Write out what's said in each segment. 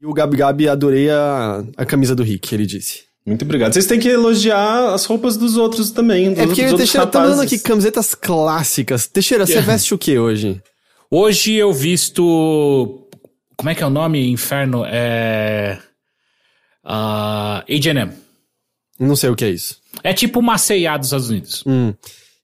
E o Gabi Gabi adorei a, a camisa do Rick, ele disse. Muito obrigado. Vocês têm que elogiar as roupas dos outros também. Dos É porque dos outros Teixeira tá dando aqui camisetas clássicas. Teixeira, você veste o que hoje? Hoje eu visto. Como é que é o nome? Inferno? É. Uh, HM. Não sei o que é isso. É tipo uma dos Estados Unidos.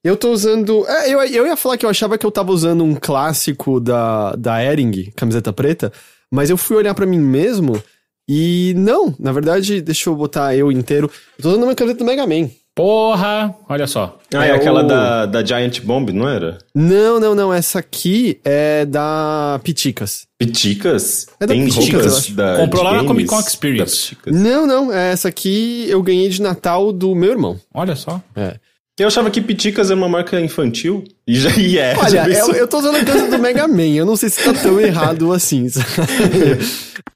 Eu tô usando. É, eu, eu ia falar que eu achava que eu tava usando um clássico da, da Ering, camiseta preta, mas eu fui olhar pra mim mesmo e não, na verdade, deixa eu botar eu inteiro. Eu tô usando uma camiseta do Mega Man. Porra! Olha só. Ah, é, É aquela o- da, da Giant Bomb, não era? Não, não, não, essa aqui é da Piticas. Piticas? É da Tem Piticas, da Comprou lá na Comic Con Experience. Não, não, é essa aqui eu ganhei de Natal do meu irmão. Olha só. É. Eu achava que Piticas é uma marca infantil. E já e é. Olha, eu, eu tô usando a camisa do Mega Man, eu não sei se tá tão errado assim.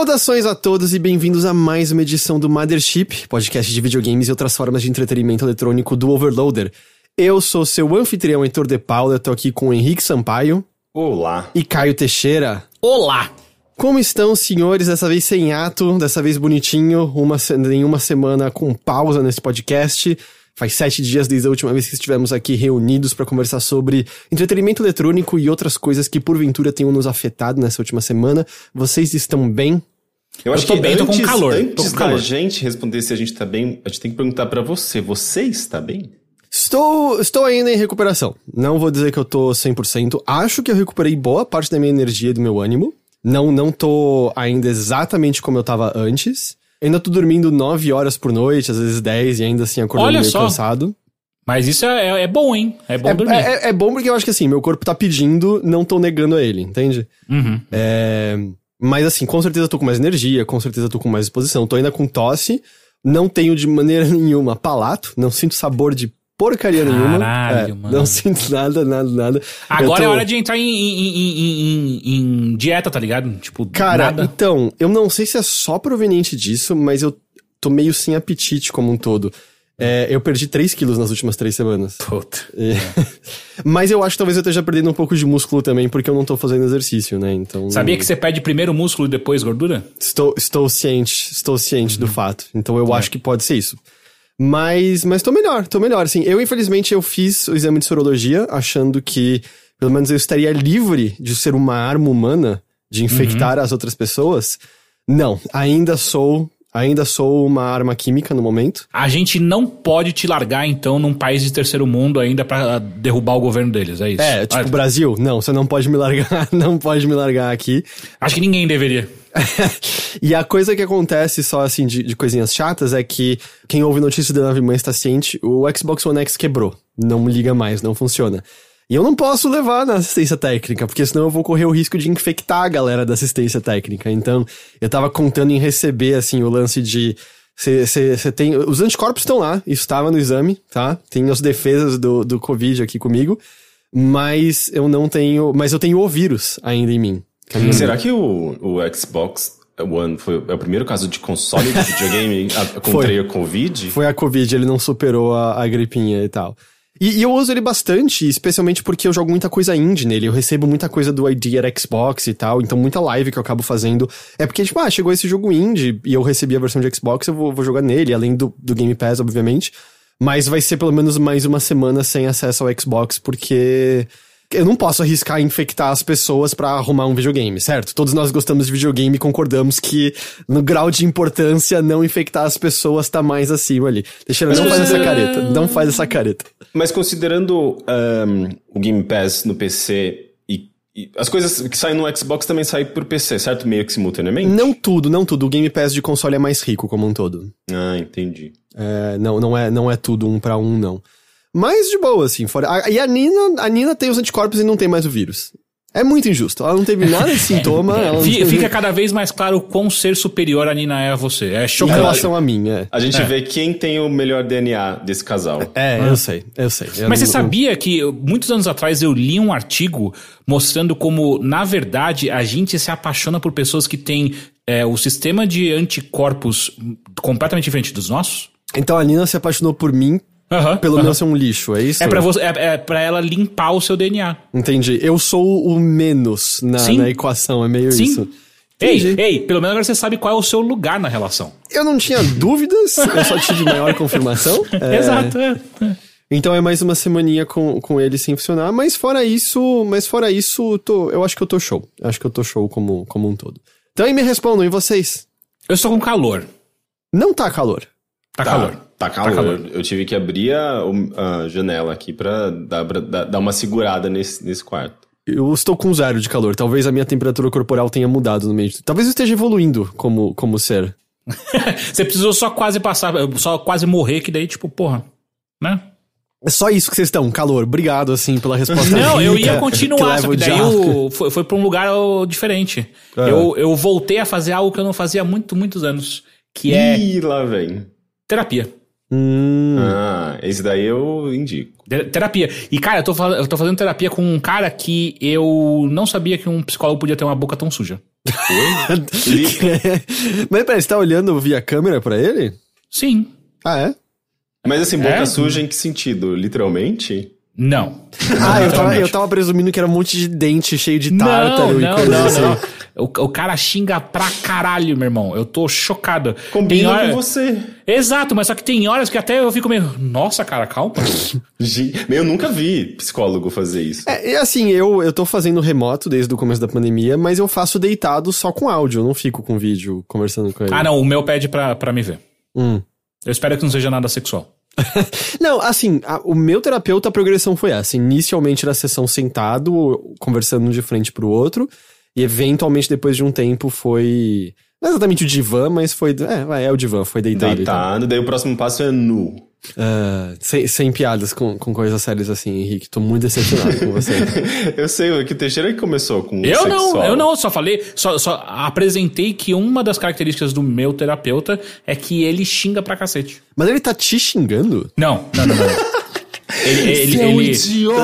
Saudações a todos e bem-vindos a mais uma edição do Mothership, podcast de videogames e outras formas de entretenimento eletrônico do Overloader. Eu sou seu anfitrião Heitor de Paula, eu tô aqui com o Henrique Sampaio Olá. e Caio Teixeira. Olá! Como estão, senhores? Dessa vez sem ato, dessa vez bonitinho, uma, se- em uma semana com pausa nesse podcast. Faz sete dias desde a última vez que estivemos aqui reunidos para conversar sobre entretenimento eletrônico e outras coisas que porventura tenham nos afetado nessa última semana. Vocês estão bem? Eu acho tô que bem, tô com antes, calor, Antes com da calor. gente responder se a gente tá bem, a gente tem que perguntar pra você. Você está bem? Estou, estou ainda em recuperação. Não vou dizer que eu tô 100%. Acho que eu recuperei boa parte da minha energia e do meu ânimo. Não, não tô ainda exatamente como eu tava antes. Ainda tô dormindo 9 horas por noite, às vezes 10, e ainda assim acordando Olha meio só. cansado. Mas isso é, é- é bom, hein? É bom dormir. É, é- é bom porque eu acho que assim, meu corpo tá pedindo, não tô negando a ele, entende? Uhum. É, mas assim, com certeza eu tô com mais energia, com certeza eu tô com mais disposição. Tô ainda com tosse, não tenho de maneira nenhuma palato, não sinto sabor de porcaria nenhuma. Caralho, É, mano. Não sinto nada, nada, nada. Agora é tô- hora de entrar em- em- em- em dieta, tá ligado? Tipo, Cara, nada. então, eu não sei se é só proveniente disso, mas eu tô meio sem apetite como um todo. É, eu perdi 3 quilos nas últimas três semanas. Puta. E- Mas eu acho que talvez eu esteja perdendo um pouco de músculo também, porque eu não tô fazendo exercício, né? Então. Sabia que você pede primeiro músculo e depois gordura? Estou, estou ciente, estou ciente Uhum. do fato. Então É. eu acho que pode ser isso. Mas, mas tô melhor, tô melhor. Assim, eu, infelizmente, eu fiz o exame de sorologia achando que pelo menos eu estaria livre de ser uma arma humana, de infectar Uhum. as outras pessoas. Não, ainda sou. Ainda sou uma arma química no momento. A gente não pode te largar, então, num país de terceiro mundo ainda pra derrubar o governo deles, é isso? É, tipo, Ah, Brasil, não, você não pode me largar, não pode me largar aqui. Acho que ninguém deveria. e a coisa que acontece, só assim, de, de coisinhas chatas, é que quem ouve notícia da Nave Mãe está ciente, o Xbox One X quebrou. Não liga mais, não funciona. E eu não posso levar na assistência técnica, porque senão eu vou correr o risco de infectar a galera da assistência técnica. Então, eu tava contando em receber, assim, o lance de. Você tem. Os anticorpos estão lá, isso estava no exame, tá? Tem as defesas do, do Covid aqui comigo. Mas eu não tenho. Mas eu tenho o vírus ainda em mim. A minha- Será que o, o Xbox One foi é o primeiro caso de console de videogame a- contra a Covid? Foi a Covid, ele não superou a, a gripinha e tal. E, e eu uso ele bastante, especialmente porque eu jogo muita coisa indie nele. Eu recebo muita coisa do Idea Xbox e tal. Então, muita live que eu acabo fazendo é porque, tipo, ah, chegou esse jogo indie e eu recebi a versão de Xbox, eu vou, vou jogar nele, além do, do Game Pass, obviamente. Mas vai ser pelo menos mais uma semana sem acesso ao Xbox, porque eu não posso arriscar infectar as pessoas pra arrumar um videogame, certo? Todos nós gostamos de videogame e concordamos que no grau de importância não infectar as pessoas tá mais acima ali. Deixa eu não faz essa careta, não faz essa careta. Mas considerando ahm, o Game Pass no PC e as coisas que saem no Xbox também saem pro PC, certo? Meio que simultaneamente? Não tudo, não tudo. O Game Pass de console é mais rico como um todo. Ah, entendi. É, não, não, é, não é tudo um pra um, não. Mas de boa, assim. Fora... A, e a Nina, a Nina tem os anticorpos e não tem mais o vírus. É muito injusto. Ela não teve nada de sintoma. ela não Fica, teve... fica cada vez mais claro o quão ser superior a Nina é a você. É Em chocante. relação a mim, é. A gente vê quem tem o melhor DNA desse casal. É, eu sei, eu sei. Eu Mas você não- sabia que muitos anos atrás eu li um artigo mostrando como, na verdade, a gente se apaixona por pessoas que têm é, o sistema de anticorpos completamente diferente dos nossos? Então a Nina se apaixonou por mim Aham, pelo aham. meu ser um lixo, é isso? É pra, você, é, é pra ela limpar o seu DNA. Entendi. Eu sou o menos na, na equação, é meio Sim. isso. Ei, Entendi. ei, pelo menos agora você sabe qual é o seu lugar na relação. Eu não tinha dúvidas, eu só tive maior confirmação. É, Exato. é. Então é mais uma semaninha com, com ele sem funcionar, mas fora isso, mas fora isso, tô, eu acho que eu tô show. Acho que eu tô show como, como um todo. Então aí me respondam, e vocês? Eu estou com calor. Não tá calor. Tá, calor. Tá calor. Eu tive que abrir a, a janela aqui pra dar, dar dar uma segurada nesse, nesse quarto. Eu estou com zero de calor. Talvez a minha temperatura corporal tenha mudado no meio. Talvez eu esteja evoluindo como, como ser. Você precisou só quase passar, só quase morrer, que daí, tipo, porra, né? É só isso que vocês estão, calor. Obrigado, assim, pela resposta. Não, eu rica ia que continuar, só que daí eu, foi, foi pra um lugar diferente. É. Eu, eu voltei a fazer algo que eu não fazia há muito, muitos anos, que é Ih, lá vem. Terapia. Hum, Ah, esse daí eu indico. Te- Terapia. E, cara, eu tô, eu tô fazendo terapia com um cara que eu não sabia que um psicólogo podia ter uma boca tão suja. Mas peraí, você tá olhando via câmera pra ele? Sim. Ah, é? Mas assim, boca É? suja em que sentido? Literalmente? Não. Ah, eu tava, eu tava presumindo que era um monte de dente cheio de tártaro Não, e não, coisa não, assim. não. O, o cara xinga pra caralho, meu irmão. Eu tô chocado. Combina hora- com você. Exato, mas só que tem horas que até eu fico meio. Nossa, cara, calma. Eu nunca vi psicólogo fazer isso. É, e assim, eu, eu tô fazendo remoto desde o começo da pandemia, mas eu faço deitado só com áudio, eu não fico com vídeo conversando com ele. ah, não, o meu pede pra, pra me ver. Hum. Eu espero que não seja nada sexual. Não, assim, a- o meu terapeuta, a progressão foi essa. Inicialmente era a sessão sentado, conversando de frente pro outro, e eventualmente depois de um tempo foi. Não é exatamente o divã, mas foi. É, é o divã, foi deitado. Deitado, daí o próximo passo é nu. Ah, sem, sem piadas com, com coisas sérias assim, Henrique. Tô muito decepcionado com você. eu sei, que o Teixeira que começou com Eu não, sexual. eu não, só falei, só, só apresentei que uma das características do meu terapeuta é que ele xinga pra cacete. Mas ele tá te xingando? Não, não, não, não. Ele, ele, é um ele- idiota!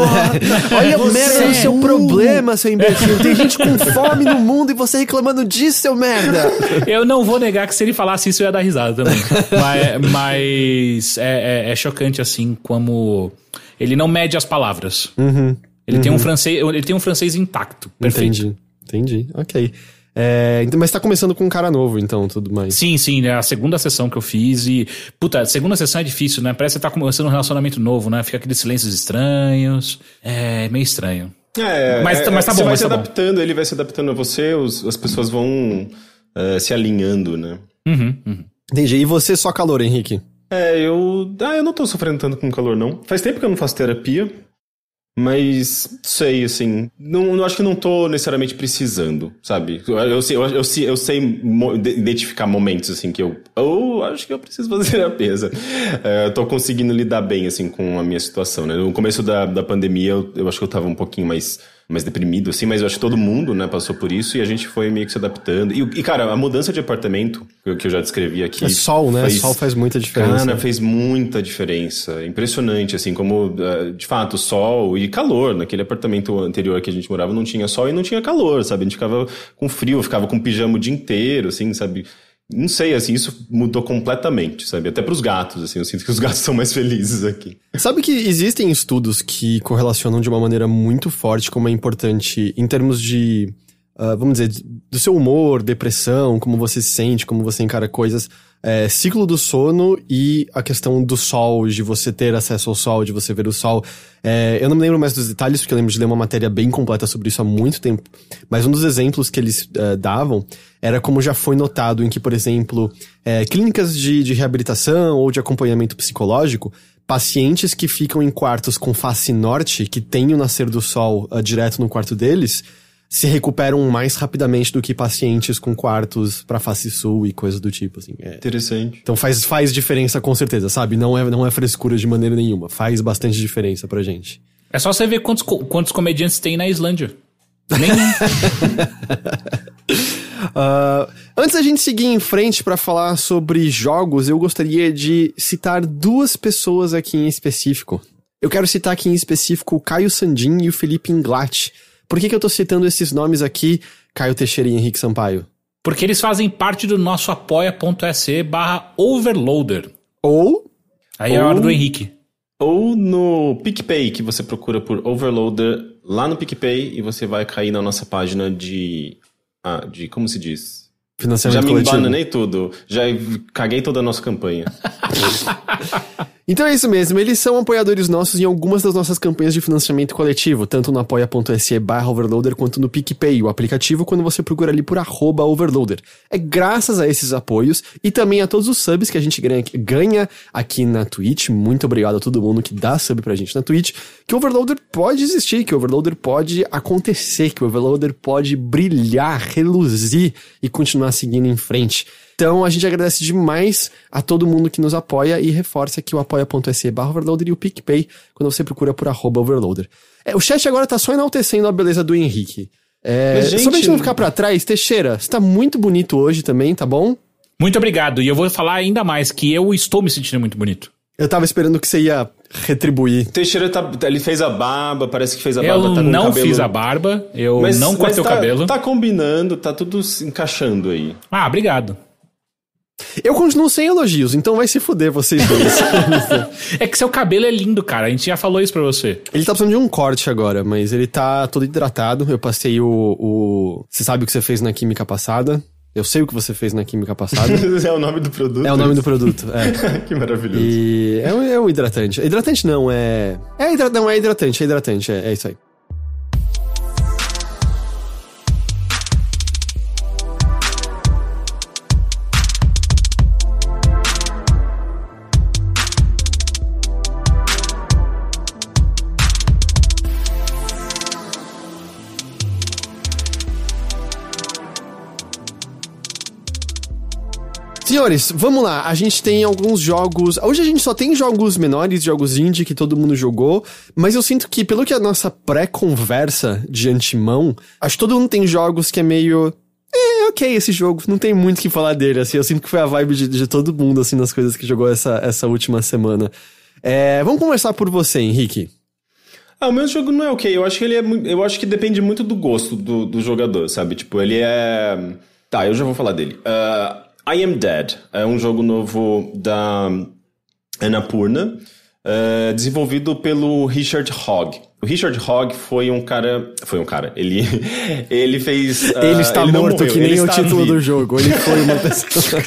Olha Você merda é do seu um- problema, seu imbecil. Tem gente com fome no mundo e você reclamando disso, seu merda. Eu não vou negar que se ele falasse isso eu ia dar risada também. mas mas é, é- é chocante assim como ele não mede as palavras. Ele tem um francês, ele tem um francês intacto, perfeito. Entendi, entendi. Ok. É, então, mas tá começando com um cara novo, então, tudo mais. Sim, sim, né? A segunda sessão que eu fiz e. Puta, a segunda sessão é difícil, né? Parece que você tá começando um relacionamento novo, né? Fica aqueles silêncios estranhos. É meio estranho. É, Mas- é, mas tá você bom, vai mas se tá bom. adaptando, ele vai se adaptando a você, os- as pessoas vão é, se alinhando, né? Uhum, uhum. Entendi. E você só calor, Henrique? É, eu. Ah, eu não tô sofrendo tanto com calor, não. Faz tempo que eu não faço terapia. Mas sei, assim. Não, não acho que não tô necessariamente precisando, sabe? Eu, eu sei, eu, eu eu sei identificar momentos, assim, que eu. Eu acho que eu preciso fazer terapia. sabe? É, tô conseguindo lidar bem, assim, com a minha situação, né? No começo da, da pandemia, eu, eu acho que eu tava um pouquinho mais, mais deprimido, assim, mas eu acho que todo mundo, né, passou por isso e a gente foi meio que se adaptando. E, e, cara, a mudança de apartamento, que eu- já descrevi aqui. É sol, né? Sol faz muita diferença. Cara, fez muita diferença. Impressionante, assim, como, eh, de fato, sol e calor. Naquele apartamento anterior que a gente morava não tinha sol e não tinha calor, sabe? A gente ficava com frio, ficava com pijama o dia inteiro, assim, sabe? Não sei, assim, isso mudou completamente, sabe? Até pros gatos, assim, eu sinto que os gatos são mais felizes aqui. Sabe que existem estudos que correlacionam de uma maneira muito forte como é importante em termos de, ah, vamos dizer, do seu humor, depressão, como você se sente, como você encara coisas, é, ciclo do sono e a questão do sol, de você ter acesso ao sol, de você ver o sol. É, eu não me lembro mais dos detalhes, porque eu lembro de ler uma matéria bem completa sobre isso há muito tempo, mas um dos exemplos que eles eh, davam era como já foi notado em que, por exemplo, eh, clínicas de, de reabilitação ou de acompanhamento psicológico pacientes que ficam em quartos com face norte, que tem o nascer do sol uh, direto no quarto deles, se recuperam mais rapidamente do que pacientes com quartos para face sul e coisas do tipo, assim. É. Interessante. Então faz, faz diferença com certeza, sabe? Não é, não é frescura de maneira nenhuma. Faz bastante diferença pra gente. É só você ver quantos, quantos comediantes tem na Islândia. Nenhum. uh, antes da gente seguir em frente para falar sobre jogos, eu gostaria de citar duas pessoas aqui em específico. Eu quero citar aqui em específico o Caio Sandin e o Felipe Inglat. Por que, que eu tô citando esses nomes aqui, Caio Teixeira e Henrique Sampaio? Porque eles fazem parte do nosso apoia.se barra overloader. Ou... Aí é a hora do Henrique. Ou no PicPay, que você procura por Overloader lá no PicPay e você vai cair na nossa página de. Ah, de como se diz? Financiamento Já me coletivo. embananei tudo. Já caguei toda a nossa campanha. Então é isso mesmo, eles são apoiadores nossos em algumas das nossas campanhas de financiamento coletivo, tanto no apoia.se barra overloader quanto no PicPay, o aplicativo, quando você procura ali por arroba overloader. É graças a esses apoios e também a todos os subs que a gente ganha, aqui na Twitch, muito obrigado a todo mundo que dá sub pra gente na Twitch, que o Overloader pode existir, que o Overloader pode acontecer, que o Overloader pode brilhar, reluzir e continuar seguindo em frente. Então a gente agradece demais a todo mundo que nos apoia e reforça que o apoia.se barra overloader e o PicPay quando você procura por arroba overloader. É, o chat agora tá só enaltecendo a beleza do Henrique. É, Mas, gente- Só pra gente não ficar pra trás, Teixeira, você tá muito bonito hoje também, tá bom? Muito obrigado. E eu vou falar ainda mais que eu estou me sentindo muito bonito. Eu tava esperando que você ia retribuir. Teixeira tá, ele fez a barba, parece que fez a Eu barba. tá com o não cabelo... fiz a barba, eu Mas, não mas cortei tá, o cabelo. Tá combinando, tá tudo se encaixando aí. Ah, obrigado. Eu continuo sem elogios, então vai se fuder vocês dois. É que seu cabelo é lindo, cara. A gente já falou isso pra você. ele tá precisando de um corte agora, mas ele tá todo hidratado. Eu passei o. o... Você sabe o que você fez na química passada? Eu sei o que você fez na química passada. é o nome do produto? é o nome do produto, é. que maravilhoso. E é um, é um hidratante. Hidratante não, é. É hidra... não, é hidratante, é hidratante, é, é isso aí. Senhores, vamos lá. A gente tem alguns jogos. Hoje a gente só tem jogos menores, jogos indie que todo mundo jogou. Mas eu sinto que, pelo que a nossa pré-conversa de antemão, acho que todo mundo tem jogos que é meio. É, ok, esse jogo. Não tem muito o que falar dele, assim. Eu sinto que foi a vibe de, de todo mundo, assim, nas coisas que jogou essa, essa última semana. É, vamos começar por você, Henrique. Ah, o meu jogo não é ok. Eu acho que ele é. Eu acho que depende muito do gosto do, do jogador, sabe? Tipo, ele é. Tá, eu já vou falar dele. Ah, I Am Dead é um jogo novo da Annapurna, ah, desenvolvido pelo Richard Hogg. O Richard Hogg foi um cara. Foi um cara. Ele, ele fez. ah, ele está não morto, morreu, que nem ele o título vivo. do jogo. Ele foi uma pessoa.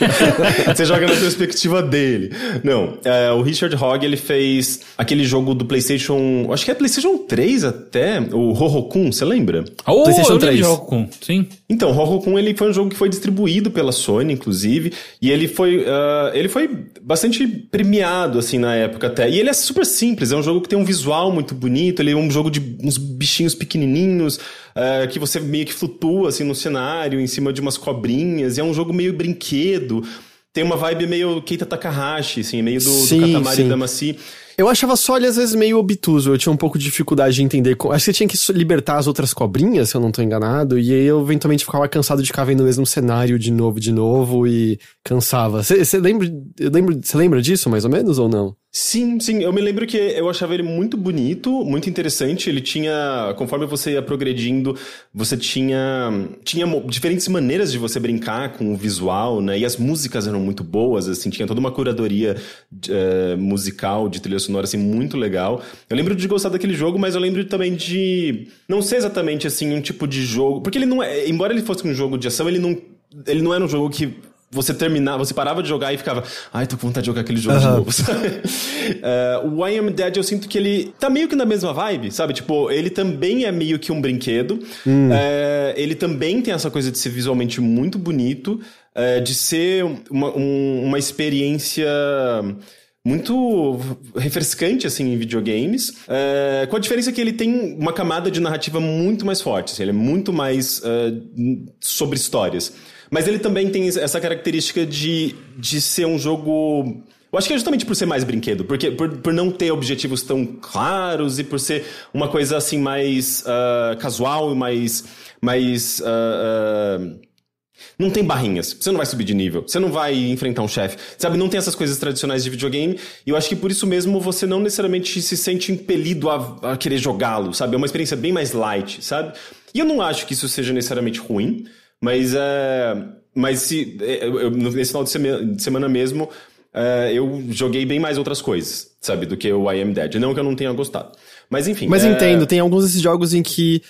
Você joga na perspectiva dele. Não, é, o Richard Hogg, ele fez aquele jogo do PlayStation. Acho que é PlayStation 3 até, o Hohokun, você lembra? Oh, PlayStation eu lembro 3. de jogo com. Sim. Então, Hohokun, ele foi um jogo que foi distribuído pela Sony, inclusive, e ele foi, ah, ele foi bastante premiado, assim, na época até. E ele é super simples, é um jogo que tem um visual muito bonito, ele é um jogo de uns bichinhos pequenininhos, ah, que você meio que flutua, assim, no cenário, em cima de umas cobrinhas, e é um jogo meio brinquedo. Tem uma vibe meio Keita Takahashi, assim, meio do, Sim, do Katamari sim. Damacy. Eu achava só ele às vezes meio obtuso, eu tinha um pouco de dificuldade de entender. Acho que tinha que libertar as outras cobrinhas, se eu não tô enganado, e aí eu eventualmente ficava cansado de ficar vendo o mesmo cenário de novo, de novo, e cansava. Você lembra, eu lembro, lembra disso, mais ou menos, ou não? Sim, sim. Eu me lembro que eu achava ele muito bonito, muito interessante. Ele tinha, conforme você ia progredindo, você tinha, tinha diferentes maneiras de você brincar com o visual, né? E as músicas eram muito boas, assim. Tinha toda uma curadoria eh, musical, de trilha sonora, assim, muito legal. Eu lembro de gostar daquele jogo, mas eu lembro também de não ser exatamente, assim, um tipo de jogo... Porque ele não é... Embora ele fosse um jogo de ação, ele não, ele não era um jogo que você terminava, você parava de jogar e ficava, ai, tô com vontade de jogar aquele jogo de novo, sabe? Eh, o I Am Dead, eu sinto que ele tá meio que na mesma vibe, sabe? Tipo, ele também é meio que um brinquedo. Eh, ele também tem essa coisa de ser visualmente muito bonito, eh, de ser uma, um- uma experiência muito refrescante assim em videogames, é, com a diferença que ele tem uma camada de narrativa muito mais forte, assim, ele é muito mais é, sobre histórias. Mas ele também tem essa característica de, de ser um jogo eu acho que é justamente por ser mais brinquedo, porque por, por não ter objetivos tão claros e por ser uma coisa assim mais uh, casual e mais. mais uh, uh, não tem barrinhas. Você não vai subir de nível. Você não vai enfrentar um chefe. Sabe, não tem essas coisas tradicionais de videogame. E eu acho que por isso mesmo você não necessariamente se sente impelido a, a querer jogá-lo, sabe? É uma experiência bem mais light, sabe? E eu não acho que isso seja necessariamente ruim, mas é. Mas se. Eu, nesse final de semana, de semana mesmo, uh, eu joguei bem mais outras coisas, sabe, do que o I Am Dead. Não que eu não tenha gostado. Mas enfim. Mas é... entendo, tem alguns desses jogos em que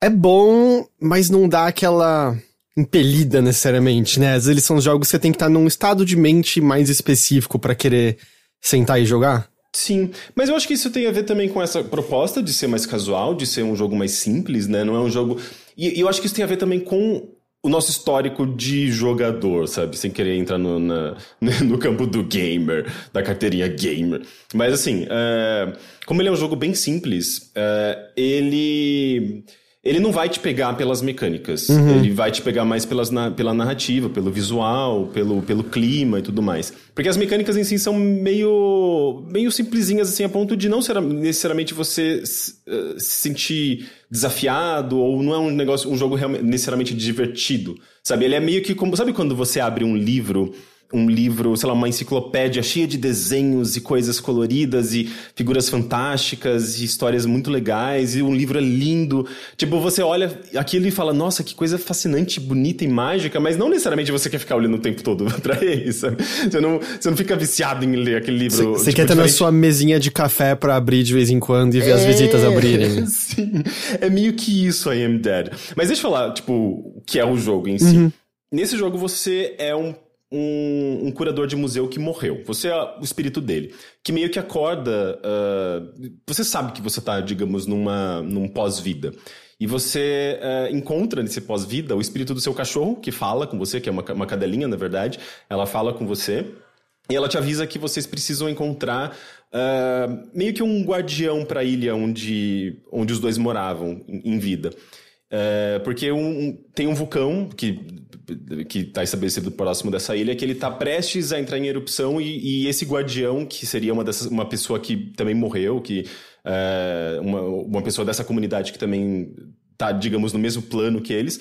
é bom, mas não dá aquela impelida necessariamente, né? Às vezes eles são jogos que você tem que estar num estado de mente mais específico para querer sentar e jogar. Sim, mas eu acho que isso tem a ver também com essa proposta de ser mais casual, de ser um jogo mais simples, né? Não é um jogo. E eu acho que isso tem a ver também com o nosso histórico de jogador, sabe? Sem querer entrar no, na, no campo do gamer, da carteirinha gamer. Mas assim, uh, como ele é um jogo bem simples, uh, ele ele não vai te pegar pelas mecânicas. Uhum. Ele vai te pegar mais pelas, na, pela narrativa, pelo visual, pelo, pelo clima e tudo mais. Porque as mecânicas em si são meio, meio simplesinhas, assim, a ponto de não ser necessariamente você uh, se sentir desafiado ou não é um negócio, um jogo necessariamente divertido. Sabe? Ele é meio que como. Sabe quando você abre um livro um livro, sei lá, uma enciclopédia cheia de desenhos e coisas coloridas e figuras fantásticas e histórias muito legais e um livro é lindo. Tipo, você olha aquilo e fala, nossa, que coisa fascinante, bonita e mágica, mas não necessariamente você quer ficar olhando o tempo todo pra ele, sabe? Você não, você não fica viciado em ler aquele livro. Você tipo, quer ter diferente. na sua mesinha de café para abrir de vez em quando e ver é, as visitas abrirem. Sim, é meio que isso, I Am Dead. Mas deixa eu falar, tipo, o que é o jogo em si. Uhum. Nesse jogo você é um um, um, curador de museu que morreu. Você é o espírito dele. Que meio que acorda. Uh, você sabe que você está, digamos, numa, num pós-vida. E você uh, encontra nesse pós-vida o espírito do seu cachorro, que fala com você, que é uma, uma cadelinha, na verdade. Ela fala com você. E ela te avisa que vocês precisam encontrar uh, meio que um guardião para a ilha onde, onde os dois moravam em, em vida. Uh, porque um, tem um vulcão que que está estabelecido próximo dessa ilha, que ele está prestes a entrar em erupção e, e, esse guardião, que seria uma, dessas, uma pessoa que também morreu, que é, uma, uma pessoa dessa comunidade que também está, digamos, no mesmo plano que eles,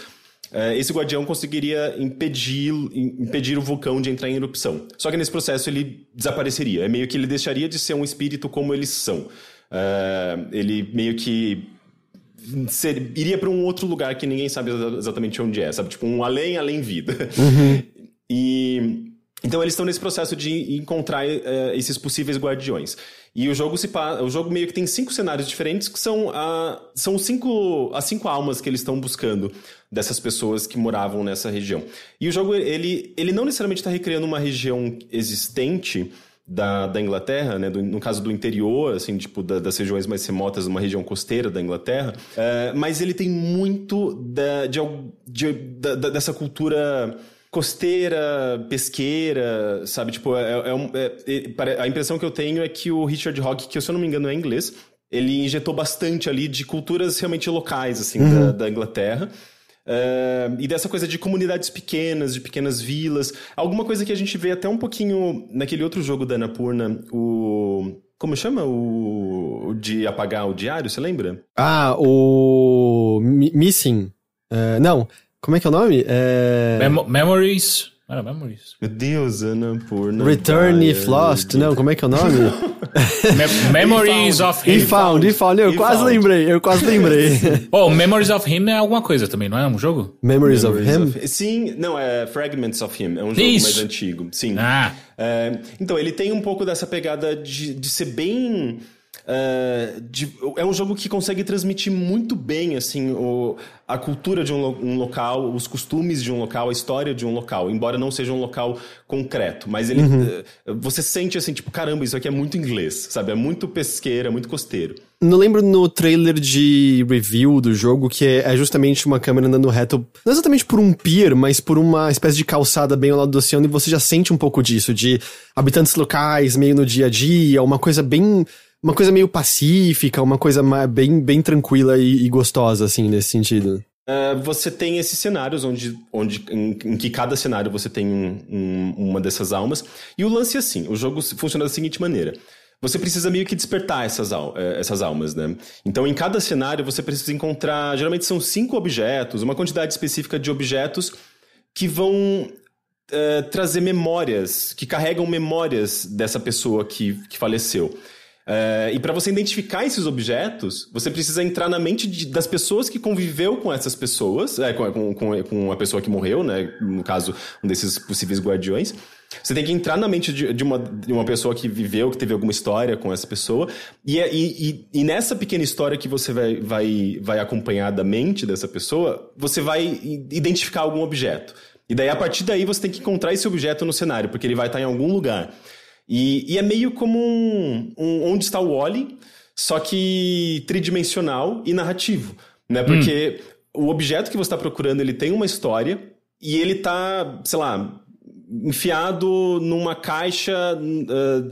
é, esse guardião conseguiria impedir, impedir o vulcão de entrar em erupção. Só que nesse processo ele desapareceria. É meio que ele deixaria de ser um espírito como eles são. É, ele meio que ser, iria para um outro lugar que ninguém sabe exatamente onde é, sabe? Tipo, um além, além vida. Uhum. E. Então eles estão nesse processo de encontrar uh, esses possíveis guardiões. E o jogo se o jogo meio que tem cinco cenários diferentes que são, a, são cinco, as cinco almas que eles estão buscando dessas pessoas que moravam nessa região. E o jogo ele, ele não necessariamente está recriando uma região existente, da, da Inglaterra, né, do, no caso do interior, assim, tipo, da, das regiões mais remotas, uma região costeira da Inglaterra, é, mas ele tem muito da, de, de, da, dessa cultura costeira, pesqueira, sabe? Tipo, é, é, é, a impressão que eu tenho é que o Richard Hogg, que se eu não me engano é inglês, ele injetou bastante ali de culturas realmente locais, assim, uhum. da, da Inglaterra. Uh, e dessa coisa de comunidades pequenas, de pequenas vilas. Alguma coisa que a gente vê até um pouquinho naquele outro jogo da Anapurna, o. Como chama? O, o de apagar o diário, você lembra? Ah, o. Missing. Uh, não. Como é que é o nome? É... Mem Memories. Era Memories. Meu Deus, Anapurna. Return If Lost. Não, como é que é o nome? Me Memories of Him. E Found, e Found. Eu quase found. lembrei, eu quase lembrei. oh, Memories of Him é alguma coisa também, não é um jogo? Memories, Memories of Him? Of, sim, não, é Fragments of Him. É um jogo Isso. mais antigo. Sim. Ah. É, então, ele tem um pouco dessa pegada de, de ser bem Uh, de, é um jogo que consegue transmitir muito bem assim o, a cultura de um, um, local, os costumes de um local, a história de um local, embora não seja um local concreto, mas ele uhum. uh, você sente assim tipo caramba isso aqui é muito inglês, sabe? É muito pesqueira, é muito costeiro. Não lembro no trailer de review do jogo que é, é justamente uma câmera andando reto, não exatamente por um pier, mas por uma espécie de calçada bem ao lado do oceano e você já sente um pouco disso de habitantes locais meio no dia a dia, uma coisa bem uma coisa meio pacífica, uma coisa bem, bem tranquila e, e gostosa, assim, nesse sentido. Uh, você tem esses cenários onde, onde em, em, que cada cenário você tem um, um, uma dessas almas. E o lance é assim: o jogo funciona da seguinte maneira. Você precisa meio que despertar essas, al eh, essas almas, né? Então, em cada cenário, você precisa encontrar. Geralmente são cinco objetos, uma quantidade específica de objetos que vão uh, trazer memórias, que carregam memórias dessa pessoa que, que faleceu. É, e para você identificar esses objetos, você precisa entrar na mente de, das pessoas que conviveu com essas pessoas, é, com, com, com, a pessoa que morreu, né? No caso, um desses possíveis guardiões. Você tem que entrar na mente de, de, uma, de uma pessoa que viveu, que teve alguma história com essa pessoa. E, é, e, e, nessa pequena história que você vai, vai, vai acompanhar da mente dessa pessoa, você vai identificar algum objeto. E daí, a partir daí, você tem que encontrar esse objeto no cenário, porque ele vai estar em algum lugar. E, e é meio como um, um Onde está o Wally, só que tridimensional e narrativo, né? Porque hum. o objeto que você está procurando, ele tem uma história e ele tá, sei lá, enfiado numa caixa uh,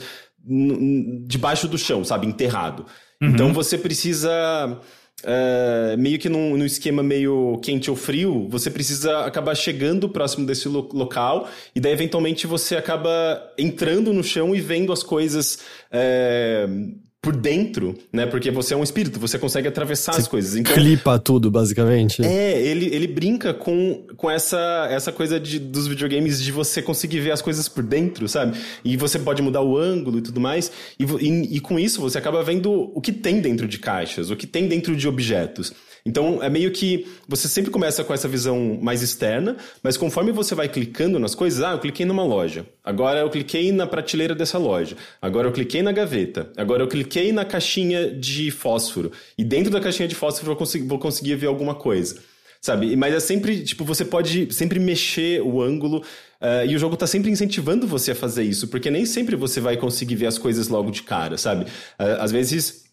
debaixo do chão, sabe? Enterrado. Uhum. Então você precisa uh, meio que num, num, esquema meio quente ou frio, você precisa acabar chegando próximo desse lo local e daí eventualmente você acaba entrando no chão e vendo as coisas uh, por dentro, né? Porque você é um espírito, você consegue atravessar você as coisas. Então, clipa tudo, basicamente. É, ele, ele brinca com, com essa, essa coisa de, dos videogames de você conseguir ver as coisas por dentro, sabe? E você pode mudar o ângulo e tudo mais. E, e, e com isso você acaba vendo o que tem dentro de caixas, o que tem dentro de objetos. Então é meio que você sempre começa com essa visão mais externa, mas conforme você vai clicando nas coisas, ah, eu cliquei numa loja, agora eu cliquei na prateleira dessa loja, agora eu cliquei na gaveta, agora eu cliquei na caixinha de fósforo, e dentro da caixinha de fósforo eu vou, vou conseguir ver alguma coisa sabe? Mas é sempre, tipo, você pode sempre mexer o ângulo uh, e o jogo tá sempre incentivando você a fazer isso, porque nem sempre você vai conseguir ver as coisas logo de cara, sabe? Uh, às vezes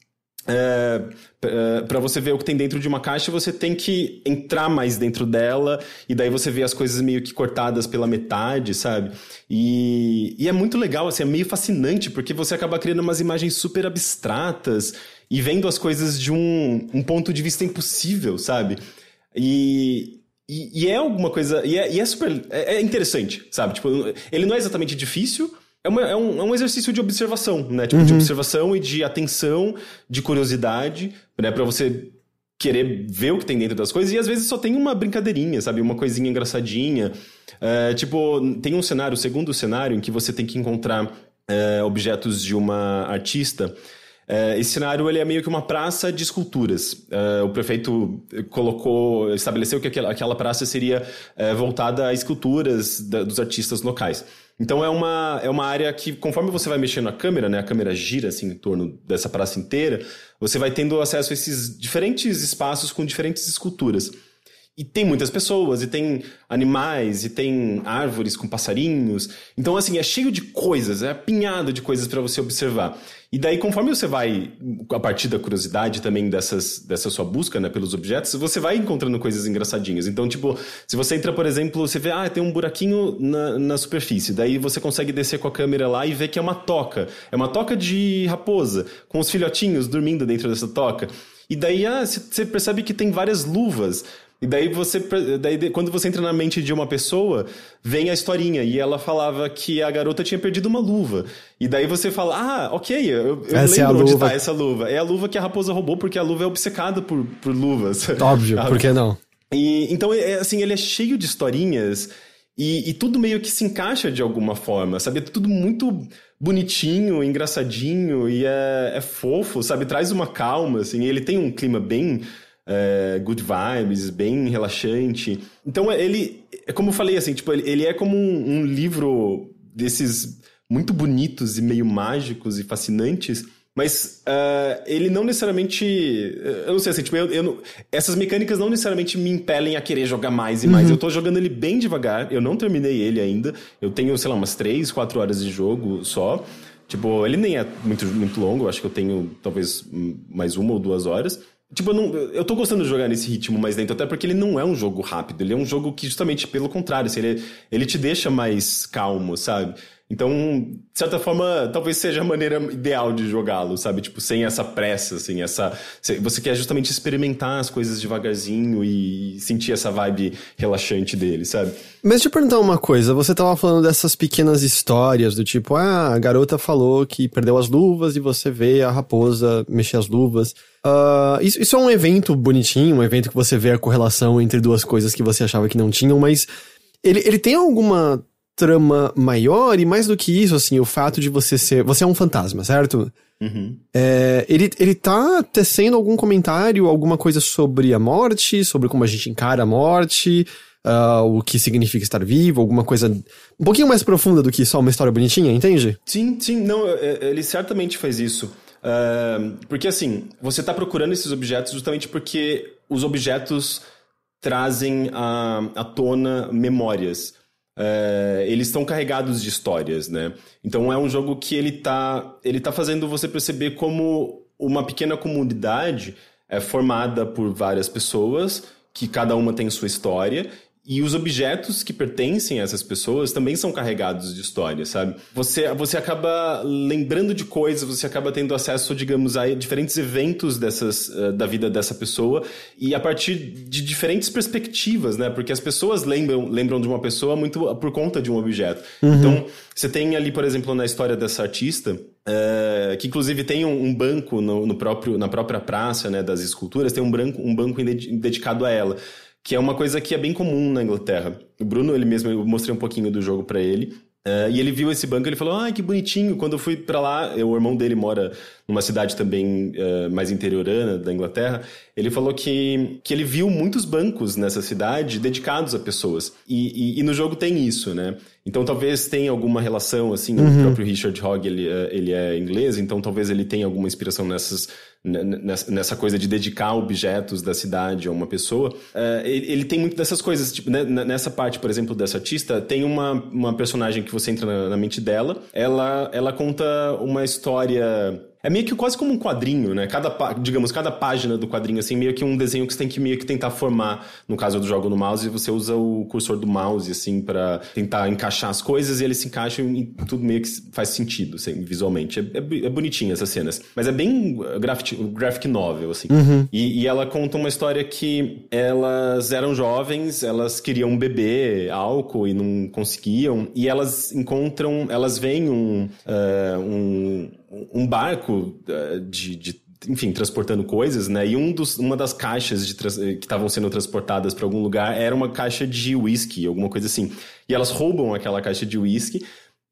é, é para você ver o que tem dentro de uma caixa, você tem que entrar mais dentro dela, e daí você vê as coisas meio que cortadas pela metade, sabe? E, e é muito legal, assim, é meio fascinante, porque você acaba criando umas imagens super abstratas e vendo as coisas de um, um ponto de vista impossível, sabe? E, e, e é alguma coisa. E é, e é super. É, é interessante, sabe? Tipo, ele não é exatamente difícil, é, uma, é, um, é um exercício de observação, né? Tipo, uhum. de observação e de atenção, de curiosidade, né? Pra você querer ver o que tem dentro das coisas. E às vezes só tem uma brincadeirinha, sabe? Uma coisinha engraçadinha. É, tipo, tem um cenário, o segundo cenário, em que você tem que encontrar é, objetos de uma artista. É, esse cenário ele é meio que uma praça de esculturas. É, o prefeito colocou, estabeleceu que aquela, aquela praça seria é, voltada a esculturas da, dos artistas locais. Então é uma, é uma área que, conforme você vai mexendo a câmera, né, a câmera gira assim em torno dessa praça inteira, você vai tendo acesso a esses diferentes espaços com diferentes esculturas. E tem muitas pessoas, e tem animais, e tem árvores com passarinhos. Então, assim, é cheio de coisas, é apinhado de coisas para você observar. E daí, conforme você vai, a partir da curiosidade também dessas, dessa sua busca, né, pelos objetos, você vai encontrando coisas engraçadinhas. Então, tipo, se você entra, por exemplo, você vê, ah, tem um buraquinho na, na superfície. Daí você consegue descer com a câmera lá e ver que é uma toca. É uma toca de raposa, com os filhotinhos dormindo dentro dessa toca. E daí, ah, você percebe que tem várias luvas. E daí você. Daí, quando você entra na mente de uma pessoa, vem a historinha. E ela falava que a garota tinha perdido uma luva. E daí você fala, ah, ok, eu, eu essa lembro é onde tá essa luva. É a luva que a raposa roubou, porque a luva é obcecada por, por luvas. Óbvio, por que não? E, então, é, assim, ele é cheio de historinhas. E, e, tudo meio que se encaixa de alguma forma, sabe? É tudo muito bonitinho, engraçadinho e é, é fofo, sabe? Traz uma calma, assim. Ele tem um clima bem é, good vibes, bem relaxante. Então ele, é como eu falei assim, tipo, ele, ele é como um, um livro desses muito bonitos e meio mágicos e fascinantes Mas uh, ele não necessariamente. Eu não sei assim, tipo, eu, eu não, essas mecânicas não necessariamente me impelem a querer jogar mais e mais. Eu tô jogando ele bem devagar, eu não terminei ele ainda. Eu tenho, sei lá, umas 3, 4 horas de jogo só. Tipo, ele nem é muito, muito longo, eu acho que eu tenho talvez mais uma ou duas horas. Tipo, eu, não, eu tô gostando de jogar nesse ritmo mais lento, até porque ele não é um jogo rápido, ele é um jogo que, justamente pelo contrário, assim, ele, ele te deixa mais calmo, sabe? Então, de certa forma, talvez seja a maneira ideal de jogá-lo, sabe? Tipo, sem essa pressa, assim, essa. Você quer justamente experimentar as coisas devagarzinho e sentir essa vibe relaxante dele, sabe? Mas deixa eu perguntar uma coisa. Você tava falando dessas pequenas histórias do tipo, ah, a garota falou que perdeu as luvas e você vê a raposa mexer as luvas. Uh, isso, isso é um evento bonitinho, um evento que você vê a correlação entre duas coisas que você achava que não tinham, mas ele, ele tem alguma trama maior e mais do que isso, assim, o fato de você ser. Você é um fantasma, certo? Uhum. É, ele, ele tá tecendo algum comentário, alguma coisa sobre a morte, sobre como a gente encara a morte, uh, o que significa estar vivo, alguma coisa um pouquinho mais profunda do que só uma história bonitinha, entende? Sim, sim, não, é, é, ele certamente faz isso. Uh, porque assim, você tá procurando esses objetos justamente porque os objetos trazem à, à tona memórias. É, eles estão carregados de histórias, né? Então é um jogo que ele tá, ele tá fazendo você perceber como uma pequena comunidade é formada por várias pessoas, que cada uma tem sua história, e os objetos que pertencem a essas pessoas também são carregados de história, sabe? Você, você acaba lembrando de coisas, você acaba tendo acesso, digamos, a diferentes eventos dessas, uh, da vida dessa pessoa e a partir de diferentes perspectivas, né? Porque as pessoas lembram, lembram de uma pessoa muito por conta de um objeto. Uhum. Então, você tem ali, por exemplo, na história dessa artista, uh, que inclusive tem um, um banco no, no, próprio, na própria praça né, das esculturas, tem um, branco, um banco dedicado a ela que é uma coisa que é bem comum na Inglaterra. O Bruno, ele mesmo, eu mostrei um pouquinho do jogo para ele. Uh, e ele viu esse banco ele falou: Ah, que bonitinho. Quando eu fui para lá, o irmão dele mora numa cidade também uh, mais interiorana da Inglaterra. Ele falou que, que ele viu muitos bancos nessa cidade dedicados a pessoas. E, e, e no jogo tem isso, né? Então talvez tenha alguma relação, assim, uhum. o próprio Richard Hogg, ele, é, ele é inglês, então talvez ele tenha alguma inspiração nessas, nessa coisa de dedicar objetos da cidade a uma pessoa. Uh, ele, ele, tem muito dessas coisas, tipo, né, nessa parte, por exemplo, dessa artista, tem uma, uma personagem que você entra na, na mente dela, ela, ela conta uma história é meio que quase como um quadrinho, né? Cada, digamos, cada página do quadrinho, assim, meio que um desenho que você tem que meio que tentar formar. No caso do jogo no mouse, você usa o cursor do mouse, assim, para tentar encaixar as coisas e eles se encaixam e tudo meio que faz sentido, assim, visualmente. É, é, é bonitinho essas cenas. Mas é bem graphic, graphic novel, assim. Uhum. E, e, ela conta uma história que elas eram jovens, elas queriam beber álcool e não conseguiam, e elas encontram, elas veem um, uh, um um barco eh, de, de enfim, transportando coisas, né? E um dos, uma das caixas de, que estavam sendo transportadas para algum lugar era uma caixa de whisky, alguma coisa assim. E elas roubam aquela caixa de whisky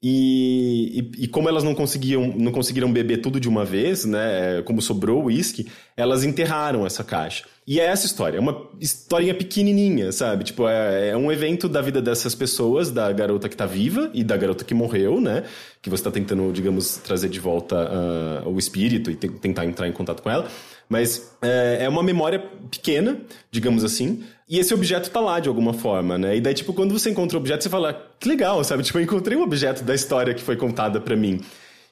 e, e, e, como elas não conseguiam, não conseguiram beber tudo de uma vez, né? Como sobrou o uísque, elas enterraram essa caixa. E é essa história, é uma historinha pequenininha, sabe? Tipo, é, é, um evento da vida dessas pessoas, da garota que tá viva e da garota que morreu, né? Que você tá tentando, digamos, trazer de volta uh, o espírito e te tentar entrar em contato com ela. Mas é, é uma memória pequena, digamos assim, e esse objeto tá lá de alguma forma, né? E daí, tipo, quando você encontra o objeto, você fala, que legal, sabe? Tipo, eu encontrei um objeto da história que foi contada para mim.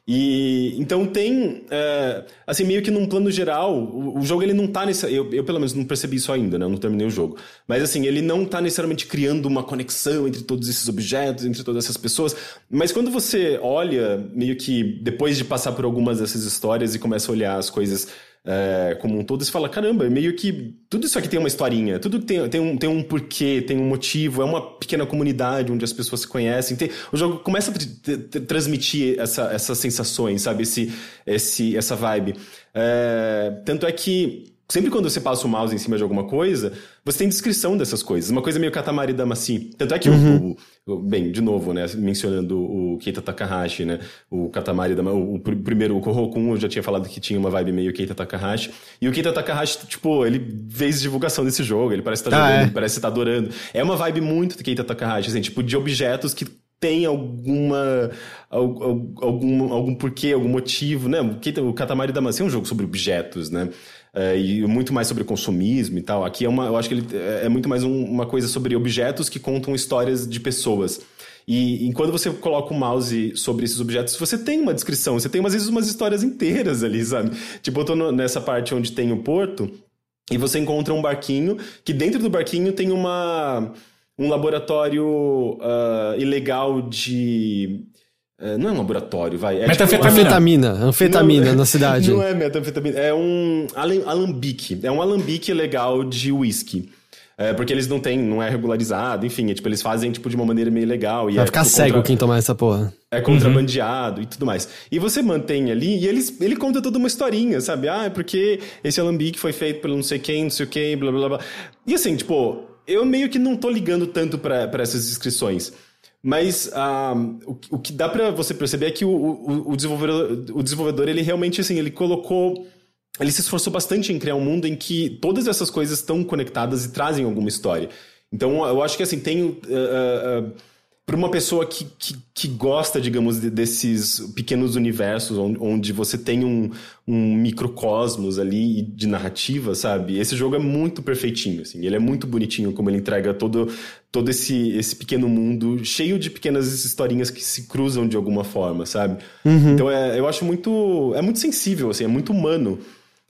E então tem, é, assim, meio que num plano geral, o, o, jogo ele não tá nesse. Eu, eu pelo menos não percebi isso ainda, né? Eu não terminei o jogo. Mas assim, ele não tá necessariamente criando uma conexão entre todos esses objetos, entre todas essas pessoas. Mas quando você olha, meio que depois de passar por algumas dessas histórias e começa a olhar as coisas é, como um todo, você fala, caramba, meio que tudo isso aqui tem uma historinha, tudo tem, tem, um, tem um porquê, tem um motivo, é uma pequena comunidade onde as pessoas se conhecem. Tem, o jogo começa a transmitir essa, essas sensações, sabe? Esse, esse, essa vibe. É, tanto é que sempre quando você passa o mouse em cima de alguma coisa, você tem descrição dessas coisas. Uma coisa meio Katamari Damacy. Tanto é que uhum. o, o, Bem, de novo, né? Mencionando o Keita Takahashi, né? O Katamari Damacy... O, o primeiro, o Kohokun, eu já tinha falado que tinha uma vibe meio Keita Takahashi. E o Keita Takahashi, tipo, ele fez divulgação desse jogo. Ele parece estar tá ah, jogando, é? parece estar tá adorando. É uma vibe muito de Keita Takahashi, assim. Tipo, de objetos que tem alguma algum, algum porquê, algum motivo, né? O Katamari Damacy é um jogo sobre objetos, né? É, e muito mais sobre consumismo e tal. Aqui é uma, eu acho que ele é, é muito mais um, uma coisa sobre objetos que contam histórias de pessoas. E, e, quando você coloca o mouse sobre esses objetos, você tem uma descrição, você tem às vezes umas histórias inteiras ali, sabe? Tipo, eu tô no, nessa parte onde tem o porto e você encontra um barquinho que dentro do barquinho tem uma um laboratório uh, ilegal de não é um laboratório, vai. É metanfetamina. Tipo anfetamina não, na cidade. Não é metanfetamina, é um alambique. É um alambique legal de whisky. É, porque eles não têm, não é regularizado, enfim, é, tipo, eles fazem tipo de uma maneira meio legal. E Vai é, ficar tipo, cego contra... quem tomar essa porra. É contrabandeado uhum. e tudo mais. E você mantém ali, e eles, ele conta toda uma historinha, sabe? Ah, é porque esse alambique foi feito pelo não sei quem, não sei o quem, blá blá blá. E assim, tipo, eu meio que não tô ligando tanto para essas descrições. Mas ah, o, o, que dá para você perceber é que o, o, o, desenvolvedor, o desenvolvedor, ele realmente, assim, ele colocou... Ele se esforçou bastante em criar um mundo em que todas essas coisas estão conectadas e trazem alguma história. Então, eu acho que, assim, tem... Uh, uh, para uma pessoa que, que, que, gosta, digamos, de, desses pequenos universos onde, onde você tem um, um, microcosmos ali de narrativa, sabe? Esse jogo é muito perfeitinho, assim. Ele é muito bonitinho como ele entrega todo, todo esse, esse pequeno mundo cheio de pequenas historinhas que se cruzam de alguma forma, sabe? Uhum. Então é, eu acho muito... É muito sensível, assim, é muito humano.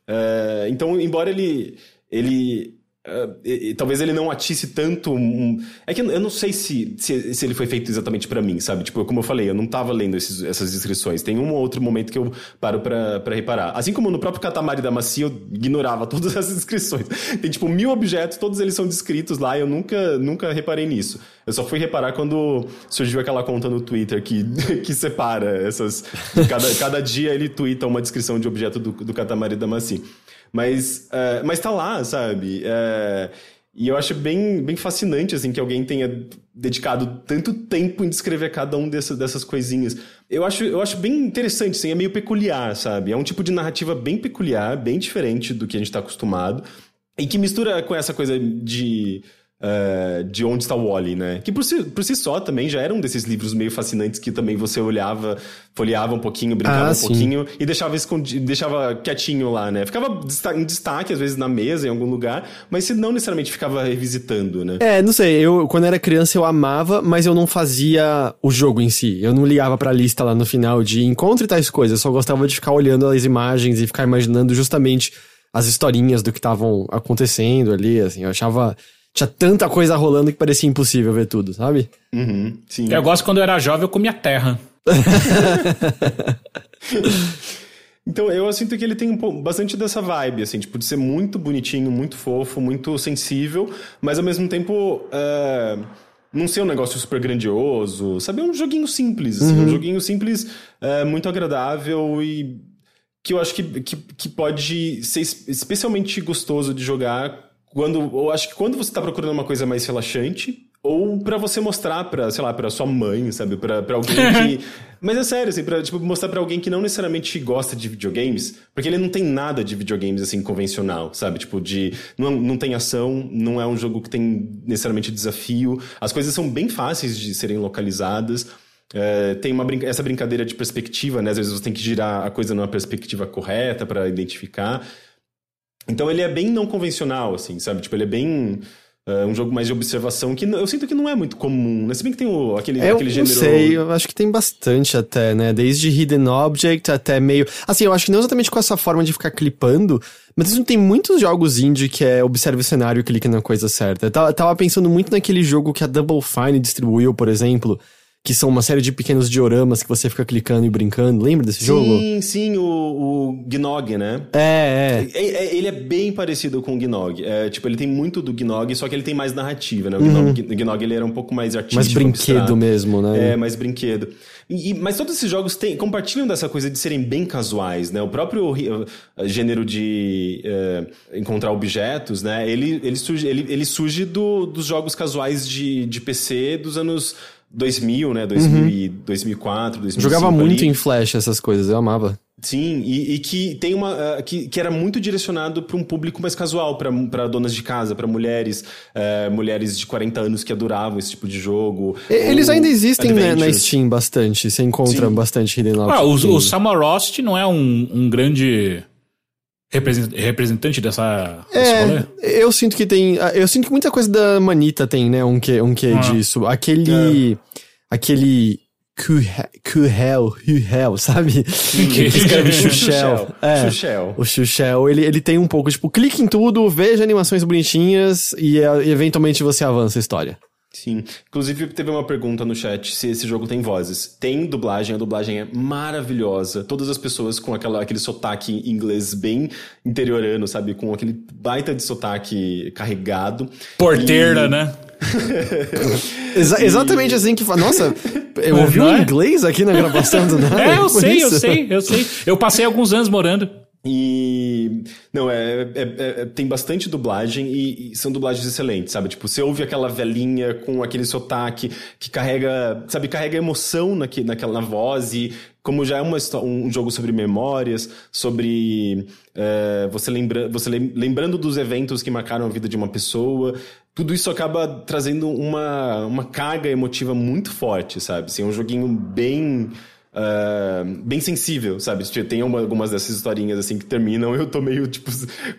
É, então, embora ele... ele Uh, e, e, talvez ele não atisse tanto. Um... É que eu não sei se, se, se ele foi feito exatamente para mim, sabe? Tipo, como eu falei, eu não tava lendo esses, essas descrições. Tem um ou outro momento que eu paro para reparar. Assim como no próprio Katamari da Macia, eu ignorava todas essas descrições. Tem, tipo, mil objetos, todos eles são descritos lá eu nunca, nunca reparei nisso. Eu só fui reparar quando surgiu aquela conta no Twitter que, que separa essas. Cada, cada dia ele twitta uma descrição de objeto do, do Katamari da Macia. Mas, uh, mas tá lá, sabe? Uh, e eu acho bem, bem fascinante, assim, que alguém tenha dedicado tanto tempo em descrever cada um dessas, dessas coisinhas. Eu acho, eu acho bem interessante, assim, é meio peculiar, sabe? É um tipo de narrativa bem peculiar, bem diferente do que a gente tá acostumado. E que mistura com essa coisa de Uh, de Onde Está o Wally, né? Que por si, por si só também já era um desses livros meio fascinantes que também você olhava, folheava um pouquinho, brincava ah, um sim. pouquinho e deixava escondido, deixava quietinho lá, né? Ficava em destaque, às vezes, na mesa, em algum lugar, mas se não necessariamente ficava revisitando, né? É, não sei, eu quando era criança eu amava, mas eu não fazia o jogo em si. Eu não ligava pra lista lá no final de encontre tais coisas, eu só gostava de ficar olhando as imagens e ficar imaginando justamente as historinhas do que estavam acontecendo ali, assim, eu achava tinha tanta coisa rolando que parecia impossível ver tudo, sabe? Uhum, sim. Eu gosto quando eu era jovem, eu comia terra. então, eu sinto que ele tem um bastante dessa vibe, assim, tipo, de ser muito bonitinho, muito fofo, muito sensível, mas ao mesmo tempo. Uh, não ser um negócio super grandioso, sabe? É um joguinho simples, assim, uhum. um joguinho simples, uh, muito agradável e que eu acho que, que, que pode ser especialmente gostoso de jogar quando eu acho que quando você está procurando uma coisa mais relaxante ou para você mostrar para sei lá para sua mãe sabe? Para alguém que mas é sério assim para tipo mostrar para alguém que não necessariamente gosta de videogames porque ele não tem nada de videogames assim convencional sabe? Tipo de não, não tem ação não é um jogo que tem necessariamente desafio. As coisas são bem fáceis de serem localizadas. É, tem uma brinca essa brincadeira de perspectiva né? Às vezes você tem que girar a coisa numa perspectiva correta para identificar então ele é bem não convencional, assim, sabe? Tipo, ele é bem. Uh, um jogo mais de observação que eu sinto que não é muito comum, né? Se bem que tem o, aquele, eu aquele gênero. Eu sei, eu acho que tem bastante até, né? Desde Hidden Object até meio. Assim, eu acho que não exatamente com essa forma de ficar clipando, mas não tem muitos jogos indie que é observe o cenário e clique na coisa certa. Eu tava pensando muito naquele jogo que a Double Fine distribuiu, por exemplo que são uma série de pequenos dioramas que você fica clicando e brincando. Lembra desse sim, jogo? Sim, sim, o, o Gnog, né? É, é, é. é, Ele é bem parecido com o Gnog. É, tipo, ele tem muito do Gnog, só que ele tem mais narrativa, né? O uhum. Gnog, ele era um pouco mais artístico. Mais brinquedo abstrato. mesmo, né? É, mais brinquedo. E, mas todos esses jogos têm, compartilham dessa coisa de serem bem casuais, né? O próprio gênero de uh, encontrar objetos, né? Ele, ele surge, ele, ele surge do, dos jogos casuais de, de PC dos anos 2000, né? 2000 uhum. e 2004, 2005. Jogava muito ali. em Flash essas coisas, eu amava. Sim, e, e que tem uma. Uh, que, que era muito direcionado para um público mais casual, para donas de casa, para mulheres, uh, mulheres de 40 anos que adoravam esse tipo de jogo. Eles ainda existem né, na Steam bastante, você encontra Sim. bastante Hidden Ah, o, o Samarost não é um, um grande representante dessa é, eu sinto que tem eu sinto que muita coisa da Manita tem né um que um que ah. disso aquele é. aquele Kuhel, Kuhel, sabe? Que escreve Xuxel. É, Xuxel. O Xuxel, ele, ele tem um pouco, tipo, clique em tudo, veja animações bonitinhas e, e eventualmente você avança a história. Sim. Inclusive, teve uma pergunta no chat se esse jogo tem vozes. Tem dublagem, a dublagem é maravilhosa. Todas as pessoas com aquela, aquele sotaque inglês bem interiorano, sabe? Com aquele baita de sotaque carregado. Porteira, e... né? Exa exatamente assim que fala. Nossa, eu ouvi um é? inglês aqui na gravação do nada. É, eu sei, isso. eu sei, eu sei. Eu passei alguns anos morando. E. Não, é, é, é, tem bastante dublagem e, e, são dublagens excelentes, sabe? Tipo, você ouve aquela velhinha com aquele sotaque que carrega, sabe, carrega emoção naque, naquela na voz e como já é uma, um jogo sobre memórias, sobre é, você, lembra, você lembrando dos eventos que marcaram a vida de uma pessoa, tudo isso acaba trazendo uma, uma carga emotiva muito forte, sabe? Assim, é um joguinho bem Uh, bem sensível, sabe? Tem uma, algumas dessas historinhas assim que terminam, eu tô meio tipo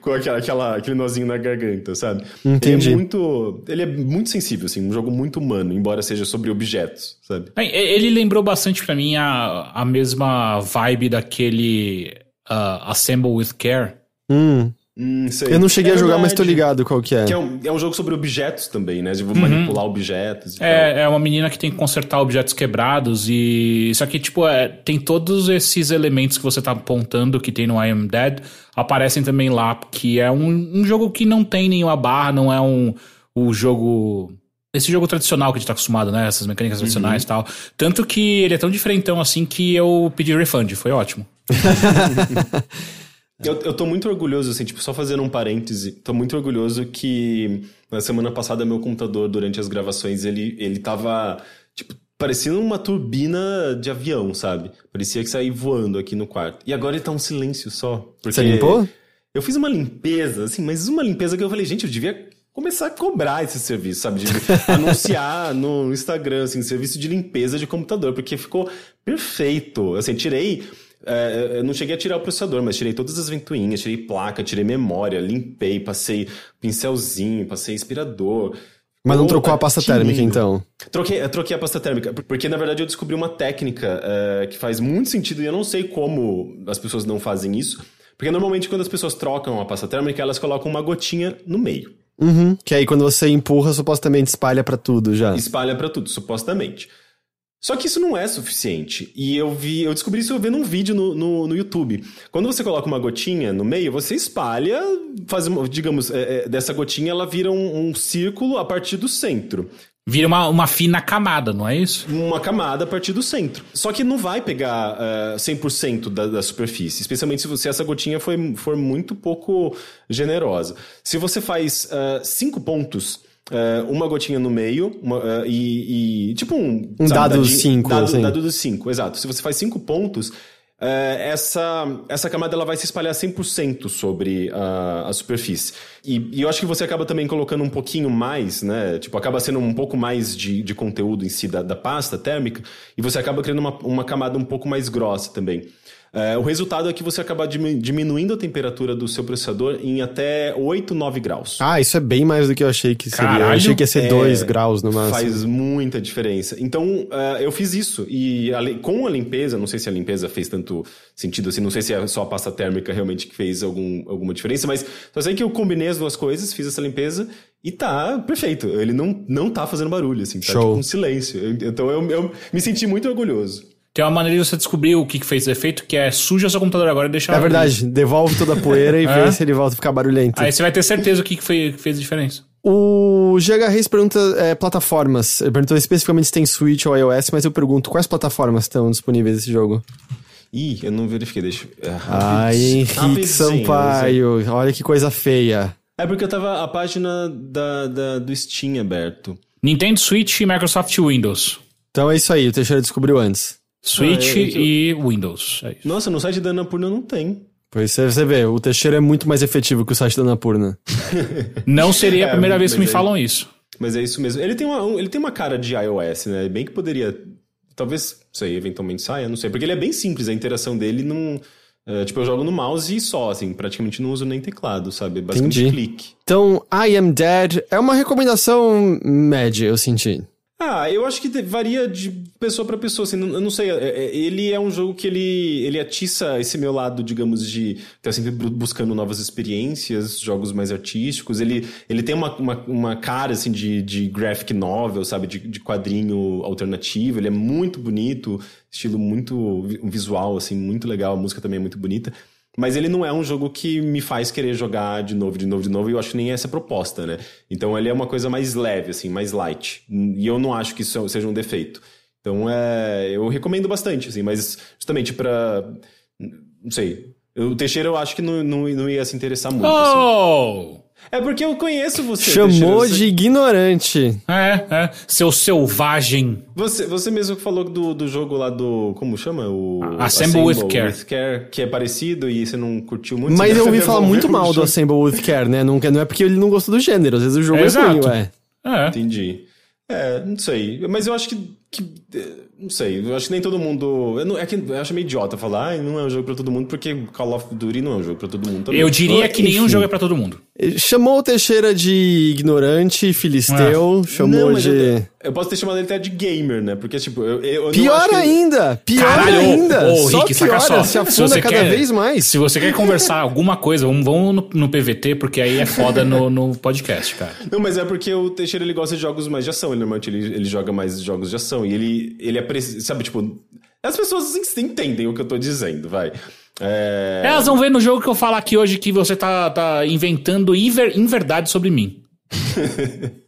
com aquela, aquela, aquele nozinho na garganta, sabe? Entendi. Ele é muito, ele é muito sensível, assim, um jogo muito humano, embora seja sobre objetos, sabe? Ele lembrou bastante para mim a, a mesma vibe daquele uh, Assemble with Care. Hum. Hum, eu não cheguei é a jogar, verdade. mas tô ligado qual que é. Que é, um, é um jogo sobre objetos também, né? De uhum. manipular objetos. é, é uma menina que tem que consertar objetos quebrados e. Só que, tipo, é, tem todos esses elementos que você tá apontando que tem no I Am Dead, aparecem também lá, que é um, um jogo que não tem nenhuma barra, não é um o jogo. Esse jogo tradicional que a gente tá acostumado, né? Essas mecânicas uhum. tradicionais e tal. Tanto que ele é tão diferentão assim que eu pedi refund, foi ótimo. Eu, eu tô muito orgulhoso, assim, tipo, só fazendo um parêntese, tô muito orgulhoso que na semana passada meu computador, durante as gravações, ele, ele tava, tipo, parecendo uma turbina de avião, sabe? Parecia que saía voando aqui no quarto. E agora ele tá um silêncio só. Você limpou? Eu fiz uma limpeza, assim, mas uma limpeza que eu falei, gente, eu devia começar a cobrar esse serviço, sabe? De anunciar no Instagram, assim, serviço de limpeza de computador, porque ficou perfeito. Assim, tirei é, eu não cheguei a tirar o processador, mas tirei todas as ventoinhas, tirei placa, tirei memória, limpei, passei pincelzinho, passei inspirador. Mas não trocou a pasta térmica, então? Troquei, troquei a pasta térmica, porque na verdade eu descobri uma técnica uh, que faz muito sentido e eu não sei como as pessoas não fazem isso. Porque normalmente quando as pessoas trocam a pasta térmica, elas colocam uma gotinha no meio. Uhum, que aí quando você empurra, supostamente espalha para tudo já. Espalha para tudo, supostamente. Só que isso não é suficiente. E eu vi, eu descobri isso vendo um vídeo no, no, no, YouTube. Quando você coloca uma gotinha no meio, você espalha, faz uma, digamos, é, é, dessa gotinha ela vira um, um, círculo a partir do centro. Vira uma, uma fina camada, não é isso? Uma camada a partir do centro. Só que não vai pegar uh, 100% da, da superfície, especialmente se, você, essa gotinha for, for muito pouco generosa. Se você faz uh, cinco pontos Uh, uma gotinha no meio uma, uh, e, e, Tipo um. Um sabe, dado 5. Dado, assim. dado dos 5, exato. Se você faz 5 pontos, uh, essa, essa camada ela vai se espalhar 100% sobre a, a superfície. E, e, eu acho que você acaba também colocando um pouquinho mais, né? Tipo, acaba sendo um pouco mais de, de conteúdo em si da, da pasta térmica, e você acaba criando uma, uma camada um pouco mais grossa também. É, o resultado é que você acaba diminuindo a temperatura do seu processador em até 8, 9 graus. Ah, isso é bem mais do que eu achei que seria. Caralho, eu achei que ia ser 2 é, graus no máximo. Faz muita diferença. Então, uh, eu fiz isso. E a, com a limpeza, não sei se a limpeza fez tanto sentido assim, não sei se é só a pasta térmica realmente que fez algum, alguma diferença, mas só sei que eu combinei as duas coisas, fiz essa limpeza e tá perfeito. Ele não, não tá fazendo barulho, assim, tá Show. tipo um silêncio. Então eu, eu me senti muito orgulhoso. Tem uma maneira de você descobrir o que, que fez efeito, que é suja seu computador agora e deixar. É verdade, devolve toda a poeira e é. vê se ele volta a ficar barulhento. Aí você vai ter certeza o que, que, foi, que fez a diferença. O GH Reis pergunta é, plataformas. Ele perguntou especificamente se tem Switch ou iOS, mas eu pergunto quais plataformas estão disponíveis nesse jogo. Ih, eu não verifiquei, deixa eu... É, Ai, Henrique Sampaio, olha que coisa feia. É porque eu tava a página da, da, do Steam aberto. Nintendo Switch e Microsoft Windows. Então é isso aí, o Teixeira descobriu antes. Switch Ah, é, é eu- e Windows. É isso. Nossa, no site da Annapurna não tem. Pois você, você vê, o Teixeira é muito mais efetivo que o site da Anapurna. Não seria a É, primeira vez que me aí- falam isso. Mas é isso mesmo. Ele tem uma, um- ele tem uma cara de iOS, né? Bem que poderia. Talvez isso aí eventualmente saia, não sei. Porque ele é bem simples, a interação dele não. é, tipo, eu jogo no mouse e só, assim, praticamente não uso nem teclado, sabe? É Basicamente Entendi. clique. Então, I Am Dead é uma recomendação média, eu senti. Ah, eu acho que varia de pessoa pra pessoa, assim, eu não sei, é- é- ele é um jogo que ele, ele atiça esse meu lado, digamos, de estar sempre bu- buscando novas experiências, jogos mais artísticos, ele, ele tem uma, uma, uma cara, assim, de, de graphic novel, sabe, de, de quadrinho alternativo, ele é muito bonito, estilo muito vi- visual, assim, muito legal, a música também é muito bonita, mas ele não é um jogo que me faz querer jogar de novo, de novo, de novo, e eu acho que nem essa é proposta, né? Então ele é uma coisa mais leve, assim, mais light. E eu não acho que isso seja um defeito. Então é. Eu recomendo bastante, assim, mas justamente pra. Não sei. O Teixeira eu acho que não, não, não ia se interessar muito. assim. É porque eu conheço você. Chamou de ignorante. É, é. Seu selvagem. Você, você mesmo que falou do, do jogo lá do. Como chama? O. Assemble with Care. Que é parecido e você não curtiu muito. Mas eu ouvi falar muito mal do. Assemble with Care, né? Não, não é porque ele não gostou do gênero, às vezes o jogo é, Exato. ruim, ué. É. Entendi. É, não sei. Mas eu acho que. que- eh, não sei. Eu acho que nem todo mundo. Eu não, é que eu acho meio idiota falar, ah, não é um jogo pra todo mundo, porque Call of Duty não é um jogo pra todo mundo também. Eu diria que nenhum Enfim. jogo é pra todo mundo. Chamou o Teixeira de ignorante, filisteu, chamou Não, de. eu, eu posso ter chamado ele até de gamer, né? Porque, tipo, eu, eu não Pior que ainda! Pior Caralho, ainda! ô, ô, só Rick, saca piora, só. se Se afunda você cada quer- vez mais. Se você quer conversar alguma coisa, vamos, vamos no, no PVT, porque aí é foda no, no podcast, cara. Não, mas é porque o Teixeira ele gosta de jogos mais de ação. Ele normalmente ele, ele joga mais jogos de ação. E ele, ele é. Sabe, tipo. As pessoas entendem o que eu tô dizendo, vai. É. Elas vão ver no jogo que eu falo aqui hoje que você tá, tá inventando inver, inverdade sobre mim.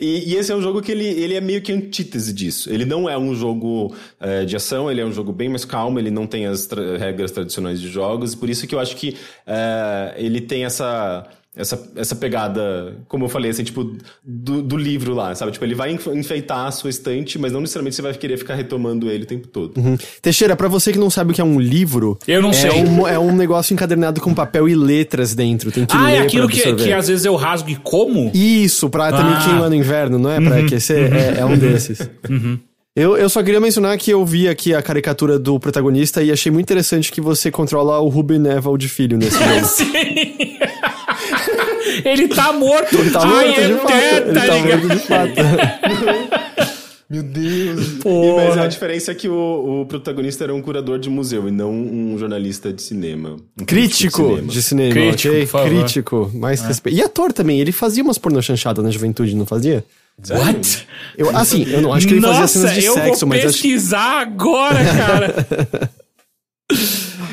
E, e esse é um jogo que ele, ele é meio que antítese disso. Ele não é um jogo é, de ação, ele é um jogo bem mais calmo, ele não tem as tra- regras tradicionais de jogos, por isso que eu acho que é, ele tem essa, essa, essa pegada, como eu falei, assim, tipo, do, do livro lá, sabe? Tipo, ele vai enf- enfeitar a sua estante, mas não necessariamente você vai querer ficar retomando ele o tempo todo. Teixeira, pra você que não sabe o que é um livro, Eu não é sei. Um, é um negócio encadernado com papel e letras dentro. Tem que Ah, ler é aquilo pra que, que às vezes eu rasgo e como? Isso, pra também Ah. Uhum. queimar no inverno, não é? Pra aquecer, é, é um desses. Eu, eu só queria mencionar que eu vi aqui a caricatura do protagonista e achei muito interessante que você controla o Ruben Neville de filho nesse jogo. Sim! Ele tá morto! Ele tá Ai, morto é de fato. dead, Ele tá tá ligado? morto de fato. Meu Deus! Porra. mas a diferença é que o, o protagonista era um curador de museu e não um jornalista de cinema. Um Crítico de cinema, Crítico, ok? por favor. Crítico, mais respeito. E ator também, ele fazia umas pornô chanchadas na juventude, não fazia? What? Eu, assim, eu não acho que ele fazia Nossa, cenas de eu sexo, vou mas acho pesquisar agora, cara.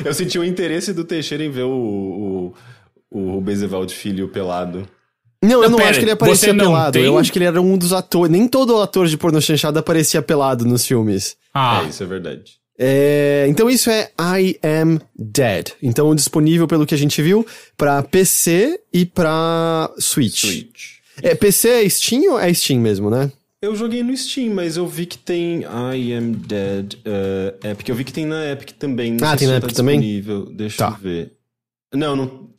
Eu senti o interesse do Teixeira em ver o, o, o Bezevalde Filho pelado. Não, eu Não, acho que ele aparecia pelado. tem? Eu acho que ele era um dos atores. Nem todo ator de pornô chanchada aparecia pelado nos filmes. Ah, É, isso é verdade. É, então isso é I Am Dead. Então disponível pelo que a gente viu pra PC e pra Switch. Switch. É, PC é Steam ou é Steam mesmo, né? Eu joguei no Steam, mas eu vi que tem I Am Dead uh, Epic. Eu vi que tem na Epic também. Não Ah, tem na tá Epic também? disponível. Deixa Tá. eu ver. Não, não.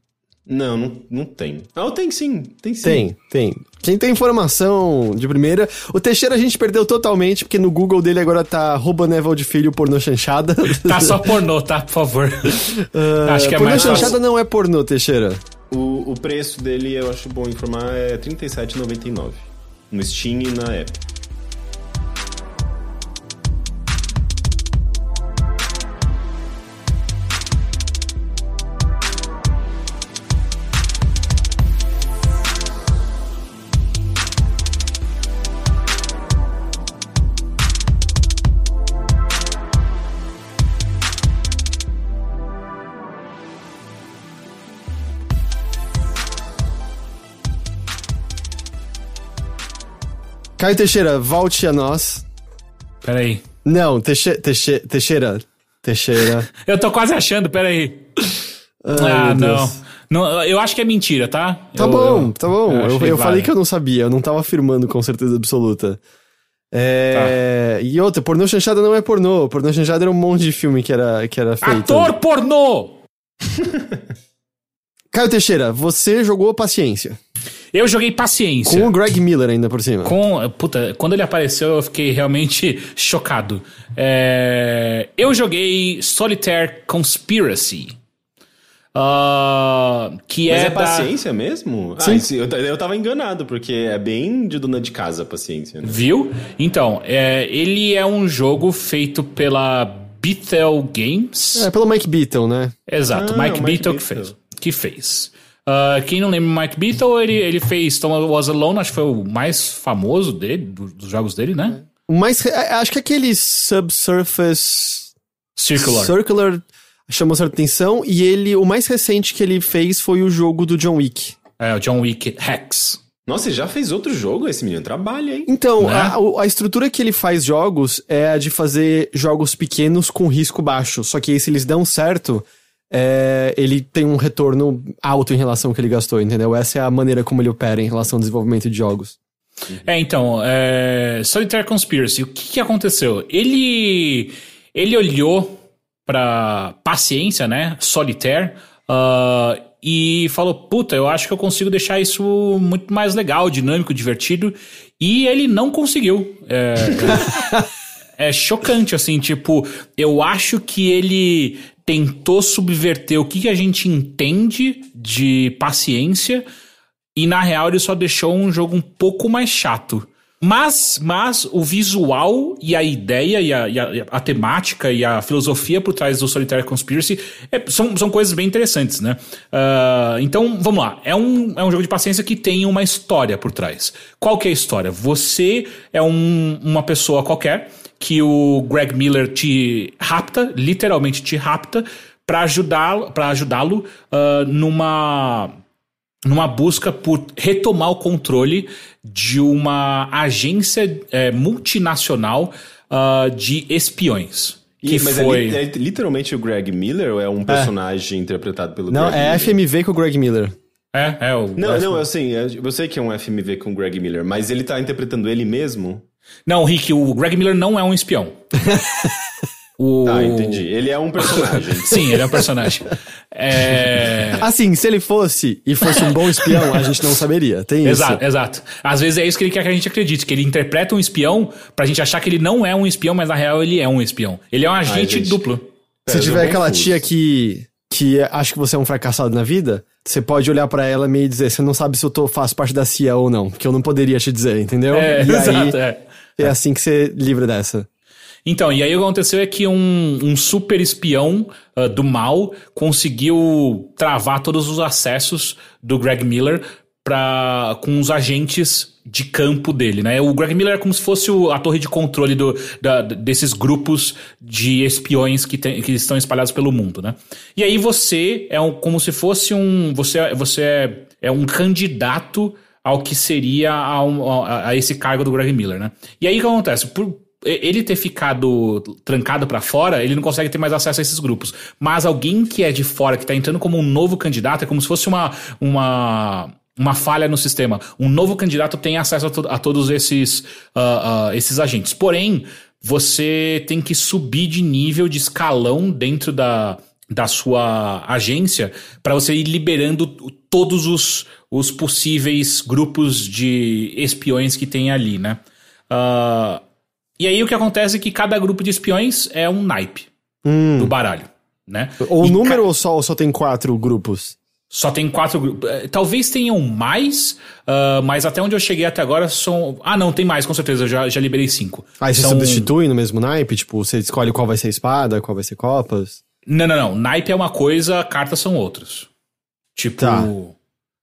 Não, não, não tem. Ah, tem sim. Tem sim. Tem, tem. Quem tem informação de primeira. O Teixeira a gente perdeu totalmente, porque no Google dele agora tá arroba Neville de Filho pornô chanchada. tá só pornô, tá? Por favor. Ah, Acho que é pornô mais chanchada fácil. não é pornô, Teixeira. O, o preço dele, eu acho bom informar, é R$ 37,99. No Steam e na Epic. Caio Teixeira, volte a nós. Peraí. Não, Teixe, Teixe, Teixeira. Teixeira. Eu tô quase achando, peraí. Ai, ah, não. Não. Eu acho que é mentira, tá? Tá Eu- bom, eu- tá bom. eu Eu, eu falei que eu não sabia, eu não tava afirmando com certeza absoluta. É... E outra, pornô chanchada não é pornô. Pornô chanchada era um monte de filme que era, que era feito. Ator pornô! Caio Teixeira, você jogou Paciência. Eu joguei Paciência. Com o Greg Miller ainda por cima. Com, puta, quando ele apareceu eu fiquei realmente chocado. É, eu joguei Solitaire Conspiracy. Uh, que Mas é, é, da- paciência mesmo? Ah, esse- eu, eu tava enganado, porque é bem de dona de casa a paciência, né? Viu? Então, é, ele é um jogo feito pela Bethel Games. É, pelo Mike Beaton, né? Exato, Ah, Mike Mike Beatle que Beatle. fez. Que fez. Ah, quem não lembra o Mike Beatle, ele, ele fez Tom Was Alone, acho que foi o mais famoso dele, do- dos jogos dele, né? O mais. re- é, Acho que aquele Subsurface. Circular. Circular chamou certa atenção. E ele. O mais recente que ele fez foi o jogo do John Wick. É, o John Wick Hex. Nossa, e já fez outro jogo? Esse menino trabalha, hein? Então, Né? a, a estrutura que ele faz jogos é a de fazer jogos pequenos com risco baixo. Só que aí, se eles dão certo, é, ele tem um retorno alto em relação ao que ele gastou, entendeu? Essa é a maneira como ele opera em relação ao desenvolvimento de jogos. É, então, é, Solitaire Conspiracy, o que, que aconteceu? Ele, ele olhou pra paciência, né? Solitaire, ah, e falou: Puta, eu acho que eu consigo deixar isso muito mais legal, dinâmico, divertido. E ele não conseguiu. É, é, chocante, assim, tipo, eu acho que ele tentou subverter o que, que a gente entende de paciência e na real ele só deixou um jogo um pouco mais chato. Mas, mas o visual e a ideia e a, e a- a temática e a filosofia por trás do Solitaire Conspiracy é- são, são coisas bem interessantes, né? Ah, então, vamos lá. É um, é um jogo de paciência que tem uma história por trás. Qual que é a história? Você é um- uma pessoa qualquer que o Greg Miller te rapta, literalmente te rapta, para ajudá-lo para ajudá-lo ah, numa numa busca por retomar o controle de uma agência eh, multinacional ah, de espiões. E- Que mas foi. é, li- é literalmente o Greg Miller ou é um personagem interpretado pelo Não, Greg é Miller? FMV com o Greg Miller. É, é o. Não, não, eu sei, eu sei que é um FMV com o Greg Miller, mas ele tá interpretando ele mesmo? Não, Rick, o Greg Miller não é um espião. o... Ah, entendi. Ele é um personagem. Sim, ele é um personagem. é... Assim, se ele fosse e fosse um bom espião, a gente não saberia. Tem isso. Exato, exato. Às vezes é isso que ele quer que a gente acredite, que ele interpreta um espião pra gente achar que ele não é um espião, mas na real ele é um espião. Ele é um agente gente. duplo. Se Pera, tiver aquela confuso. tia que, que acha que você é um fracassado na vida, você pode olhar pra ela e meio dizer: você não sabe se eu tô, faço parte da CIA ou não, porque eu não poderia te dizer, entendeu? É, e exato, aí é. É assim que você livra dessa. Então, e aí o que aconteceu é que um, um super espião ah, do mal conseguiu travar todos os acessos do Greg Miller pra, com os agentes de campo dele, né? O Greg Miller é como se fosse o- a torre de controle do, da- desses grupos de espiões que, tem- que estão espalhados pelo mundo, né? E aí você é um- como se fosse um... Você, é- você é, é um candidato ao que seria a, a- a esse cargo do Greg Miller, né? E aí o que acontece? Por ele ter ficado trancado pra fora, ele não consegue ter mais acesso a esses grupos. Mas alguém que é de fora, que tá entrando como um novo candidato, é como se fosse uma, uma, uma falha no sistema. Um novo candidato tem acesso a, to- a todos esses, ah, ah, esses agentes. Porém, você tem que subir de nível, de escalão dentro da, da sua agência para você ir liberando todos os, os possíveis grupos de espiões que tem ali, né? Ah, e aí o que acontece é que cada grupo de espiões é um naipe do baralho, né? Ou E número ca- ou só, ou só tem quatro grupos? Só tem quatro grupos. Eh, Talvez tenham mais, ah, mas até onde eu cheguei até agora são. Ah, não, tem mais, com certeza. Eu já, já liberei cinco. Aí você São- substitui no mesmo naipe? Tipo, você escolhe qual vai ser espada, qual vai ser copas? Não, não, não. Naipe é uma coisa, cartas são outros. Tipo. Tá.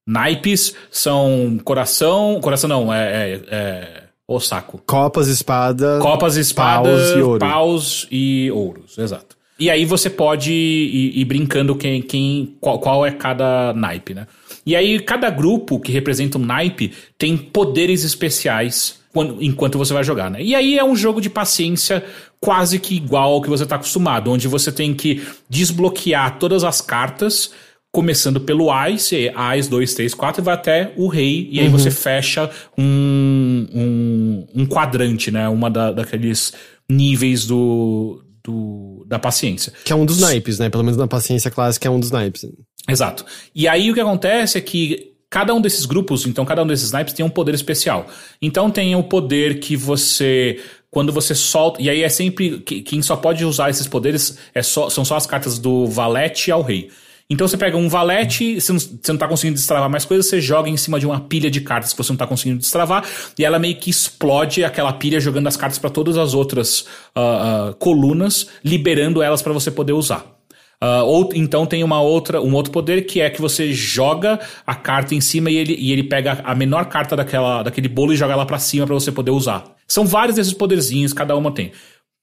Naipes são coração. Coração não, é. é, é o saco. Copas, espada. Copas, espadas, paus e ouro. paus e ouros, exato. E aí você pode ir, ir brincando quem, quem, qual, qual é cada naipe, né? E aí cada grupo que representa um naipe tem poderes especiais quando- enquanto você vai jogar, né? E aí é um jogo de paciência quase que igual ao que você está acostumado, onde você tem que desbloquear todas as cartas começando pelo Ais, Ais 2, 3, 4, e vai até o Rei, e aí você fecha um, um, um quadrante, né? Uma da, daqueles níveis do, do, da paciência. Que é um dos naipes, né? Pelo menos na paciência clássica é um dos naipes. Exato. E aí o que acontece é que cada um desses grupos, então cada um desses naipes tem um poder especial. Então tem o poder que você quando você solta, e aí é sempre quem só pode usar esses poderes é só, são só as cartas do valete ao rei. Então você pega um valete, você não, você não tá conseguindo destravar mais coisas, você joga em cima de uma pilha de cartas que você não tá conseguindo destravar, e ela meio que explode aquela pilha jogando as cartas para todas as outras uh, uh, colunas, liberando elas para você poder usar. Uh, ou então tem uma outra, um outro poder que é que você joga a carta em cima e ele, e ele pega a menor carta daquela, daquele bolo e joga ela para cima para você poder usar. São vários desses poderzinhos, cada uma tem.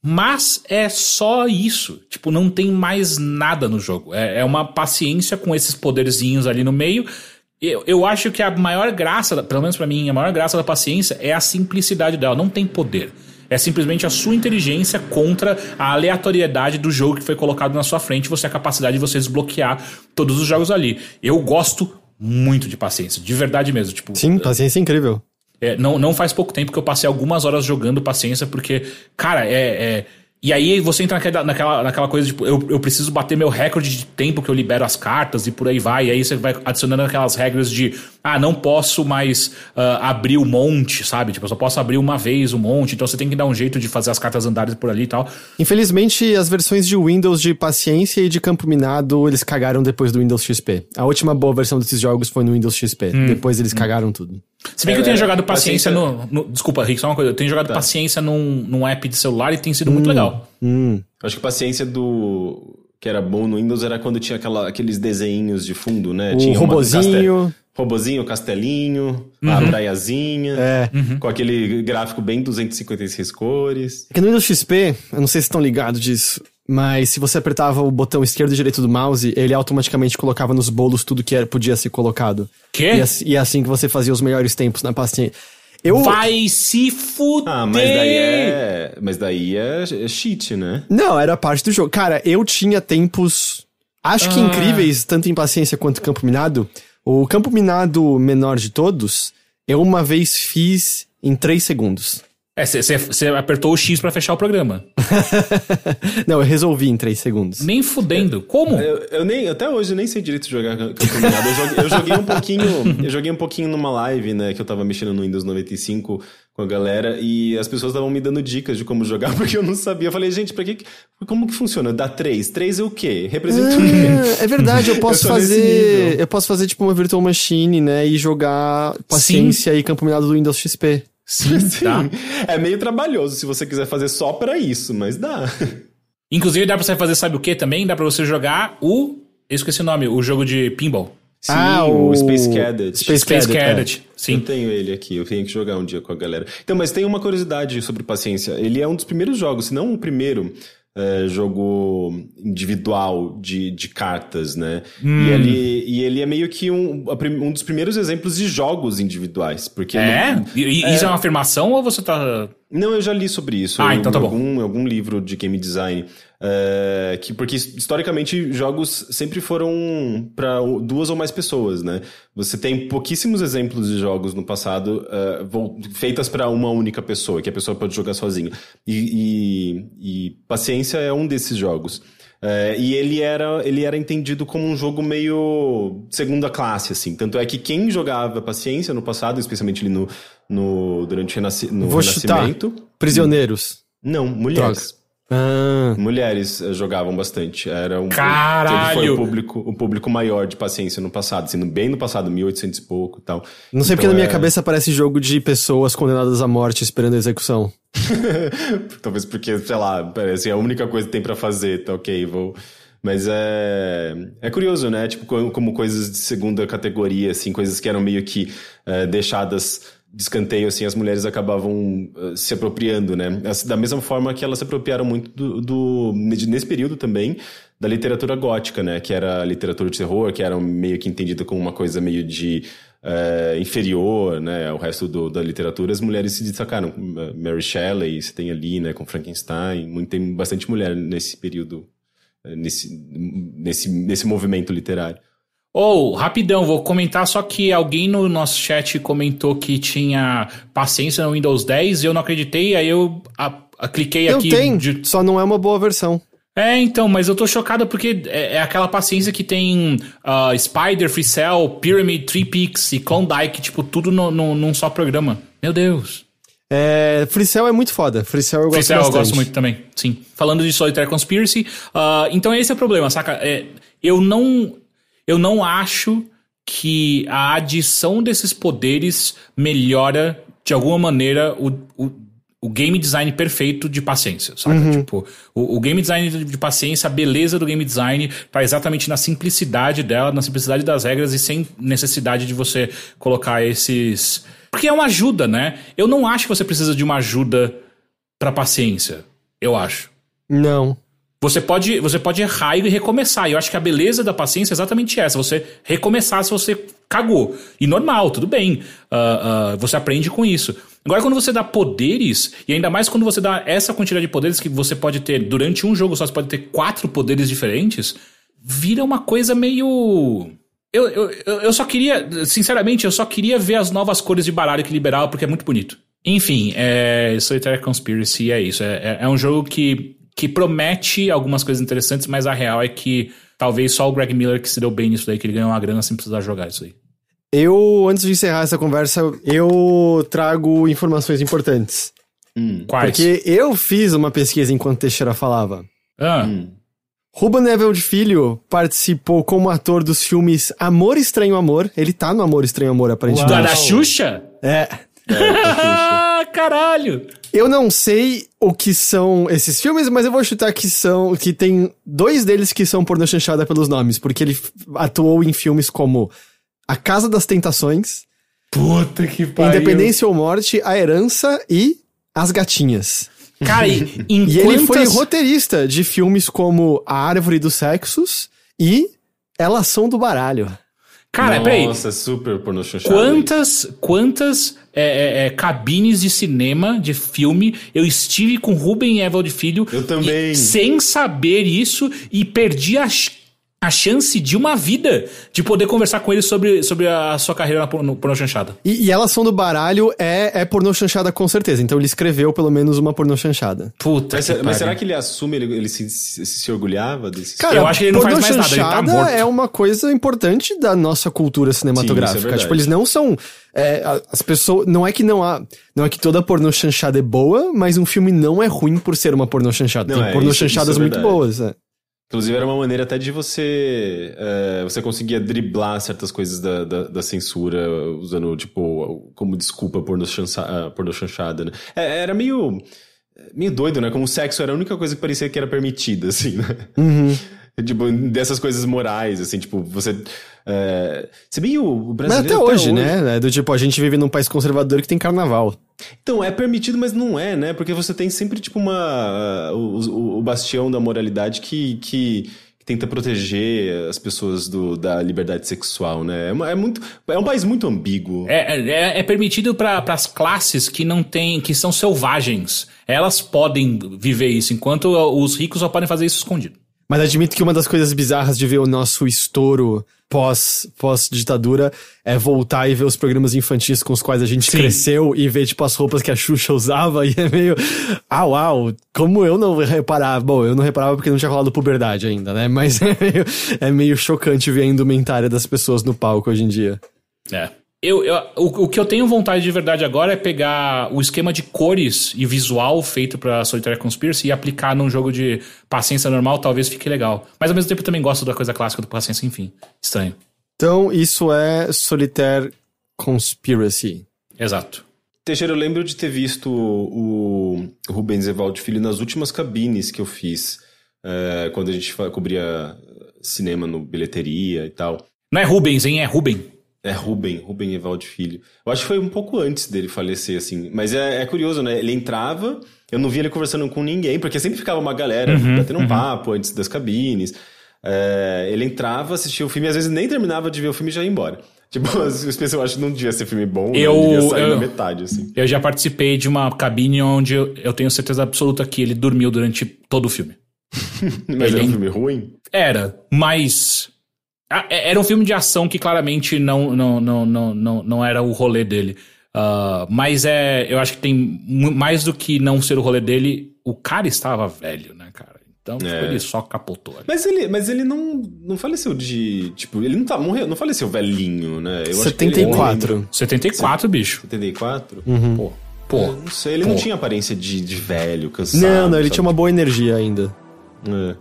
Mas é só isso. Tipo, não tem mais nada no jogo. É, é uma paciência com esses poderzinhos ali no meio. Eu, eu acho que a maior graça, pelo menos para mim, a maior graça da paciência é a simplicidade dela. Não tem poder. É simplesmente a sua inteligência contra a aleatoriedade do jogo que foi colocado na sua frente, você a capacidade de você desbloquear todos os jogos ali. Eu gosto muito de paciência, de verdade mesmo. Tipo, Sim, paciência é incrível. É, não, não faz pouco tempo que eu passei algumas horas jogando paciência, porque, cara, é, é e aí você entra naquela, naquela, naquela coisa, tipo, eu, eu preciso bater meu recorde de tempo que eu libero as cartas e por aí vai. E aí você vai adicionando aquelas regras de, ah, não posso mais uh, abrir o monte, sabe? Tipo, eu só posso abrir uma vez o monte. Então você tem que dar um jeito de fazer as cartas andarem por ali e tal. Infelizmente, as versões de Windows de paciência e de campo minado, eles cagaram depois do Windows XP. A última boa versão desses jogos foi no Windows XP. Hum. Depois eles cagaram tudo. Se bem é, que eu tenho é, jogado paciência, paciência... No, no, Desculpa, Rick, só uma coisa. Eu tenho jogado tá. paciência num, num app de celular e tem sido hum, muito legal. Hum. Acho que paciência do. que era bom no Windows era quando tinha aquela, aqueles desenhos de fundo, né? O tinha robozinho. Castel... Robozinho, castelinho, uhum. a praiazinha, é. uhum. com aquele gráfico bem 256 cores. É que no Windows XP, eu não sei se estão ligados disso, mas se você apertava o botão esquerdo e direito do mouse, ele automaticamente colocava nos bolos tudo que era, podia ser colocado. Quê? E, e é assim que você fazia os melhores tempos na pastinha. Eu... Vai se fuder! Ah, mas daí é. Mas daí é, é cheat, né? Não, era parte do jogo. Cara, eu tinha tempos. Acho que ah. incríveis, tanto em paciência quanto em campo minado. O campo minado menor de todos, eu uma vez fiz em 3 segundos. É, você apertou o X para fechar o programa. não, eu resolvi em 3 segundos. Nem fudendo. Como? Eu, eu, nem, até hoje eu nem sei direito jogar campeonato. eu, joguei, eu joguei um pouquinho. Eu joguei um pouquinho numa live, né? Que eu tava mexendo no Windows 95 com a galera e as pessoas estavam me dando dicas de como jogar porque eu não sabia. Eu falei, gente, pra que. Como que funciona? Dá 3. 3 é o quê? Representa ah, o quê? É verdade, eu posso eu fazer. Eu posso fazer tipo uma virtual machine, né? E jogar paciência Sim. e campo minado do Windows XP. Sim, sim. Tá? É meio trabalhoso se você quiser fazer só para isso, mas dá. Inclusive dá pra você fazer, sabe o que também? Dá pra você jogar o. Eu esqueci o nome, o jogo de pinball. Sim, ah, o Space Cadet. Space, Space Cadet, Cadet. É. sim. Eu tenho ele aqui, eu tenho que jogar um dia com a galera. Então, mas tem uma curiosidade sobre paciência. Ele é um dos primeiros jogos, se não o primeiro, é, jogo individual de, de cartas, né? Hum. E, ele, e ele é meio que um, um dos primeiros exemplos de jogos individuais. Porque é? Não, e, é... Isso é uma afirmação ou você tá. Não, eu já li sobre isso. Ah, então tá bom. Algum, algum livro de game design. É, que, porque historicamente jogos sempre foram para duas ou mais pessoas, né? Você tem pouquíssimos exemplos de jogos no passado uh, feitas para uma única pessoa, que a pessoa pode jogar sozinha. E, e, e Paciência é um desses jogos. Uh, e ele era, ele era entendido como um jogo meio segunda classe, assim. Tanto é que quem jogava Paciência no passado, especialmente ali no, no durante o renasci no Vou Renascimento... Chutar. Prisioneiros. Não, mulheres. Droga. Ah. Mulheres eh, jogavam bastante. Era um Caralho! Foi o público, o público maior de paciência no passado, sendo bem no passado, 1800 e pouco e tal. Não sei então, porque na minha é... cabeça parece jogo de pessoas condenadas à morte esperando a execução. Talvez porque, sei lá, parece a única coisa que tem para fazer, tá ok, vou. Mas é, é curioso, né? Tipo, como coisas de segunda categoria, assim, coisas que eram meio que é, deixadas de escanteio, assim, as mulheres acabavam uh, se apropriando, né? Da mesma forma que elas se apropriaram muito do, do, nesse período também, da literatura gótica, né? Que era literatura de terror, que era meio que entendida como uma coisa meio de uh, inferior, né? Ao resto do, da literatura, as mulheres se destacaram. Mary Shelley, você tem ali, né? Com Frankenstein, muito, tem bastante mulher nesse período, nesse, nesse, nesse movimento literário. Ou, rapidão, vou comentar só que alguém no nosso chat comentou que tinha paciência no Windows 10 e eu não acreditei, aí eu a, a, cliquei Eu aqui. tenho, de- só não é uma boa versão. É, então, mas eu tô chocado porque é, é aquela paciência que tem ah, Spider, Free Cell, Pyramid, Three Peaks e Klondike, tipo, tudo no, no- num só programa. Meu Deus. É, FreeCell é muito foda. FreeCell eu gosto Cell eu bastante. gosto muito também, sim. Falando de Solitaire Conspiracy, ah, então esse é o problema, saca? É, eu não eu não acho que a adição desses poderes melhora de alguma maneira o, o, o game design perfeito de paciência, saca? Tipo, o, o game design de, de paciência, a beleza do game design tá exatamente na simplicidade dela, na simplicidade das regras e sem necessidade de você colocar esses. Porque é uma ajuda, né? Eu não acho que você precisa de uma ajuda pra paciência. Eu acho. Não. Você pode, você pode errar e recomeçar. E eu acho que a beleza da paciência é exatamente essa. Você recomeçar se você cagou. E normal, tudo bem. Ah, ah, você aprende com isso. Agora, quando você dá poderes, e ainda mais quando você dá essa quantidade de poderes que você pode ter durante um jogo só, você pode ter quatro poderes diferentes, vira uma coisa meio. Eu, eu, eu só queria, sinceramente, eu só queria ver as novas cores de baralho que liberaram, porque é muito bonito. Enfim, é, Solitaire Conspiracy é isso. É, é- é um jogo que, que promete algumas coisas interessantes, mas a real é que talvez só o Greg Miller que se deu bem nisso daí, que ele ganhou uma grana sem precisar jogar isso aí. Eu, antes de encerrar essa conversa, eu trago informações importantes. Quais? Porque eu fiz uma pesquisa enquanto Teixeira falava. Ah, Ruben Neville Filho participou como ator dos filmes Amor Estranho Amor. Ele tá no Amor Estranho Amor, da, aparentemente. da Xuxa? É. Ah, caralho! Eu não sei o que são esses filmes, mas eu vou chutar que são. que tem dois deles que são pornô chanchada pelos nomes, porque ele atuou em filmes como A Casa das Tentações, Puta que pariu. Independência ou Morte, A Herança e As Gatinhas. Cara, e, em E ele foi quantas- roteirista de filmes como A Árvore dos Sexos e Elas São do Baralho. Cara, peraí. Nossa, super pornô chanchado. Quantas, quantas é, é, é, cabines de cinema, de filme, eu estive com Ruben Evald Filho. Eu também. e- sem saber isso e perdi a, ch- a chance de uma vida de poder conversar com ele sobre, sobre a sua carreira na porno, porno chanchada. E, e Elas São do Baralho é, é pornô chanchada com certeza. Então ele escreveu pelo menos uma pornô chanchada. Puta Mas, que mas será que ele assume, ele, ele se, se, se orgulhava desse Cara, Eu acho que ele não pornô faz mais nada, ele tá chanchada morto. é uma coisa importante da nossa cultura cinematográfica. verdade. tipo, eles não são. é, as pessoas. Não é que não há. Não é que toda pornô chanchada é boa, mas um filme não é ruim por ser uma pornô chanchada. Não, Tem é, pornô isso- chanchadas isso é muito boas. é. Inclusive, era uma maneira até de você. é, você conseguia driblar certas coisas da, da, da censura, usando, tipo, como desculpa porno, chancha, ah, porno chanchada, né? É, era meio. meio doido, né? Como o sexo era a única coisa que parecia que era permitida, assim, né? Uhum. Tipo, dessas coisas morais, assim, tipo, você. É, se bem o o Mas brasileiro. até hoje, né? É Do tipo, a gente vive num país conservador que tem carnaval. Então, é permitido, mas não é, né? Porque você tem sempre, tipo, uma. o, o- o bastião da moralidade que, que, tenta proteger as pessoas do, da liberdade sexual, né? É, é muito. É um país muito ambíguo. É, é, é permitido para as classes que não têm, que são selvagens. Elas podem viver isso, enquanto os ricos só podem fazer isso escondido. Mas admito que uma das coisas bizarras de ver o nosso estouro pós, pós-ditadura é voltar e ver os programas infantis com os quais a gente Sim. cresceu e ver, tipo, as roupas que a Xuxa usava e é meio. Ah, uau! Como eu não reparava? Bom, eu não reparava porque não tinha rolado puberdade ainda, né? Mas é meio, é meio chocante ver a indumentária das pessoas no palco hoje em dia. É. Eu, eu- o, o que eu tenho vontade de verdade agora é pegar o esquema de cores e visual feito pra Solitaire Conspiracy e aplicar num jogo de paciência normal, talvez fique legal. Mas ao mesmo tempo eu também gosto da coisa clássica do paciência, enfim. Estranho. Então, isso é Solitaire Conspiracy. Exato. Teixeira, eu lembro de ter visto o, Rubens Evaldo Filho nas últimas cabines que eu fiz, é, quando a gente cobria cinema no bilheteria e tal. Não é Rubens, hein? É Ruben. É Ruben, Ruben Evaldo Filho. Eu acho que foi um pouco antes dele falecer, assim. Mas é, é curioso, né? Ele entrava, eu não via ele conversando com ninguém, porque sempre ficava uma galera batendo um papo antes das cabines. É, ele entrava, assistia o filme, e às vezes nem terminava de ver o filme e já ia embora. Tipo, as pessoas acham que não devia ser filme bom, Eu- não devia sair eu- na metade, assim. Eu já participei de uma cabine onde eu, eu tenho certeza absoluta que ele dormiu durante todo o filme. Mas Ele- era um filme ruim? Era, mas Ah, é- era um filme de ação que claramente não, não, não, não, não, não era o rolê dele. Ah, mas é, eu acho que tem mais do que não ser o rolê dele, o cara estava velho, né, cara? Então tipo, É. ele só capotou. ali. Mas ele, mas ele não, não faleceu de. Tipo, ele não tá morreu, não faleceu velhinho, né? Eu acho que ele- 74. 74, bicho. 74? Pô, pô. Eu não sei, ele Pô. não tinha aparência de, de velho, cansado. Não, não, ele sabe? tinha uma boa energia ainda. É.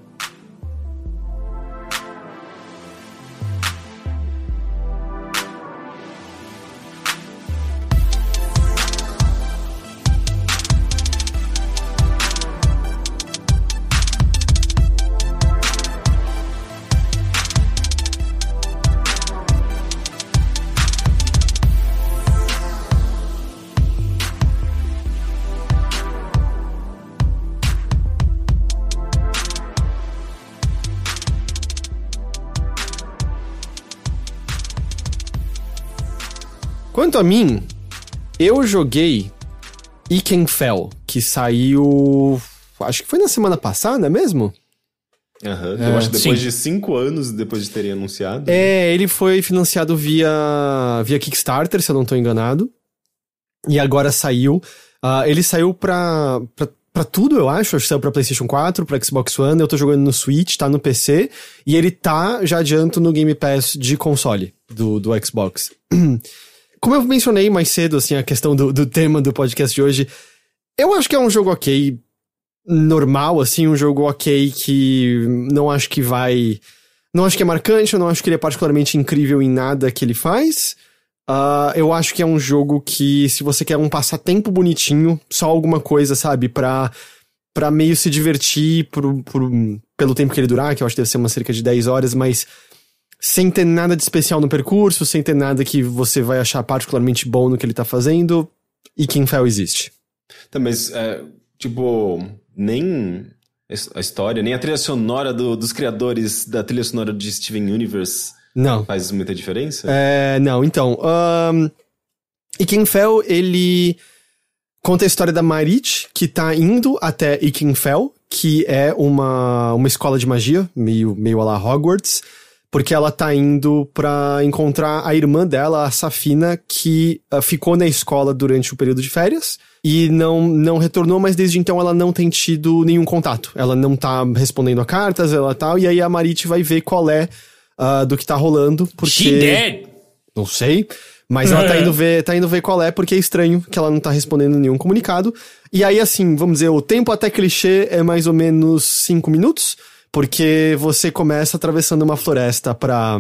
Quanto a mim, eu joguei Ikenfell, que saiu. Acho que foi na semana passada mesmo? Aham. Eu acho que depois sim. de cinco anos depois de terem anunciado. É, ele foi financiado via, via Kickstarter, se eu não tô enganado. E agora saiu. Ah, ele saiu pra, pra, pra tudo, eu acho. Acho que saiu pra PlayStation 4, pra Xbox One. Eu tô jogando no Switch, tá no PC. E ele tá, já adianto, no Game Pass de console do, do Xbox. Como eu mencionei mais cedo, assim, a questão do, do tema do podcast de hoje, eu acho que é um jogo ok, normal, assim, um jogo ok que não acho que vai. Não acho que é marcante, eu não acho que ele é particularmente incrível em nada que ele faz. Ah, eu acho que é um jogo que, se você quer um passatempo bonitinho, só alguma coisa, sabe, pra, pra meio se divertir por, por, pelo tempo que ele durar, que eu acho que deve ser uma cerca de 10 horas, mas sem ter nada de especial no percurso, sem ter nada que você vai achar particularmente bom no que ele tá fazendo, e Kinfell existe. Tá, mas, é, tipo, nem a história, nem a trilha sonora do- dos criadores da trilha sonora de Steven Universe Não. faz muita diferença? É, não, então. Um, Ikenfell, ele conta a história da Marit, que tá indo até Ikenfell, que é uma, uma escola de magia, meio, meio a la Hogwarts, porque ela tá indo pra encontrar a irmã dela, a Safina, que ah, ficou na escola durante o período de férias e não, não retornou, mas desde então ela não tem tido nenhum contato. Ela não tá respondendo a cartas, ela tal, e aí a Marit vai ver qual é ah, do que tá rolando, porque... She dead! Não sei. Mas ela tá indo ver, tá indo ver qual é, porque é estranho que ela não tá respondendo nenhum comunicado. E aí, assim, vamos dizer, o tempo até clichê é mais ou menos cinco minutos, porque você começa atravessando uma floresta pra,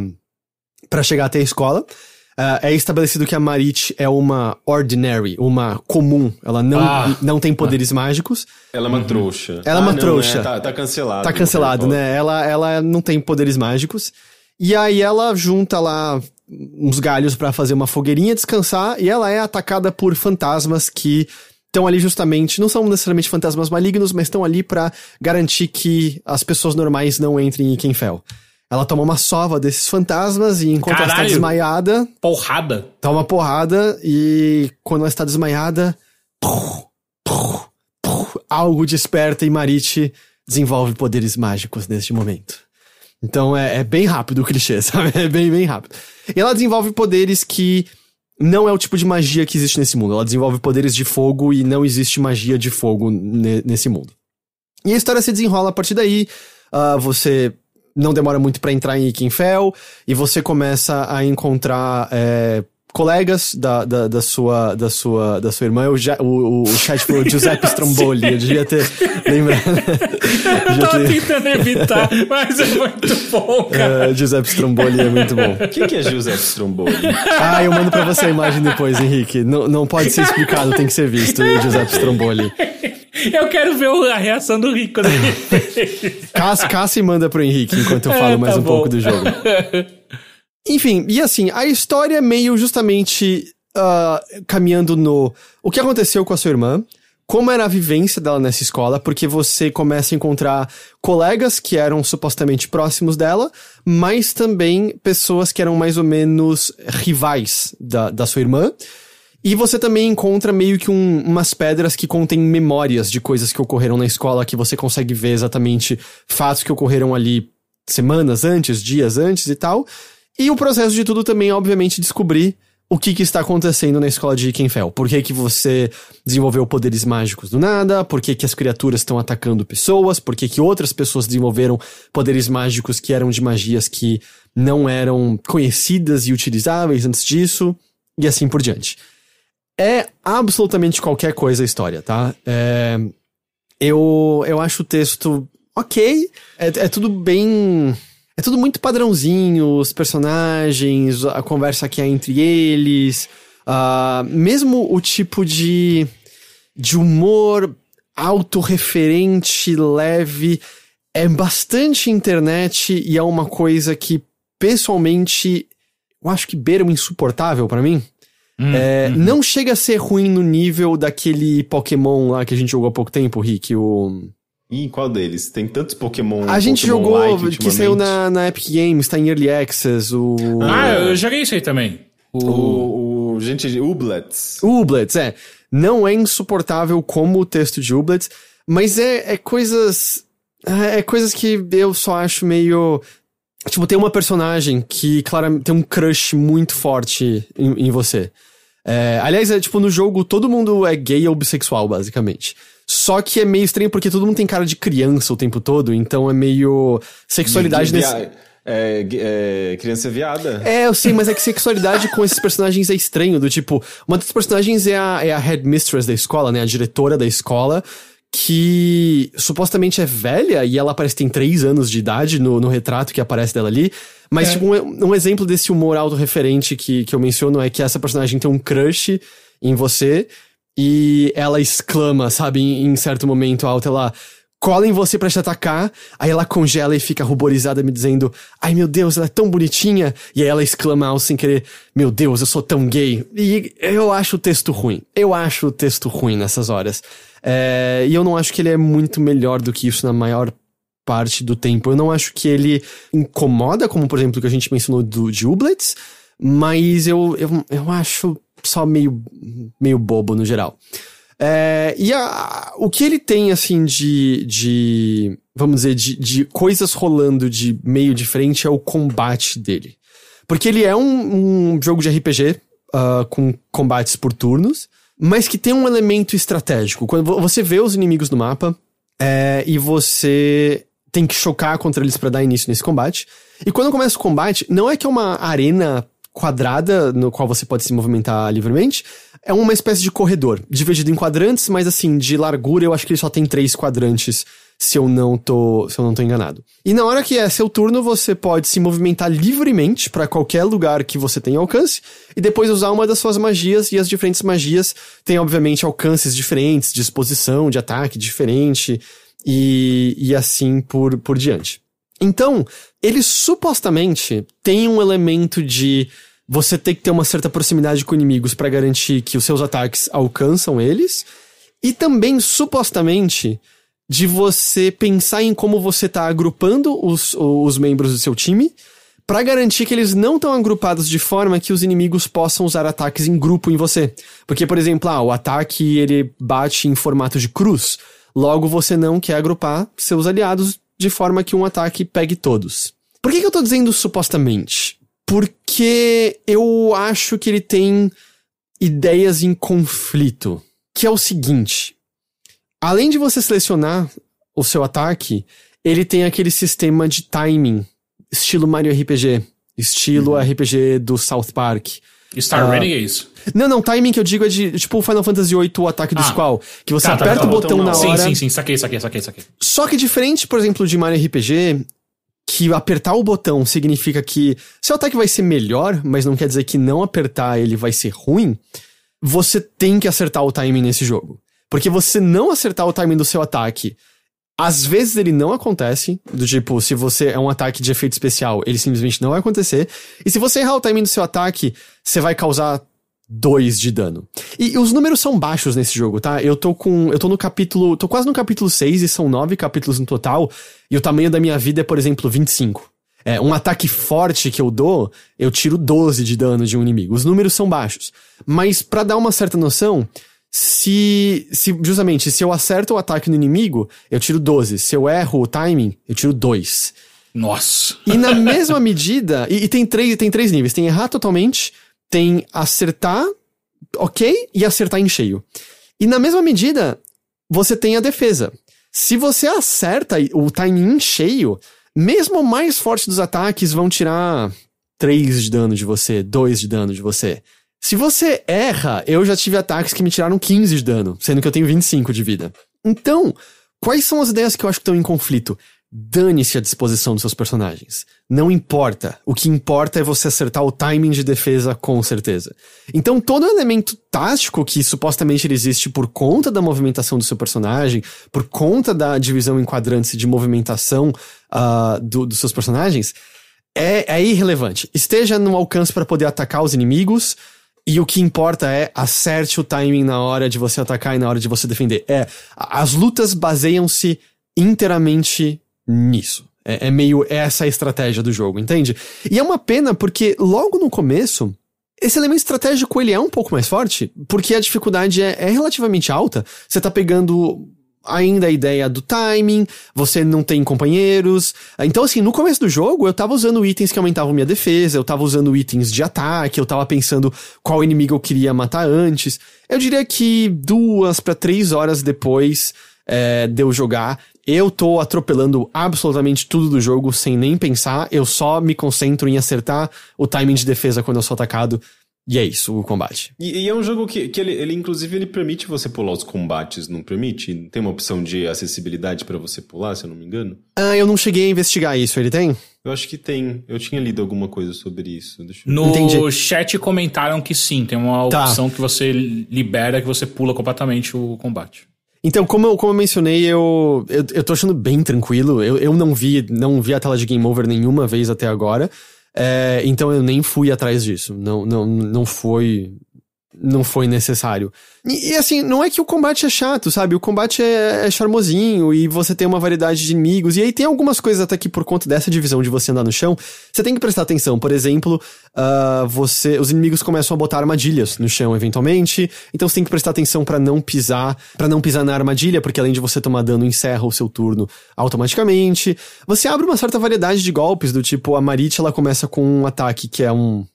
pra chegar até a escola. Ah, é estabelecido que a Marit é uma ordinary, uma comum. Ela não, Ah. não tem poderes mágicos. Ela é uma trouxa. Ela é uma não, trouxa. tá, tá cancelado. Tá cancelado, né? Ela, ela não tem poderes mágicos. E aí ela junta lá uns galhos pra fazer uma fogueirinha, descansar, e ela é atacada por fantasmas que estão ali justamente, não são necessariamente fantasmas malignos, mas estão ali pra garantir que as pessoas normais não entrem em Kenfell. Ela toma uma sova desses fantasmas e enquanto ela está Caralho! desmaiada, Porrada. toma porrada e quando ela está desmaiada, puf, puf, puf, algo desperta e Marit desenvolve poderes mágicos neste momento. Então é, é bem rápido o clichê, sabe? É bem, bem rápido. E ela desenvolve poderes que não é o tipo de magia que existe nesse mundo. Ela desenvolve poderes de fogo e não existe magia de fogo ne- nesse mundo. E a história se desenrola a partir daí. ah, você não demora muito pra entrar em Ikenfell e você começa a encontrar é, colegas da, da, da sua, da, sua, da sua irmã. O, Ja- o, o chat falou Giuseppe Stromboli. Eu devia ter lembrado. Eu tava tentando evitar, mas é muito bom, cara. É, Giuseppe Stromboli é muito bom. Quem que é Joseph Stromboli? Ah, eu mando pra você a imagem depois, Henrique. Não, não pode ser explicado, tem que ser visto. O Giuseppe Stromboli. Eu quero ver o- a reação do Rico caça e manda pro Henrique enquanto eu É, falo mais tá um bom. pouco do jogo. Enfim, e assim, a história é meio justamente ah, caminhando no. O que aconteceu com a sua irmã? Como era a vivência dela nessa escola, porque você começa a encontrar colegas que eram supostamente próximos dela, mas também pessoas que eram mais ou menos rivais da, da sua irmã. E você também encontra meio que um- umas pedras que contêm memórias de coisas que ocorreram na escola, que você consegue ver exatamente fatos que ocorreram ali semanas antes, dias antes e tal. E o processo de tudo também, obviamente, descobrir o que, que está acontecendo na escola de Kenfell. Por que, que você desenvolveu poderes mágicos do nada? Por que, que as criaturas estão atacando pessoas? Por que, que outras pessoas desenvolveram poderes mágicos que eram de magias que não eram conhecidas e utilizáveis antes disso? E assim por diante. É absolutamente qualquer coisa a história, tá? É, eu, eu acho o texto ok. É, é tudo bem. É tudo muito padrãozinho, os personagens, a conversa que há entre eles. Uh, mesmo o tipo de, de humor autorreferente, leve, é bastante internet e é uma coisa que, pessoalmente, eu acho que beira um insuportável para mim. Hum, é, hum. Não chega a ser ruim no nível daquele Pokémon lá que a gente jogou há pouco tempo, Rick, o... Ih, qual deles? Tem tantos Pokémon. A gente Pokémon jogou, que saiu na, na Epic Games, tá em Early Access, o. Ah, eu joguei isso aí também. O. o, o gente, Ublets. Ublets, é. Não é insuportável como o texto de Ublets, mas é, é coisas. É, coisas que eu só acho meio. Tipo, tem uma personagem que, claramente, tem um crush muito forte em, em você. É, aliás, é tipo, no jogo todo mundo é gay ou bissexual, basicamente. Só que é meio estranho porque todo mundo tem cara de criança o tempo todo, então é meio. Sexualidade via, nesse. É, é, criança viada. É, eu sei, mas é que sexualidade com esses personagens é estranho. Do tipo, uma das personagens é a, é a headmistress da escola, né? A diretora da escola, que supostamente é velha e ela parece que tem 3 anos de idade no, no retrato que aparece dela ali. Mas, é. tipo, um, um, exemplo desse humor autorreferente que, que eu menciono é que essa personagem tem um crush em você e ela exclama, sabe, em, em certo momento alto, ela cola em você para te atacar, aí ela congela e fica ruborizada me dizendo, ai meu Deus, ela é tão bonitinha, e aí ela exclama ao sem querer, meu Deus, eu sou tão gay. E eu acho o texto ruim, eu acho o texto ruim nessas horas. É, e eu não acho que ele é muito melhor do que isso na maior parte do tempo. Eu não acho que ele incomoda, como por exemplo o que a gente mencionou do, de Ublets, mas eu, eu, eu acho só meio, meio bobo no geral. É, e a, o que ele tem, assim, de, de vamos dizer, de, de coisas rolando de meio diferente é o combate dele. Porque ele é um, um jogo de RPG uh, ah, com combates por turnos, mas que tem um elemento estratégico. Quando você vê os inimigos no mapa é, e você tem que chocar contra eles para dar início nesse combate. E quando começa o combate, não é que é uma arena quadrada no qual você pode se movimentar livremente. É uma espécie de corredor, dividido em quadrantes, mas assim, de largura eu acho que ele só tem três quadrantes, se eu não tô, se eu não tô enganado. E na hora que é seu turno, você pode se movimentar livremente para qualquer lugar que você tenha alcance e depois usar uma das suas magias e as diferentes magias têm obviamente alcances diferentes, disposição de ataque diferente e, e assim por, por diante. Então, ele supostamente tem um elemento de você ter que ter uma certa proximidade com inimigos para garantir que os seus ataques alcançam eles, e também supostamente de você pensar em como você tá agrupando os, os membros do seu time para garantir que eles não estão agrupados de forma que os inimigos possam usar ataques em grupo em você. Porque, por exemplo, ah, o ataque ele bate em formato de cruz. Logo, você não quer agrupar seus aliados de forma que um ataque pegue todos. Por que, que eu tô dizendo supostamente? Porque eu acho que ele tem ideias em conflito. Que é o seguinte: além de você selecionar o seu ataque, ele tem aquele sistema de timing, estilo Mario RPG, estilo uhum. RPG do South Park. Star uh, Renegades? Não, não, timing que eu digo é de, tipo, Final Fantasy VIII, o ataque do ah, Squall. Que você tá, tá aperta tá, o botão então, na hora... Sim, sim, sim, saquei, saquei, saquei, saquei. Só que diferente, por exemplo, de Mario RPG, que apertar o botão significa que seu ataque vai ser melhor, mas não quer dizer que não apertar ele vai ser ruim, você tem que acertar o timing nesse jogo. Porque você não acertar o timing do seu ataque às vezes ele não acontece, do tipo, se você é um ataque de efeito especial, ele simplesmente não vai acontecer. E se você errar o timing do seu ataque, você vai causar 2 de dano. E os números são baixos nesse jogo, tá? Eu tô com. Eu tô no capítulo. tô quase no capítulo 6 e são 9 capítulos no total. E o tamanho da minha vida é, por exemplo, 25. É, um ataque forte que eu dou, eu tiro 12 de dano de um inimigo. Os números são baixos. Mas para dar uma certa noção, se, se, justamente, se eu acerto o ataque no inimigo, eu tiro 12. Se eu erro o timing, eu tiro 2. Nossa. E na mesma medida, e, e tem, três, tem três níveis: tem errar totalmente, tem acertar, ok, e acertar em cheio. E na mesma medida, você tem a defesa. Se você acerta o timing em cheio, mesmo o mais forte dos ataques vão tirar 3 de dano de você, 2 de dano de você. Se você erra, eu já tive ataques que me tiraram 15 de dano, sendo que eu tenho 25 de vida. Então, quais são as ideias que eu acho que estão em conflito? Dane-se a disposição dos seus personagens. Não importa. O que importa é você acertar o timing de defesa com certeza. Então, todo elemento tático que supostamente ele existe por conta da movimentação do seu personagem, por conta da divisão em quadrantes de movimentação uh, do, dos seus personagens, é, é irrelevante. Esteja no alcance para poder atacar os inimigos, e o que importa é acerte o timing na hora de você atacar e na hora de você defender. É, as lutas baseiam-se inteiramente nisso. É, é meio essa a estratégia do jogo, entende? E é uma pena porque logo no começo, esse elemento estratégico ele é um pouco mais forte, porque a dificuldade é, é relativamente alta. Você tá pegando ainda a ideia do timing, você não tem companheiros. Então, assim, no começo do jogo, eu tava usando itens que aumentavam minha defesa, eu tava usando itens de ataque, eu tava pensando qual inimigo eu queria matar antes. Eu diria que duas para três horas depois é, de eu jogar, eu tô atropelando absolutamente tudo do jogo sem nem pensar, eu só me concentro em acertar o timing de defesa quando eu sou atacado. E é isso, o combate. E, e é um jogo que, que ele, ele, inclusive, ele permite você pular os combates, não permite? Tem uma opção de acessibilidade para você pular, se eu não me engano? Ah, eu não cheguei a investigar isso, ele tem? Eu acho que tem. Eu tinha lido alguma coisa sobre isso. Eu... No Entendi. chat comentaram que sim, tem uma tá. opção que você libera que você pula completamente o combate. Então, como eu, como eu mencionei, eu, eu, eu tô achando bem tranquilo. Eu, eu não vi não vi a tela de Game Over nenhuma vez até agora. É, então eu nem fui atrás disso. Não, não, não foi não foi necessário. E, e, assim, não é que o combate é chato, sabe? O combate é, é, charmosinho e você tem uma variedade de inimigos. E aí tem algumas coisas até que por conta dessa divisão de você andar no chão, você tem que prestar atenção. Por exemplo, uh, você, os inimigos começam a botar armadilhas no chão eventualmente. Então você tem que prestar atenção para não pisar, para não pisar na armadilha, porque além de você tomar dano, encerra o seu turno automaticamente. Você abre uma certa variedade de golpes, do tipo a Marit ela começa com um ataque que é um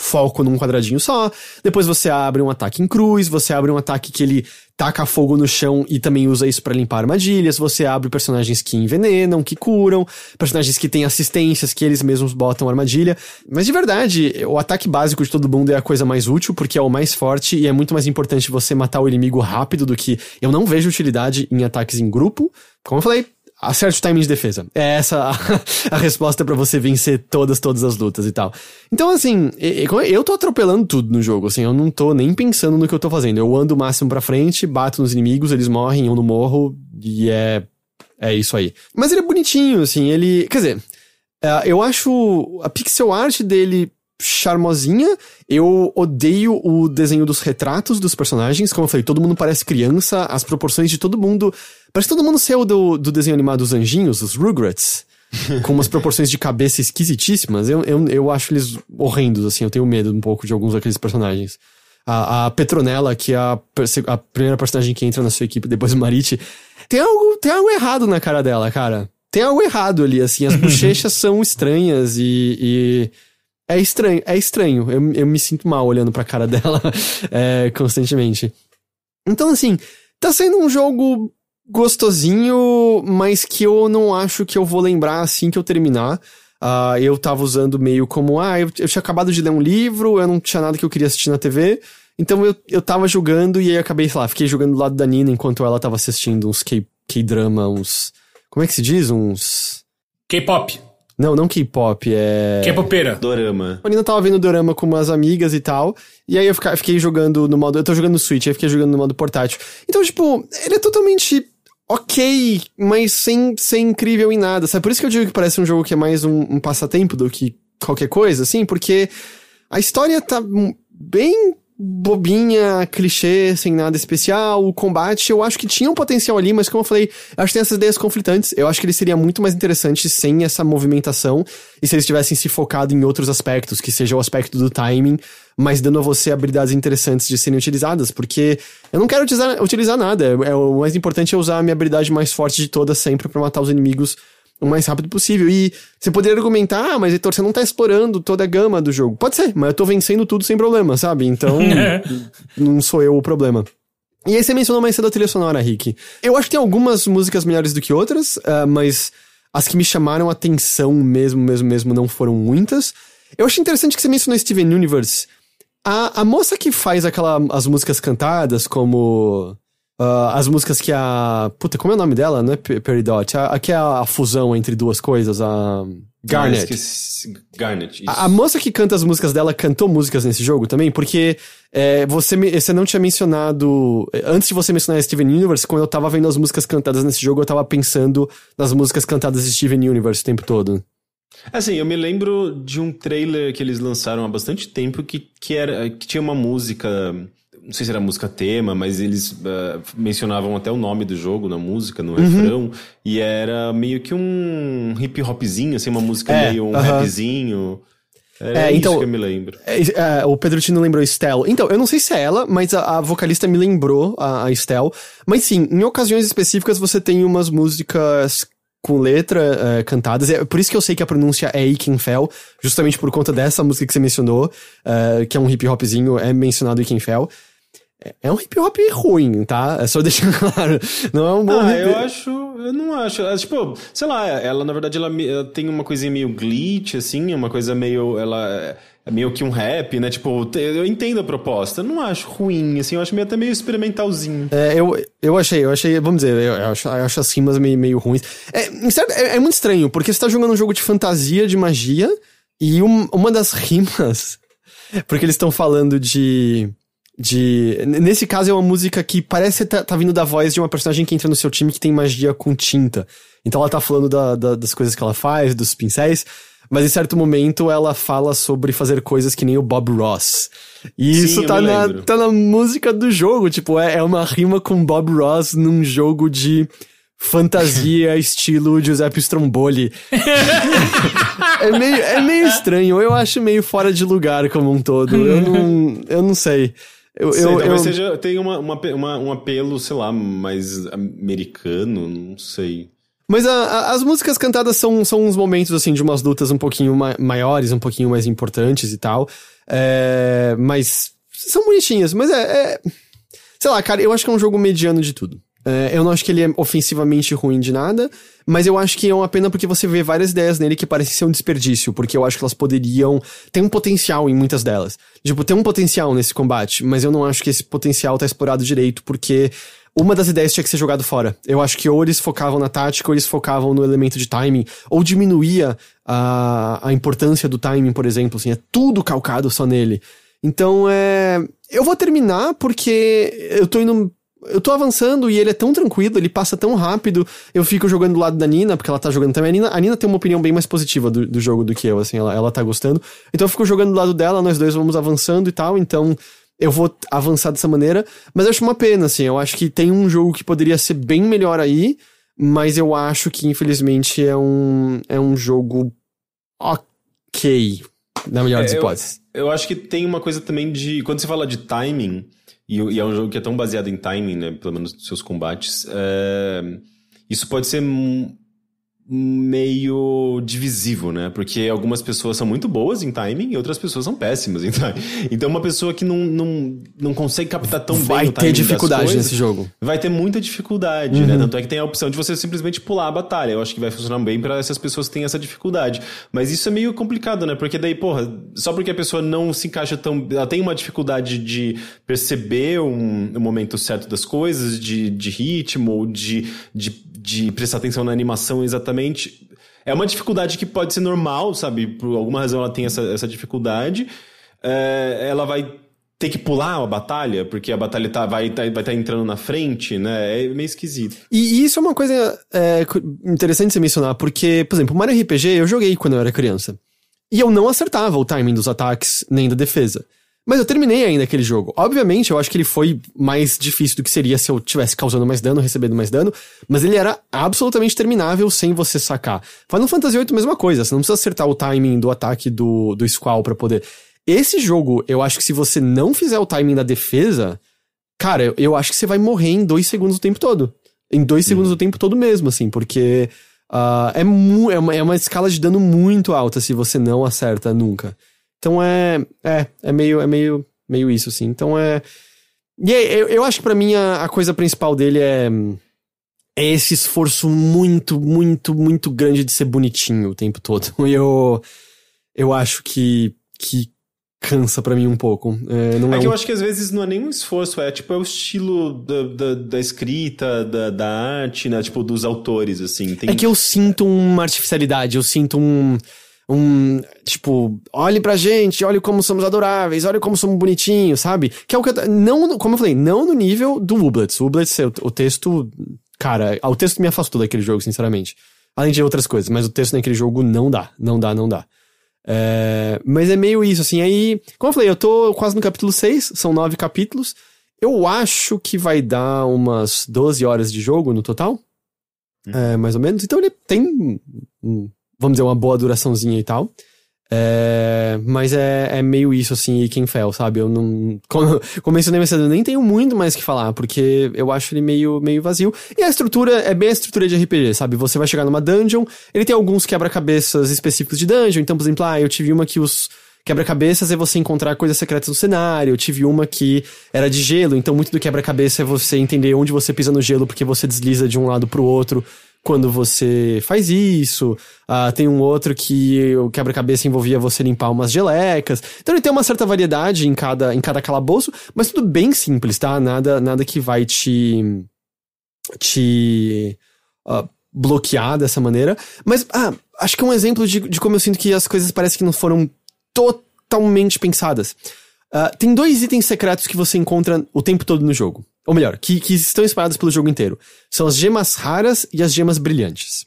foco num quadradinho só. Depois você abre um ataque em cruz, você abre um ataque que ele taca fogo no chão e também usa isso para limpar armadilhas. Você abre personagens que envenenam, que curam, personagens que têm assistências que eles mesmos botam armadilha. Mas de verdade, o ataque básico de todo mundo é a coisa mais útil porque é o mais forte e é muito mais importante você matar o inimigo rápido do que eu não vejo utilidade em ataques em grupo. Como eu falei, acerte o timing de defesa. É essa a, a resposta para você vencer todas, todas as lutas e tal. Então, assim, eu tô atropelando tudo no jogo, assim, eu não tô nem pensando no que eu tô fazendo. Eu ando o máximo pra frente, bato nos inimigos, eles morrem, eu não morro, e é. É isso aí. Mas ele é bonitinho, assim, ele. Quer dizer, é, eu acho a pixel art dele charmosinha. Eu odeio o desenho dos retratos dos personagens. Como eu falei, todo mundo parece criança, as proporções de todo mundo. Parece que todo mundo saiu do, do desenho animado dos anjinhos, os Rugrats. com umas proporções de cabeça esquisitíssimas. Eu, eu, eu acho eles horrendos, assim. Eu tenho medo um pouco de alguns daqueles personagens. A, a Petronella, que é a, a primeira personagem que entra na sua equipe depois do Marit, tem algo, tem algo errado na cara dela, cara. Tem algo errado ali, assim. As bochechas são estranhas e, e é estranho, é estranho. Eu, eu me sinto mal olhando pra cara dela é, constantemente. Então, assim, tá sendo um jogo gostosinho, mas que eu não acho que eu vou lembrar assim que eu terminar. Uh, eu tava usando meio como, ah, eu, eu tinha acabado de ler um livro, eu não tinha nada que eu queria assistir na TV. Então eu, eu tava jogando e aí acabei, sei lá, fiquei jogando do lado da Nina enquanto ela tava assistindo uns K-drama, uns. Como é que se diz? Uns. K-pop. Não, não K-pop, é. K-popera. Dorama. A Nina tava vendo Dorama com umas amigas e tal. E aí eu fiquei jogando no modo. Eu tô jogando no Switch, aí fiquei jogando no modo portátil. Então, tipo, ele é totalmente ok, mas sem ser incrível em nada, sabe? Por isso que eu digo que parece um jogo que é mais um, um passatempo do que qualquer coisa, assim, porque a história tá bem bobinha, clichê, sem nada especial. O combate, eu acho que tinha um potencial ali, mas como eu falei, acho que tem essas ideias conflitantes. Eu acho que ele seria muito mais interessante sem essa movimentação e se eles tivessem se focado em outros aspectos, que seja o aspecto do timing, mas dando a você habilidades interessantes de serem utilizadas, porque eu não quero utilizar, utilizar nada. É, o mais importante é usar a minha habilidade mais forte de todas sempre para matar os inimigos o mais rápido possível. E você poderia argumentar, ah, mas Heitor, você não tá explorando toda a gama do jogo. Pode ser, mas eu tô vencendo tudo sem problema, sabe? Então, não sou eu o problema. E aí você mencionou mais cedo a trilha sonora, Rick. Eu acho que tem algumas músicas melhores do que outras, uh, mas as que me chamaram a atenção mesmo, mesmo, mesmo não foram muitas. Eu acho interessante que você mencionou Steven Universe. A, a moça que faz aquela, as músicas cantadas, como Uh, as músicas que a. Puta, como é o nome dela? Não é Peridot? A, a que é a, a, fusão entre duas coisas, a. Garnet. Ah, Garnet. A, a, moça que canta as músicas dela cantou músicas nesse jogo também, porque é, você, você não tinha mencionado. Antes de você mencionar Steven Universe, quando eu tava vendo as músicas cantadas nesse jogo, eu tava pensando nas músicas cantadas de Steven Universe o tempo todo. Assim, eu me lembro de um trailer que eles lançaram há bastante tempo que, que, era, que tinha uma música não sei se era música tema, mas eles uh, mencionavam até o nome do jogo na música, no uhum. refrão, e era meio que um hip hopzinho, assim, uma música é, meio um uh -huh. rapzinho. Era é, então, isso que eu me lembro. É, é, o Pedro Tino lembrou Estel. Então, eu não sei se é ela, mas a, a vocalista me lembrou a, a Estel. Mas sim, em ocasiões específicas você tem umas músicas com letra uh, cantadas. É por isso que eu sei que a pronúncia é Ikenfell, justamente por conta dessa música que você mencionou, uh, que é um hip hopzinho, é mencionado Ikenfell. É um hip hop ruim, tá? É só deixar claro. Não é um bom ah, hip... eu acho. Eu não acho. É, tipo, sei lá, ela na verdade ela, ela, tem uma coisinha meio glitch, assim, uma coisa meio. Ela é meio que um rap, né? Tipo, eu entendo a proposta. Eu não acho ruim, assim, eu acho meio, até meio experimentalzinho. É, eu, eu achei, eu achei, vamos dizer, eu, eu acho, eu acho as rimas meio, meio ruins. É, é, é, muito estranho, porque você tá jogando um jogo de fantasia, de magia, e um, uma das rimas. Porque eles estão falando de de. Nesse caso, é uma música que parece tá, tá vindo da voz de uma personagem que entra no seu time que tem magia com tinta. Então ela tá falando da, da, das coisas que ela faz, dos pincéis. Mas em certo momento ela fala sobre fazer coisas que nem o Bob Ross. E Sim, isso tá na, tá na música do jogo. Tipo, é, é uma rima com Bob Ross num jogo de fantasia estilo Giuseppe Stromboli. é, meio, é meio estranho. Eu acho meio fora de lugar como um todo. Eu não, eu não sei. Eu, sei, eu, talvez eu... seja, tem uma, uma, uma, um apelo, sei lá, mais americano, não sei. Mas a, a, as músicas cantadas são, são uns momentos, assim, de umas lutas um pouquinho ma maiores, um pouquinho mais importantes e tal. É, mas são bonitinhas, mas é, é, Sei lá, cara, eu acho que é um jogo mediano de tudo. É, eu não acho que ele é ofensivamente ruim de nada, mas eu acho que é uma pena porque você vê várias ideias nele que parecem ser um desperdício, porque eu acho que elas poderiam. Tem um potencial em muitas delas. Tipo, tem um potencial nesse combate, mas eu não acho que esse potencial tá explorado direito, porque uma das ideias tinha que ser jogado fora. Eu acho que ou eles focavam na tática, ou eles focavam no elemento de timing, ou diminuía a, a importância do timing, por exemplo, assim, é tudo calcado só nele. Então, é. Eu vou terminar porque eu tô indo eu tô avançando e ele é tão tranquilo, ele passa tão rápido. Eu fico jogando do lado da Nina, porque ela tá jogando também. A Nina, a Nina tem uma opinião bem mais positiva do, do jogo do que eu, assim, ela, ela tá gostando. Então eu fico jogando do lado dela, nós dois vamos avançando e tal, então eu vou avançar dessa maneira. Mas eu acho uma pena, assim, eu acho que tem um jogo que poderia ser bem melhor aí, mas eu acho que infelizmente é um, é um jogo ok, na melhor das é, hipóteses. Eu, eu acho que tem uma coisa também de. Quando você fala de timing e, e, é um jogo que é tão baseado em timing, né? Pelo menos nos seus combates. É, isso pode ser meio divisivo, né? Porque algumas pessoas são muito boas em timing e outras pessoas são péssimas em timing. Então uma pessoa que não, não, não consegue captar tão vai bem o timing ter dificuldade coisas, nesse jogo. Vai ter muita dificuldade, né? uhum. né? Tanto é que tem a opção de você simplesmente pular a batalha. Eu acho que vai funcionar bem para essas pessoas que têm essa dificuldade. Mas isso é meio complicado, né? Porque daí, porra, só porque a pessoa não se encaixa tão... Ela tem uma dificuldade de perceber um, o momento certo das coisas, de, de ritmo, ou de, de de prestar atenção na animação exatamente. É uma dificuldade que pode ser normal, sabe? Por alguma razão ela tem essa, essa dificuldade. É, ela vai ter que pular a batalha, porque a batalha tá, vai estar tá, tá entrando na frente, né? É meio esquisito. E, e isso é uma coisa é, interessante você mencionar, porque, por exemplo, Mario RPG eu joguei quando eu era criança. E eu não acertava o timing dos ataques nem da defesa. Mas eu terminei ainda aquele jogo. Obviamente, eu acho que ele foi mais difícil do que seria se eu tivesse causando mais dano, recebendo mais dano, mas ele era absolutamente terminável sem você sacar. Final Fantasy VIII, mesma coisa, você não precisa acertar o timing do ataque do, do Squall pra poder. Esse jogo, eu acho que se você não fizer o timing da defesa, cara, eu, acho que você vai morrer em dois segundos o tempo todo. Em dois segundos o tempo todo mesmo, assim, porque Uh, é, mu é, uma, é uma escala de dano muito alta se você não acerta nunca. Então é. É, é meio, é meio, meio isso, assim. Então é. E eu, eu acho que pra mim a, a coisa principal dele é. É esse esforço muito, muito, muito grande de ser bonitinho o tempo todo. E eu. Eu acho que. que cansa para mim um pouco. É, não é, é que um... eu acho que às vezes não é nem um esforço, é tipo é o estilo da, da, da escrita, da, da arte, né? Tipo, dos autores, assim. Tem... É que eu sinto uma artificialidade, eu sinto um. Um. Tipo, olhe pra gente, olhe como somos adoráveis, olhe como somos bonitinhos, sabe? Que é o que eu. Não, como eu falei, não no nível do Ublets. O Ublets, o, o texto. Cara, o texto me afastou daquele jogo, sinceramente. Além de outras coisas, mas o texto naquele jogo não dá, não dá, não dá. É, mas é meio isso, assim. Aí, como eu falei, eu tô quase no capítulo 6, são nove capítulos. Eu acho que vai dar umas 12 horas de jogo no total. É, mais ou menos. Então ele tem, vamos dizer, uma boa duraçãozinha e tal. É, mas é, é meio isso, assim, e quem fel, sabe? Eu não. Como, como mencionei mais cedo, eu nem tenho muito mais que falar, porque eu acho ele meio, meio vazio. E a estrutura é bem a estrutura de RPG, sabe? Você vai chegar numa dungeon, ele tem alguns quebra-cabeças específicos de dungeon, então, por exemplo, ah, eu tive uma que os quebra-cabeças é você encontrar coisas secretas no cenário. Eu tive uma que era de gelo, então muito do quebra-cabeça é você entender onde você pisa no gelo, porque você desliza de um lado pro outro quando você faz isso. Uh, tem um outro que o quebra-cabeça envolvia você limpar umas gelecas. Então ele tem uma certa variedade em cada, em cada calabouço, mas tudo bem simples, tá? Nada, nada que vai te. te. Uh, bloquear dessa maneira. Mas, ah, acho que é um exemplo de, de como eu sinto que as coisas parecem que não foram totalmente pensadas. Uh, tem dois itens secretos que você encontra o tempo todo no jogo. Ou melhor, que, que estão espalhados pelo jogo inteiro. São as gemas raras e as gemas brilhantes.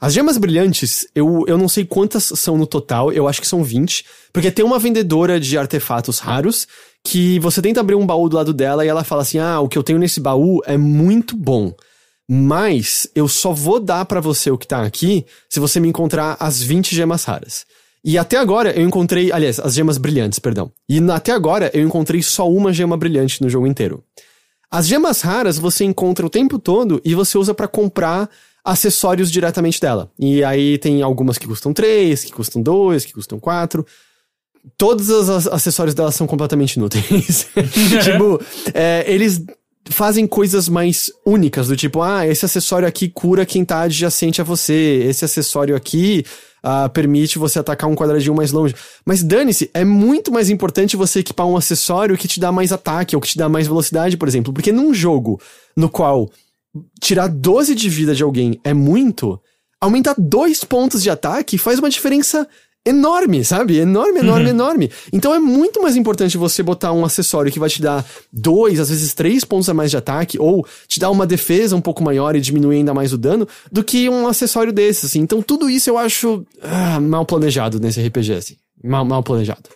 As gemas brilhantes, eu, eu não sei quantas são no total, eu acho que são 20, porque tem uma vendedora de artefatos raros que você tenta abrir um baú do lado dela e ela fala assim: "Ah, o que eu tenho nesse baú é muito bom, mas eu só vou dar para você o que tá aqui se você me encontrar as 20 gemas raras". E até agora eu encontrei, aliás, as gemas brilhantes, perdão. E até agora eu encontrei só uma gema brilhante no jogo inteiro. As gemas raras você encontra o tempo todo e você usa para comprar acessórios diretamente dela. E aí tem algumas que custam 3, que custam 2, que custam 4. Todos os acessórios dela são completamente inúteis. tipo, é, eles fazem coisas mais únicas, do tipo, ah, esse acessório aqui cura quem tá adjacente a você, esse acessório aqui uh, permite você atacar um quadradinho mais longe. Mas dane-se, é muito mais importante você equipar um acessório que te dá mais ataque ou que te dá mais velocidade, por exemplo. Porque num jogo no qual tirar 12 de vida de alguém é muito, aumentar dois pontos de ataque faz uma diferença enorme, sabe? Enorme, enorme, uhum. enorme. Então é muito mais importante você botar um acessório que vai te dar dois, às vezes três pontos a mais de ataque, ou te dar uma defesa um pouco maior e diminuir ainda mais o dano, do que um acessório desses, assim. Então tudo isso eu acho ah, mal planejado nesse RPG, assim. Mal, mal planejado.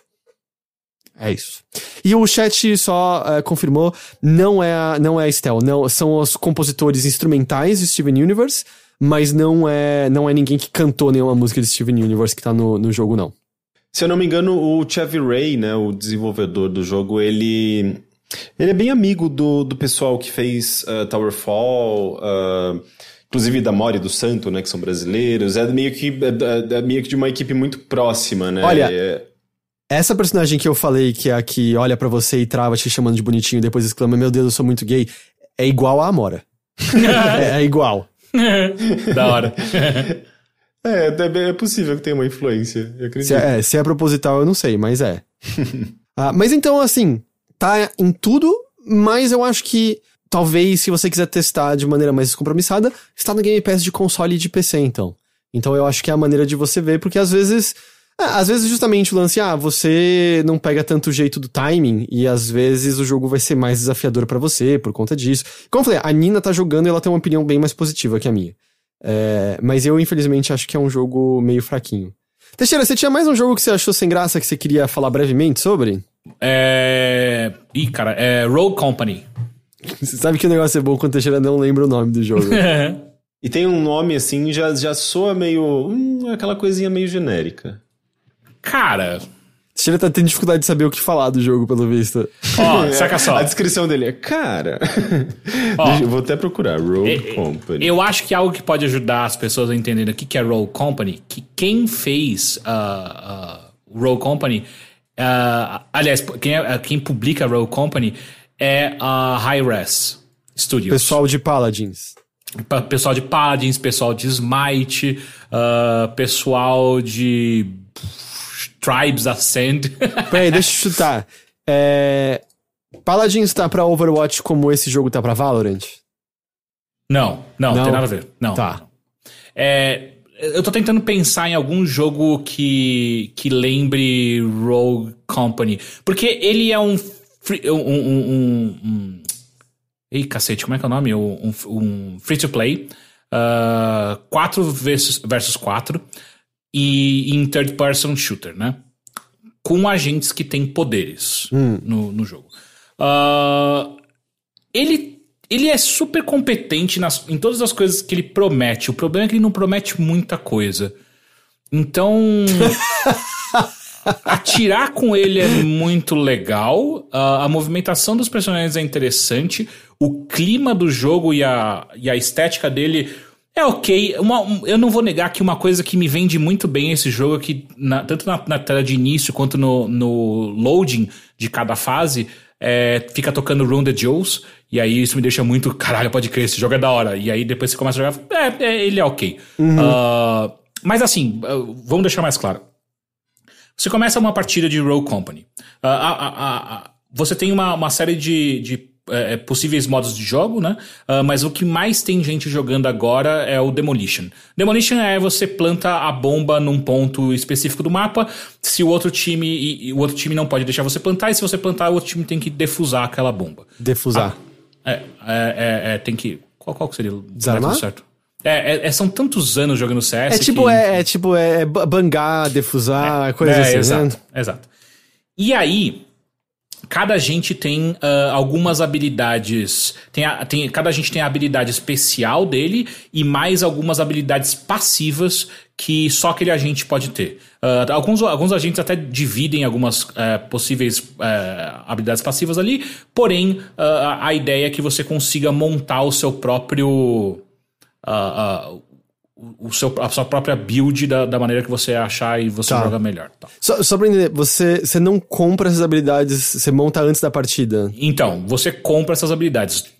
É isso. E o chat só uh, confirmou, não é a, não é a Estel, não, são os compositores instrumentais de Steven Universe, mas não é, não é ninguém que cantou nenhuma música de Steven Universe que tá no, no jogo, não. Se eu não me engano, o Chevy Ray, né, o desenvolvedor do jogo, ele, ele é bem amigo do, do pessoal que fez uh, Towerfall, uh, inclusive da Mori do Santo, né, que são brasileiros. É meio que, é, é meio que de uma equipe muito próxima, né? Olha, é... essa personagem que eu falei, que é a que olha para você e trava te chamando de bonitinho e depois exclama, meu Deus, eu sou muito gay, é igual a Amora. é, é igual. da hora. É, é possível que tenha uma influência, eu acredito. Se é, se é proposital, eu não sei, mas é. ah, mas então, assim, tá em tudo, mas eu acho que talvez, se você quiser testar de maneira mais descompromissada, está no Game Pass de console e de PC, então. Então eu acho que é a maneira de você ver, porque às vezes. É, às vezes justamente o lance, ah, você não pega tanto o jeito do timing, e às vezes o jogo vai ser mais desafiador para você por conta disso. Como eu falei, a Nina tá jogando e ela tem uma opinião bem mais positiva que a minha. É, mas eu, infelizmente, acho que é um jogo meio fraquinho. Teixeira, você tinha mais um jogo que você achou sem graça que você queria falar brevemente sobre? É. Ih, cara, é Rogue Company. Você sabe que o negócio é bom quando o Teixeira não lembra o nome do jogo. e tem um nome assim, já, já soa meio. Hum, aquela coisinha meio genérica. Cara. Sheila tá tendo dificuldade de saber o que falar do jogo, pelo visto. Ó, saca só. A descrição dele é, cara. Ó. Deixa- eu vou até procurar. Road É, é, Company. Eu acho que algo que pode ajudar as pessoas a entenderem o que que é Roll Company, que quem fez uh, uh, Roll Company, uh, aliás, quem, é- quem publica Roll Company é a Hi-Res Studios. Pessoal de Paladins. Pa- pessoal de Paladins, pessoal de Smite, uh, pessoal de Tribes Ascend. Peraí, deixa eu chutar. É... Paladins tá pra Overwatch como esse jogo tá pra Valorant? não, não, Não? tem nada a ver. Não. Tá. É, eu tô tentando pensar em algum jogo que, que lembre Rogue Company. Porque ele é um. free- um, um, um, um- Ei, cacete, como é que é o nome? Um, um free to play. 4 versus, versus 4. E em third person shooter, né? Com agentes que têm poderes no, no jogo. Ah, ele, ele é super competente nas, em todas as coisas que ele promete. O problema é que ele não promete muita coisa. Então. atirar com ele é muito legal. a- a movimentação dos personagens é interessante. O clima do jogo e a, e a estética dele é ok. Uma- um- eu não vou negar que uma coisa que me vende muito bem esse jogo é que, na- tanto na, na tela de início quanto no, no loading de cada fase, é, fica tocando Run the Jewels. E aí isso me deixa muito, caralho, pode crer, esse jogo é da hora. E aí depois você começa a jogar, é, é, ele é ok. Ah, mas assim, ah, vamos deixar mais claro. Você começa uma partida de Roll Company. Ah, você tem uma, uma série de, de, eh, possíveis modos de jogo, né? Ah, mas o que mais tem gente jogando agora é o Demolition. Demolition é você planta a bomba num ponto específico do mapa. Se o outro time e, e o outro time não pode deixar você plantar, e se você plantar, o outro time tem que defusar aquela bomba. Defusar. É, é, é, é, tem que. Qual, qual seria o Desarmar? certo? É, é- é- são tantos anos jogando CS. É tipo, que- é, é tipo, é, é ba- bangar, defusar, coisa é, assim, exato, né? exato. E aí, cada gente tem ah, algumas habilidades. Tem, a- tem, cada gente tem a habilidade especial dele e mais algumas habilidades passivas que só aquele agente pode ter. Ah, alguns, alguns agentes até dividem algumas eh, possíveis eh, habilidades passivas ali, porém, ah, a ideia é que você consiga montar o seu próprio. O seu, a sua própria build da, da maneira que você achar e você Tá. joga melhor. tá. Só, só pra entender, você, você não compra essas habilidades, você monta antes da partida. Então, você compra essas habilidades.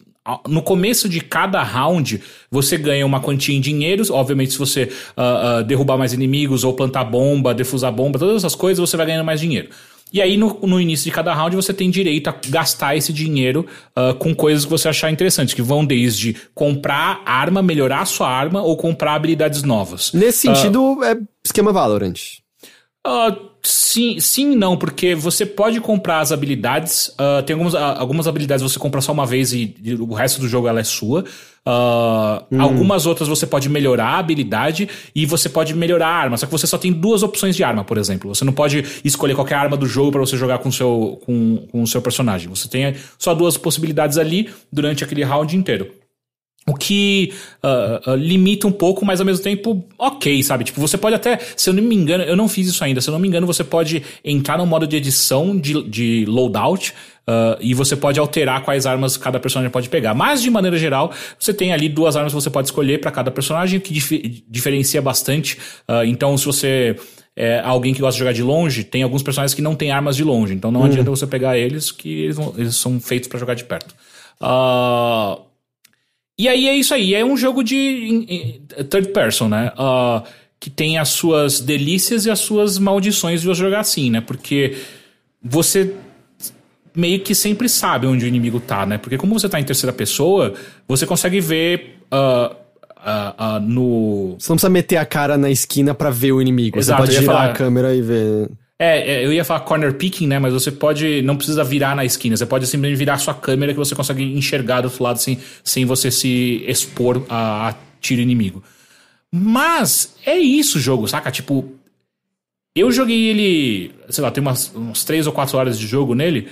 No começo de cada round, você ganha uma quantia em dinheiros. Obviamente, se você ah, ah, derrubar mais inimigos ou plantar bomba, defusar bomba, todas essas coisas, você vai ganhando mais dinheiro. E aí, no, no início de cada round, você tem direito a gastar esse dinheiro ah, com coisas que você achar interessantes, que vão desde comprar arma, melhorar a sua arma ou comprar habilidades novas. Nesse Ah. sentido, é esquema Valorant. Ah, sim, sim e não, porque você pode comprar as habilidades. ah, tem algumas, algumas habilidades você compra só uma vez e, e o resto do jogo ela é sua. Ah, Algumas outras você pode melhorar a habilidade e você pode melhorar a arma. Só que você só tem duas opções de arma, por exemplo. Você não pode escolher qualquer arma do jogo para você jogar com o seu, com, com o seu personagem. Você tem só duas possibilidades ali durante aquele round inteiro. O que ah, ah, limita um pouco, mas ao mesmo tempo, ok, sabe? Tipo, você pode até, se eu não me engano, eu não fiz isso ainda, se eu não me engano, você pode entrar no modo de edição de, de loadout ah, e você pode alterar quais armas cada personagem pode pegar. Mas, de maneira geral, você tem ali duas armas que você pode escolher para cada personagem, o que dif- diferencia bastante. Então, se você é alguém que gosta de jogar de longe, tem alguns personagens que não têm armas de longe, então não adianta você pegar eles, que eles, vão- eles são feitos para jogar de perto. Ah. E aí é isso aí, é um jogo de third person, né? Ah, que tem as suas delícias e as suas maldições de você jogar assim, né? Porque você meio que sempre sabe onde o inimigo tá, né? Porque como você tá em terceira pessoa, você consegue ver ah, ah, no. Você não precisa meter a cara na esquina pra ver o inimigo. Exato, você pode girar falar- a câmera e ver. É, é, eu ia falar corner picking, né? Mas você pode. Não precisa virar na esquina. Você pode simplesmente virar sua câmera que você consegue enxergar do outro lado sem, sem você se expor a, a tiro inimigo. Mas é isso o jogo, saca? Tipo. Eu joguei ele. Sei lá, tem umas, uns 3 ou 4 horas de jogo nele.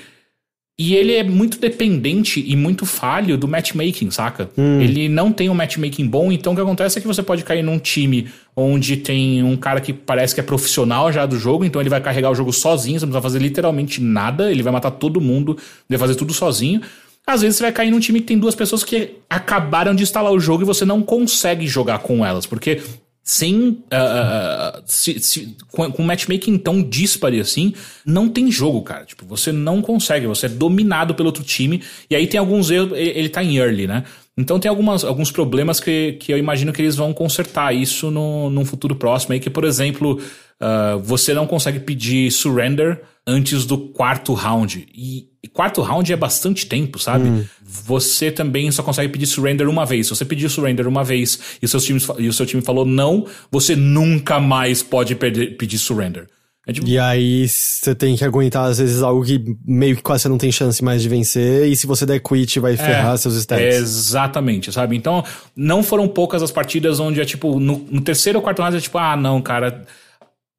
E ele é muito dependente e muito falho do matchmaking, saca? Ele não tem um matchmaking bom, então o que acontece é que você pode cair num time onde tem um cara que parece que é profissional já do jogo, então ele vai carregar o jogo sozinho, você não precisa fazer literalmente nada, ele vai matar todo mundo, ele vai fazer tudo sozinho. Às vezes você vai cair num time que tem duas pessoas que acabaram de instalar o jogo e você não consegue jogar com elas, porque sem. ah, se- se- com, com matchmaking tão dispare assim, não tem jogo, cara. Tipo, você não consegue, você é dominado pelo outro time. E aí tem alguns erros, ele, ele tá em early, né? Então tem algumas, alguns problemas que, que eu imagino que eles vão consertar isso no, num futuro próximo aí, que, por exemplo, ah, você não consegue pedir surrender antes do quarto round. E, quarto round é bastante tempo, sabe? Você também só consegue pedir surrender uma vez. Se você pedir surrender uma vez e, seus times, e o seu time falou não, você nunca mais pode perder- pedir surrender. É tipo, E aí você tem que aguentar, às vezes, algo que meio que quase você não tem chance mais de vencer. E se você der quit, vai ferrar seus stats. Exatamente, sabe? Então, não foram poucas as partidas onde é tipo, no, no terceiro ou quarto round é tipo, ah, não, cara.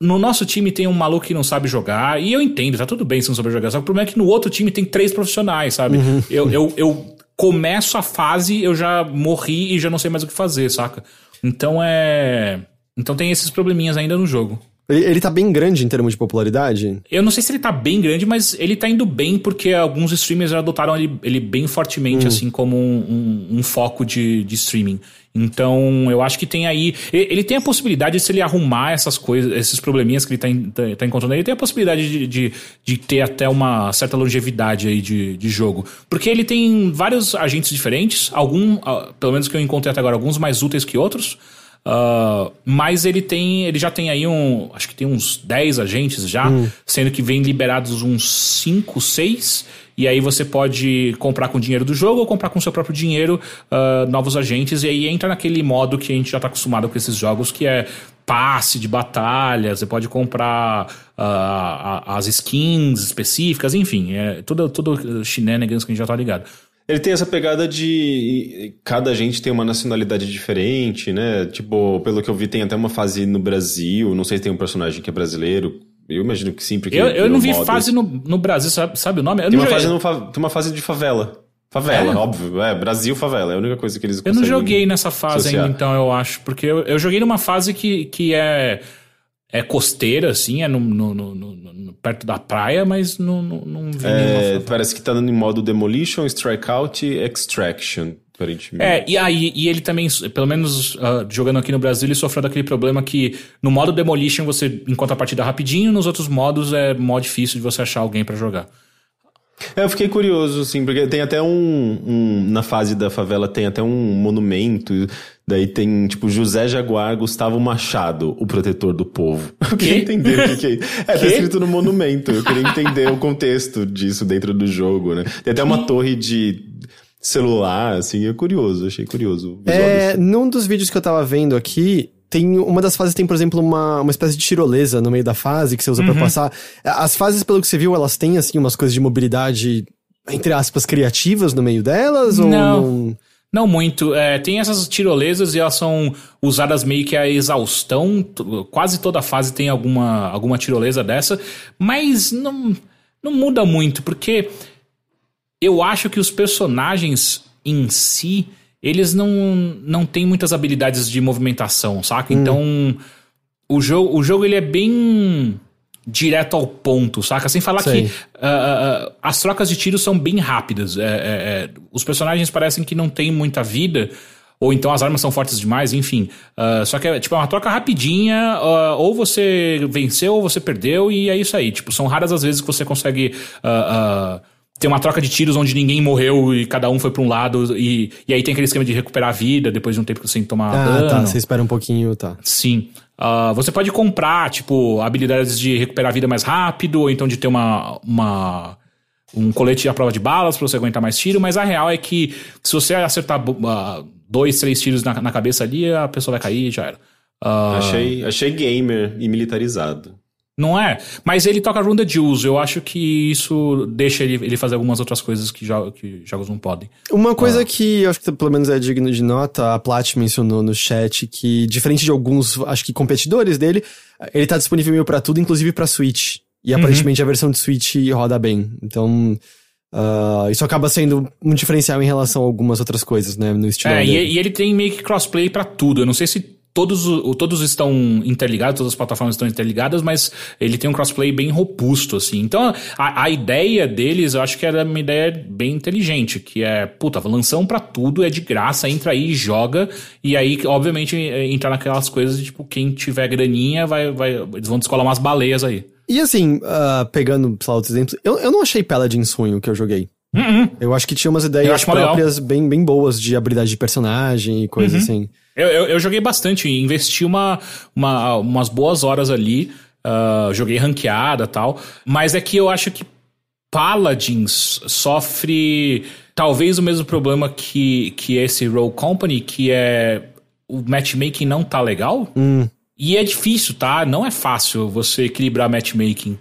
No nosso time tem um maluco que não sabe jogar, e eu entendo, tá tudo bem se não sabe jogar. Só que o problema é que no outro time tem três profissionais, sabe? Eu, eu, eu começo a fase, eu já morri e já não sei mais o que fazer, saca? Então é. Então tem esses probleminhas ainda no jogo. Ele, ele tá bem grande em termos de popularidade. Eu não sei se ele tá bem grande, mas ele tá indo bem porque alguns streamers já adotaram ele, ele bem fortemente, assim, como um, um- um foco de, de streaming. Então, eu acho que tem aí. Ele tem a possibilidade, se ele arrumar essas coisas, esses probleminhas que ele tá, en- tá, tá encontrando, ele tem a possibilidade de, de, de ter até uma certa longevidade aí de, de jogo. Porque ele tem vários agentes diferentes, algum, ah, pelo menos que eu encontrei até agora, alguns mais úteis que outros. Ah, mas ele tem. Ele já tem aí um. Acho que tem uns 10 agentes já, sendo que vem liberados uns 5, 6. E aí você pode comprar com o dinheiro do jogo ou comprar com o seu próprio dinheiro ah, novos agentes. E aí entra naquele modo que a gente já tá acostumado com esses jogos, que é passe de batalha, você pode comprar a- as skins específicas, enfim, é tudo, tudo shenanigans que a gente já tá ligado. Ele tem essa pegada de cada gente tem uma nacionalidade diferente, né? Tipo, pelo que eu vi, tem até uma fase no Brasil. Não sei se tem um personagem que é brasileiro. Eu imagino que sim, porque. Eu, eu não vi modo- fase no, no Brasil, sabe, sabe o nome? Eu Tem não uma, fase no tem uma fase de favela. Favela, É? óbvio. É, Brasil, favela. É a única coisa que eles Eu não joguei nessa fase associar. ainda, então, eu acho. Porque eu, eu joguei numa fase que, que é, é costeira, assim, é no, no- no- perto da praia, mas não, não, vi É, parece que tá dando em modo Demolition, Strikeout e Extraction, aparentemente. É, e aí, e ele também, pelo menos ah, jogando aqui no Brasil, ele sofreu daquele problema que no modo Demolition você encontra a partida rapidinho, nos outros modos é mó difícil de você achar alguém pra jogar. É, eu fiquei curioso, assim, porque tem até um, um- Na fase da favela tem até um monumento. Daí tem, tipo, José Jaguar Gustavo Machado, o protetor do povo. Eu queria entender o que, que é isso. É, tá escrito no monumento. Eu queria entender o contexto disso dentro do jogo, né? Tem até uma torre de celular, assim, é curioso, achei curioso. É, num dos vídeos que eu tava vendo aqui, tem uma das fases tem, por exemplo, uma, uma espécie de tirolesa no meio da fase que você usa pra passar. As fases, pelo que você viu, elas têm, assim, umas coisas de mobilidade, entre aspas, criativas no meio delas? Ou Não. não? Não muito. É, tem essas tirolesas e elas são usadas meio que a exaustão. Quase toda fase tem alguma, alguma tirolesa dessa. Mas não, não muda muito, porque eu acho que os personagens em si, eles não, não têm muitas habilidades de movimentação, saca? Então, o jogo, o jogo ele é bem direto ao ponto, saca? Sem falar Sei. que ah, ah, as trocas de tiros são bem rápidas. É, é, é, os personagens parecem que não têm muita vida. Ou então as armas são fortes demais, enfim. Ah, só que é tipo é uma troca rapidinha, ah, ou você venceu ou você perdeu, e é isso aí. Tipo, são raras as vezes que você consegue ah, ter uma troca de tiros onde ninguém morreu e cada um foi pra um lado, e, e aí tem aquele esquema de recuperar a vida depois de um tempo que você tem que tomar Ah, dano. tá. Você espera um pouquinho, tá. Sim. Ah, você pode comprar, tipo, habilidades de recuperar a vida mais rápido, ou então de ter uma, uma um colete à prova de balas pra você aguentar mais tiro, mas a real é que se você acertar ah, dois, três tiros na, na cabeça ali, a pessoa vai cair e já era. Ah, Achei, achei gamer e militarizado. Não é? Mas ele toca Runda de uso. Eu acho que isso deixa ele, ele fazer algumas outras coisas que, jo que jogos não podem. Uma coisa que eu acho que pelo menos é digno de nota, a Plat mencionou no chat que, diferente de alguns, acho que competidores dele, ele tá disponível meio pra tudo, inclusive pra Switch. E aparentemente a versão de Switch roda bem. Então, Uh, isso acaba sendo um diferencial em relação a algumas outras coisas, né? No estilo. É, e, e, ele tem meio que crossplay para tudo. Eu não sei se todos, todos estão interligados, todas as plataformas estão interligadas, mas ele tem um crossplay bem robusto, assim. Então, a, a ideia deles, eu acho que era uma ideia bem inteligente, que é, puta, lanção para tudo, é de graça, entra aí e joga, e aí, obviamente, entrar naquelas coisas de, tipo, quem tiver graninha, vai, vai, eles vão descolar umas baleias aí. E assim, uh, pegando, sei lá, outros exemplos, eu, eu não achei Paladins ruim o que eu joguei. Uh -uh. Eu acho que tinha umas ideias próprias bem, bem boas de habilidade de personagem e coisa uhum. assim. Eu, eu, eu, joguei bastante, investi uma, uma, umas boas horas ali, uh, joguei ranqueada tal, mas é que eu acho que Paladins sofre talvez o mesmo problema que, que esse Roll Company, que é o matchmaking não tá legal. Hum. E é difícil, tá? Não é fácil você equilibrar matchmaking.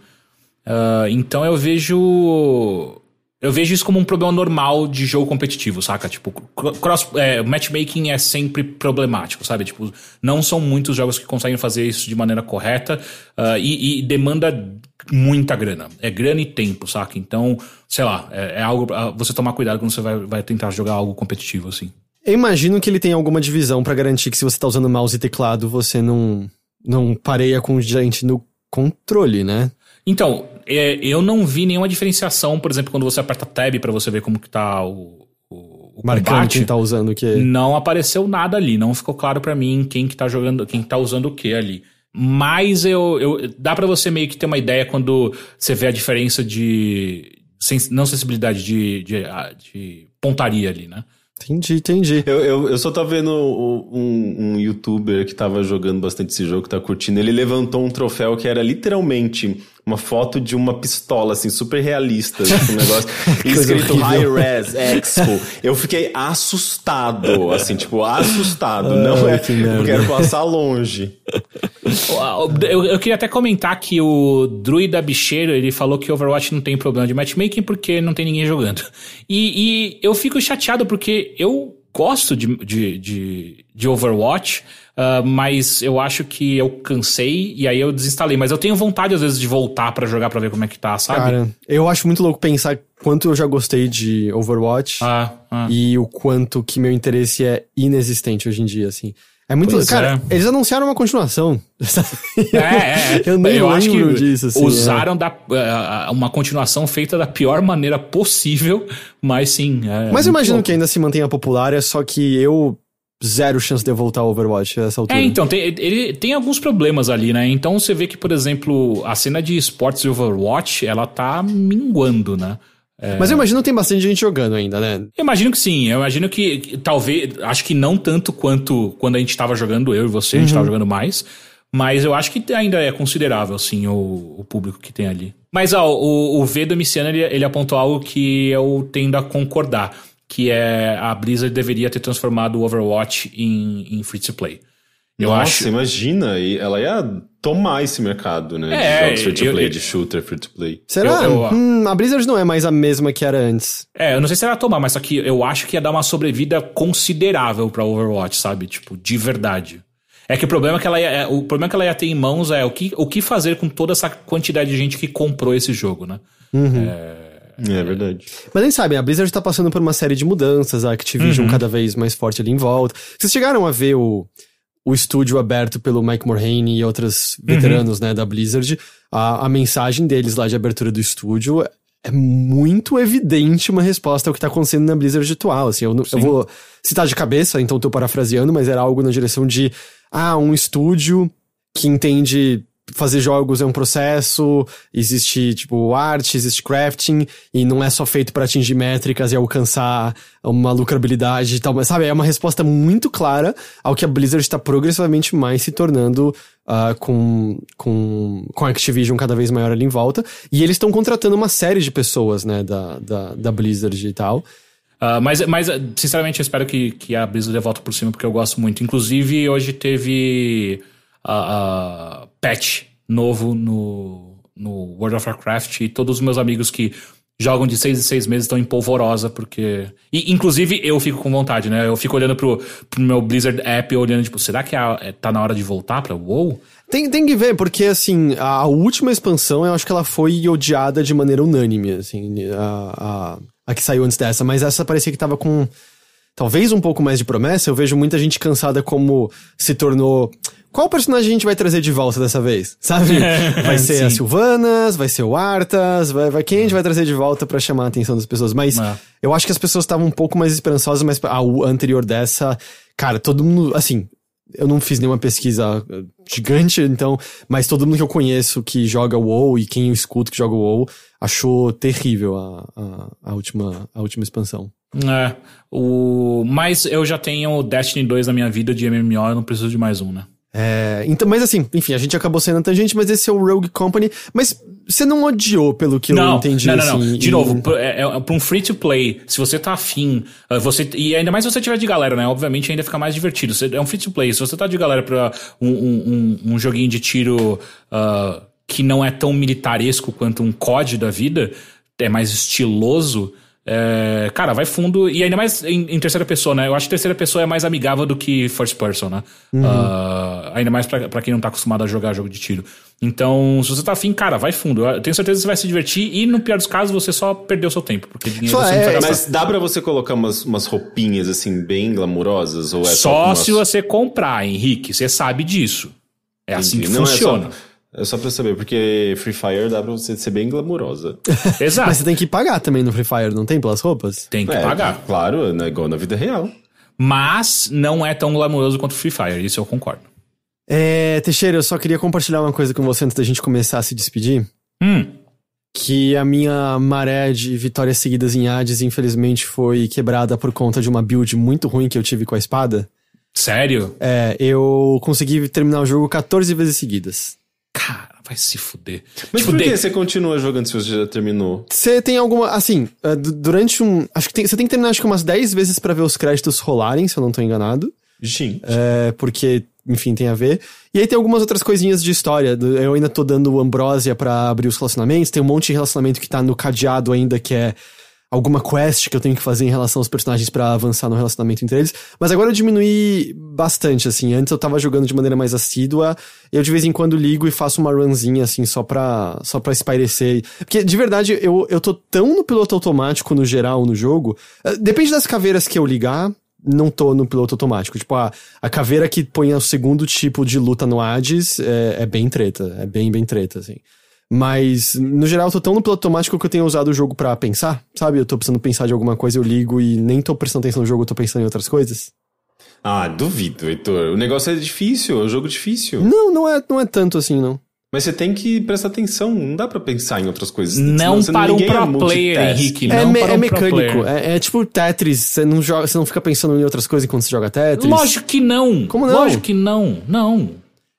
Uh, então eu vejo. Eu vejo isso como um problema normal de jogo competitivo, saca? Tipo, cross, é, matchmaking é sempre problemático, sabe? Tipo, não são muitos jogos que conseguem fazer isso de maneira correta uh, e, e, demanda muita grana. É grana e tempo, saca? Então, sei lá, é, é algo pra você tomar cuidado quando você vai, vai tentar jogar algo competitivo, assim. Eu imagino que ele tem alguma divisão para garantir que se você tá usando mouse e teclado, você não, não pareia com gente no controle, né? Então, é, eu não vi nenhuma diferenciação, por exemplo, quando você aperta tab para você ver como que tá o, o, o Marcando combate, quem tá usando o que. Não apareceu nada ali, não ficou claro para mim quem que tá jogando, quem tá usando o que ali. Mas eu, eu dá para você meio que ter uma ideia quando você vê a diferença de não sensibilidade de, de, de pontaria ali, né? Entendi, entendi. Eu, eu, eu só tava vendo um, um youtuber que tava jogando bastante esse jogo, que tá curtindo. Ele levantou um troféu que era literalmente uma foto de uma pistola, assim, super realista, tipo, um negócio escrito High Res Expo. Eu fiquei assustado, assim, tipo, assustado. não é, que eu quero passar longe. Eu, eu, queria até comentar que o Druida Bicheiro, ele falou que Overwatch não tem problema de matchmaking porque não tem ninguém jogando. E, e eu fico chateado porque eu gosto de, de, de, de Overwatch, uh, mas eu acho que eu cansei e aí eu desinstalei. Mas eu tenho vontade, às vezes, de voltar para jogar para ver como é que tá, sabe? Cara, eu acho muito louco pensar quanto eu já gostei de Overwatch ah, ah. e o quanto que meu interesse é inexistente hoje em dia, assim. É muito. Pois cara, é. eles anunciaram uma continuação. É, é. eu nem eu acho que disso. Assim, usaram é. da, uh, uma continuação feita da pior maneira possível, mas sim. É, mas eu imagino que ainda se mantenha popular, é só que eu. Zero chance de eu voltar ao Overwatch a essa altura. É, então, tem, ele tem alguns problemas ali, né? Então você vê que, por exemplo, a cena de esportes de Overwatch, ela tá minguando, né? É... Mas eu imagino que tem bastante gente jogando ainda, né? Eu imagino que sim. Eu imagino que, que talvez. Acho que não tanto quanto quando a gente tava jogando, eu e você, a gente uhum. tava jogando mais. Mas eu acho que ainda é considerável, sim, o, o público que tem ali. Mas ó, o, o V do Miciano, ele, ele apontou algo que eu tendo a concordar. Que é a Blizzard deveria ter transformado o Overwatch em, em free-to-play. Eu Nossa, acho... imagina, ela ia tomar esse mercado, né? É, de jogos free-to-play, de shooter free-to-play. Será? Eu, eu, hum, a Blizzard não é mais a mesma que era antes. É, eu não sei se ela ia tomar, mas só que eu acho que ia dar uma sobrevida considerável pra Overwatch, sabe? Tipo, de verdade. É que o problema que ela ia, é, o problema que ela ia ter em mãos é o que, o que fazer com toda essa quantidade de gente que comprou esse jogo, né? Uhum. É... É verdade. Mas nem sabem, a Blizzard tá passando por uma série de mudanças, a Activision uhum. cada vez mais forte ali em volta. Vocês chegaram a ver o, o estúdio aberto pelo Mike Morhaime e outros veteranos, uhum. né, da Blizzard, a, a mensagem deles lá de abertura do estúdio é muito evidente uma resposta ao que tá acontecendo na Blizzard atual, assim, eu, eu vou citar de cabeça, então tô parafraseando, mas era algo na direção de, ah, um estúdio que entende fazer jogos é um processo, existe, tipo, arte, existe crafting, e não é só feito para atingir métricas e alcançar uma lucrabilidade e tal, mas sabe, é uma resposta muito clara ao que a Blizzard está progressivamente mais se tornando uh, com, com, com a Activision cada vez maior ali em volta, e eles estão contratando uma série de pessoas, né, da, da, da Blizzard e tal. Uh, mas, mas, sinceramente, eu espero que, que a Blizzard dê volta por cima, porque eu gosto muito. Inclusive, hoje teve uh, patch novo no, no World of Warcraft e todos os meus amigos que jogam de seis em seis meses, estão em polvorosa, porque. E, inclusive, eu fico com vontade, né? Eu fico olhando pro, pro meu Blizzard app, olhando, tipo, será que é, tá na hora de voltar pra WoW? Tem, tem que ver, porque assim, a última expansão eu acho que ela foi odiada de maneira unânime, assim, a, a, a que saiu antes dessa, mas essa parecia que tava com talvez um pouco mais de promessa. Eu vejo muita gente cansada como se tornou. Qual personagem a gente vai trazer de volta dessa vez? Sabe? Vai ser Sim. a Silvanas, vai ser o Arthas, vai, vai, quem a gente vai trazer de volta pra chamar a atenção das pessoas? Mas É. eu acho que as pessoas estavam um pouco mais esperançosas, mas a anterior dessa, cara, todo mundo, assim, eu não fiz nenhuma pesquisa eh, gigante, então, mas todo mundo que eu conheço que joga WoW e quem eu escuto que joga WoW achou terrível a, a, a última, a última expansão. É. O... Mas eu já tenho Destiny 2 na minha vida de MMO, eu não preciso de mais um, né? É, então, mas assim, enfim, a gente acabou sendo tangente, mas esse é o Rogue Company. Mas você não odiou, pelo que eu não, entendi. não, não, não. assim, De e- novo, pra- é, é, pra um free to play, se você tá afim, uh, você, e ainda mais se você tiver de galera, né? Obviamente ainda fica mais divertido. É um free to play. Se você tá de galera pra um, um, um, um joguinho de tiro uh, que não é tão militaresco quanto um COD da vida, é mais estiloso. É, cara, vai fundo. E ainda mais em, em terceira pessoa, né? Eu acho que terceira pessoa é mais amigável do que first person, né? Uh, ainda mais pra, pra quem não tá acostumado a jogar jogo de tiro. Então, se você tá afim, cara, vai fundo. Eu tenho certeza que você vai se divertir e, no pior dos casos, você só perdeu seu tempo. Porque dinheiro Só você não é- vai gastar. Mas dá pra você colocar umas, umas roupinhas assim, bem glamourosas? Ou é só, Só umas- se você comprar, Henrique. Você sabe disso. É assim que Não, é só- funciona. É só pra saber, porque Free Fire dá pra você ser bem glamurosa. Exato. Mas você tem que pagar também no Free Fire, não tem? Pelas roupas? Tem que É, pagar. Claro, né, igual na vida real. Mas não é tão glamouroso quanto Free Fire. Isso eu concordo. É, Teixeira, eu só queria compartilhar uma coisa com você antes da gente começar a se despedir. Hum. Que a minha maré de vitórias seguidas em Hades, infelizmente, foi quebrada por conta de uma build muito ruim que eu tive com a espada. Sério? É, eu consegui terminar o jogo 14 vezes seguidas. Cara, vai se fuder. Mas tipo, por de- que você continua jogando se você já terminou? Você tem alguma. Assim, du- durante um. Acho que tem- você tem que terminar acho que umas 10 vezes pra ver os créditos rolarem, se eu não tô enganado. Gente. É, porque, enfim, tem a ver. E aí tem algumas outras coisinhas de história. Eu ainda tô dando Ambrosia pra abrir os relacionamentos. Tem um monte de relacionamento que tá no cadeado ainda, que é alguma quest que eu tenho que fazer em relação aos personagens pra avançar no relacionamento entre eles. Mas agora eu diminuí bastante, assim. Antes eu tava jogando de maneira mais assídua. Eu de vez em quando ligo e faço uma runzinha, assim, só pra, só pra espairecer. Porque, de verdade, eu, eu tô tão no piloto automático no geral no jogo. Eh, Depende das caveiras que eu ligar não tô no piloto automático. Tipo, a, a caveira que põe o segundo tipo de luta no Hades é, é bem treta. É bem, bem treta, assim. Mas, no geral, eu tô tão no piloto automático que eu tenho usado o jogo pra pensar, sabe? Eu tô precisando pensar de alguma coisa, eu ligo e nem tô prestando atenção no jogo, eu tô pensando em outras coisas. Ah, duvido, Heitor. O negócio é difícil, é um jogo difícil. Não, não é, não é tanto assim, não. Mas você tem que prestar atenção, não dá pra pensar em outras coisas. Não Senão para um é pro player, multitask. Henrique. é não me- para é um pro mecânico. player. É, é tipo Tetris, você não, joga, você não fica pensando em outras coisas enquanto você joga Tetris. Lógico que não. Como não? Lógico que não. Não.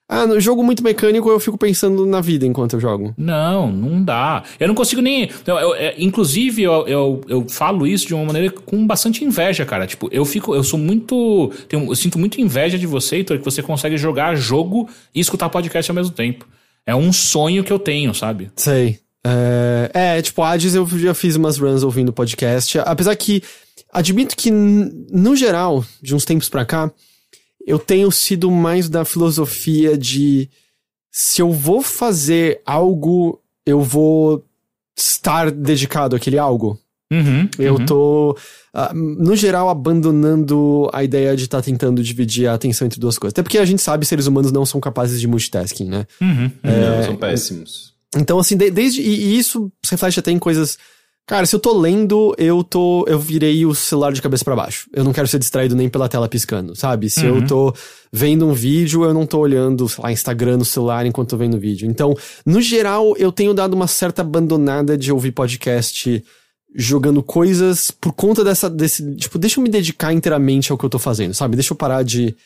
Ah, no jogo muito mecânico eu fico pensando na vida enquanto eu jogo. Não, não dá. Eu não consigo nem. eu- eu- é, inclusive, eu, eu, eu falo isso de uma maneira com bastante inveja, cara. Tipo, eu fico. Eu sou muito. tenho- eu sinto muito inveja de você, Heitor, que você consegue jogar jogo e escutar podcast ao mesmo tempo. É um sonho que eu tenho, sabe? Sei. É, é, tipo, Hades eu já fiz umas runs ouvindo podcast. Apesar que, admito que, no geral, de uns tempos pra cá, eu tenho sido mais da filosofia de se eu vou fazer algo, eu vou estar dedicado àquele algo. Uhum. Eu uhum. tô, ah, no geral, abandonando a ideia de estar tentando dividir a atenção entre duas coisas. Até porque a gente sabe que seres humanos não são capazes de multitasking, né? Uhum. Não, são péssimos. Então, assim, de- desde. E, e isso se reflete até em coisas. Cara, se eu tô lendo, eu tô. Eu virei o celular de cabeça pra baixo. Eu não quero ser distraído nem pela tela piscando, sabe? Se eu tô vendo um vídeo, eu não tô olhando, sei lá, Instagram no celular enquanto tô vendo o vídeo. Então, no geral, eu tenho dado uma certa abandonada de ouvir podcast jogando coisas por conta dessa. desse. Tipo, deixa eu me dedicar inteiramente ao que eu tô fazendo, sabe? Deixa eu parar de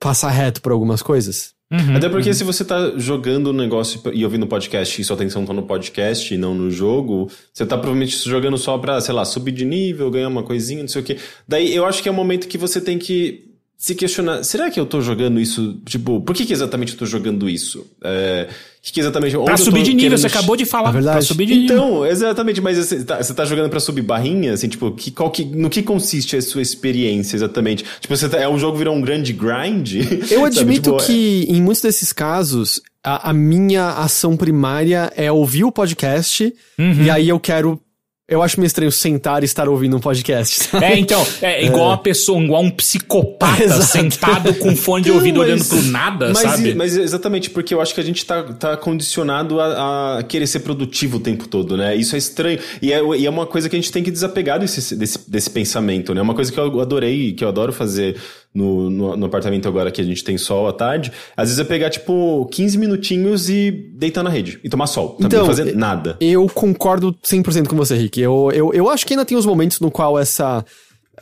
passar reto por algumas coisas. Uhum. Até porque se você tá jogando um negócio e ouvindo podcast e sua atenção tá no podcast e não no jogo, você tá provavelmente jogando só pra, sei lá, subir de nível, ganhar uma coisinha, não sei o quê. Daí eu acho que é o momento que você tem que se questionar, será que eu tô jogando isso? Tipo, por que, que exatamente eu tô jogando isso? É, que, que exatamente. Pra subir de nível, você acabou de falar. É verdade. Pra subir de nível. Então, exatamente, mas você tá, você tá jogando pra subir barrinha, assim, tipo, que, qual que, no que consiste a sua experiência exatamente? Tipo, você tá, é um jogo virou um grande grind? Eu admito Tipo, é- que, em muitos desses casos, a, a minha ação primária é ouvir o podcast, Uhum. e aí eu quero. Eu acho meio estranho sentar e estar ouvindo um podcast. sabe? É, então, é igual uma pessoa, igual um psicopata Exato. sentado com fone de ouvido mas- olhando pro nada, mas, sabe? Mas exatamente, porque eu acho que a gente tá, tá condicionado a, a querer ser produtivo o tempo todo, né? Isso é estranho. E é, e é uma coisa que a gente tem que desapegar desse, desse, desse pensamento, né? Uma coisa que eu adorei, que eu adoro fazer no, no, no apartamento agora que a gente tem sol à tarde, às vezes é pegar, tipo, 15 minutinhos e deitar na rede e tomar sol. Sabe? Então, Não fazer nada. Eu concordo 100% com você, Rick. Eu, eu, eu acho que ainda tem os momentos no qual essa.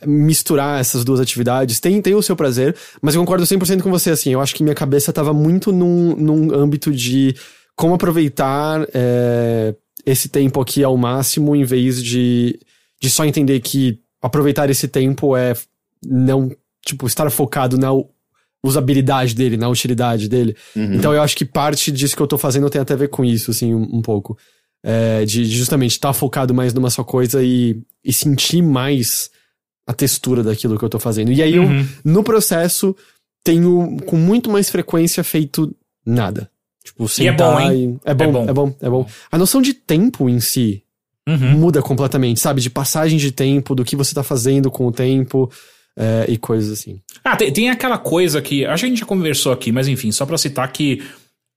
misturar essas duas atividades tem, tem o seu prazer, mas eu concordo 100% com você, assim. Eu acho que minha cabeça tava muito num, num âmbito de como aproveitar é, esse tempo aqui ao máximo, em vez de, de só entender que aproveitar esse tempo é não, tipo, estar focado na usabilidade dele, na utilidade dele. Então eu acho que parte disso que eu tô fazendo tem até a ver com isso, assim, um, um pouco. É, de, de justamente estar focado mais numa só coisa e, e sentir mais a textura daquilo que eu tô fazendo. E aí eu, no processo, tenho com muito mais frequência feito nada. Tipo, E é bom, sentar hein? e- É bom, É bom. é bom, é bom. A noção de tempo em si Uhum. muda completamente, sabe? De passagem de tempo, do que você tá fazendo com o tempo é, e coisas assim. Ah, tem, tem aquela coisa que. Acho que a gente já conversou aqui, mas enfim, só pra citar que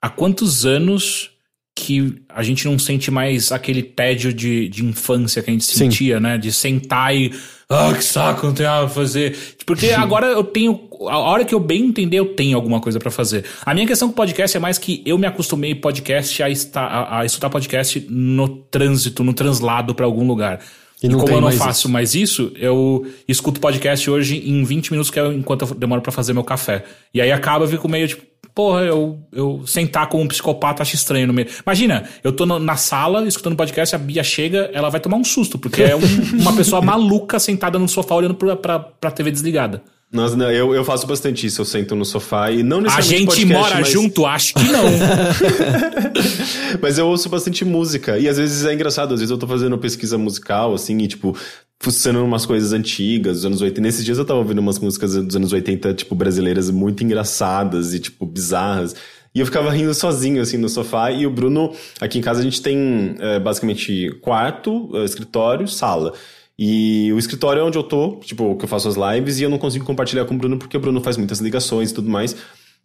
há quantos anos que a gente não sente mais aquele tédio de, de infância que a gente Sim. sentia, né? De sentar e. Ah, que saco, não tem nada pra fazer. Porque agora eu tenho. A hora que eu bem entender, eu tenho alguma coisa pra fazer. A minha questão com podcast é mais que eu me acostumei podcast a, estar, a, a escutar podcast no trânsito, no translado pra algum lugar. E E, como eu não mais faço isso. mais isso, eu escuto podcast hoje em 20 minutos, que é enquanto eu demoro pra fazer meu café. E aí acaba, eu fico meio tipo, porra, eu, eu sentar como um psicopata acho estranho no meio. Imagina, eu tô no- na sala escutando podcast, a Bia chega, ela vai tomar um susto, porque é um- uma pessoa maluca sentada no sofá olhando pra, pra, pra TV desligada. Não, eu, eu faço bastante isso. Eu sento no sofá e não A necessariamente gente podcast, mora mas... junto? Acho que não. Mas eu ouço bastante música. E às vezes é engraçado, às vezes eu tô fazendo pesquisa musical, assim, e tipo, fuçando umas coisas antigas, dos anos 80. Nesses dias eu tava ouvindo umas músicas dos anos 80, tipo, brasileiras muito engraçadas e, tipo, bizarras. E eu ficava rindo sozinho, assim, no sofá. E o Bruno, aqui em casa a gente tem é, basicamente quarto, é, escritório, sala. E o escritório é onde eu tô, tipo, que eu faço as lives, e eu não consigo compartilhar com o Bruno porque o Bruno faz muitas ligações e tudo mais.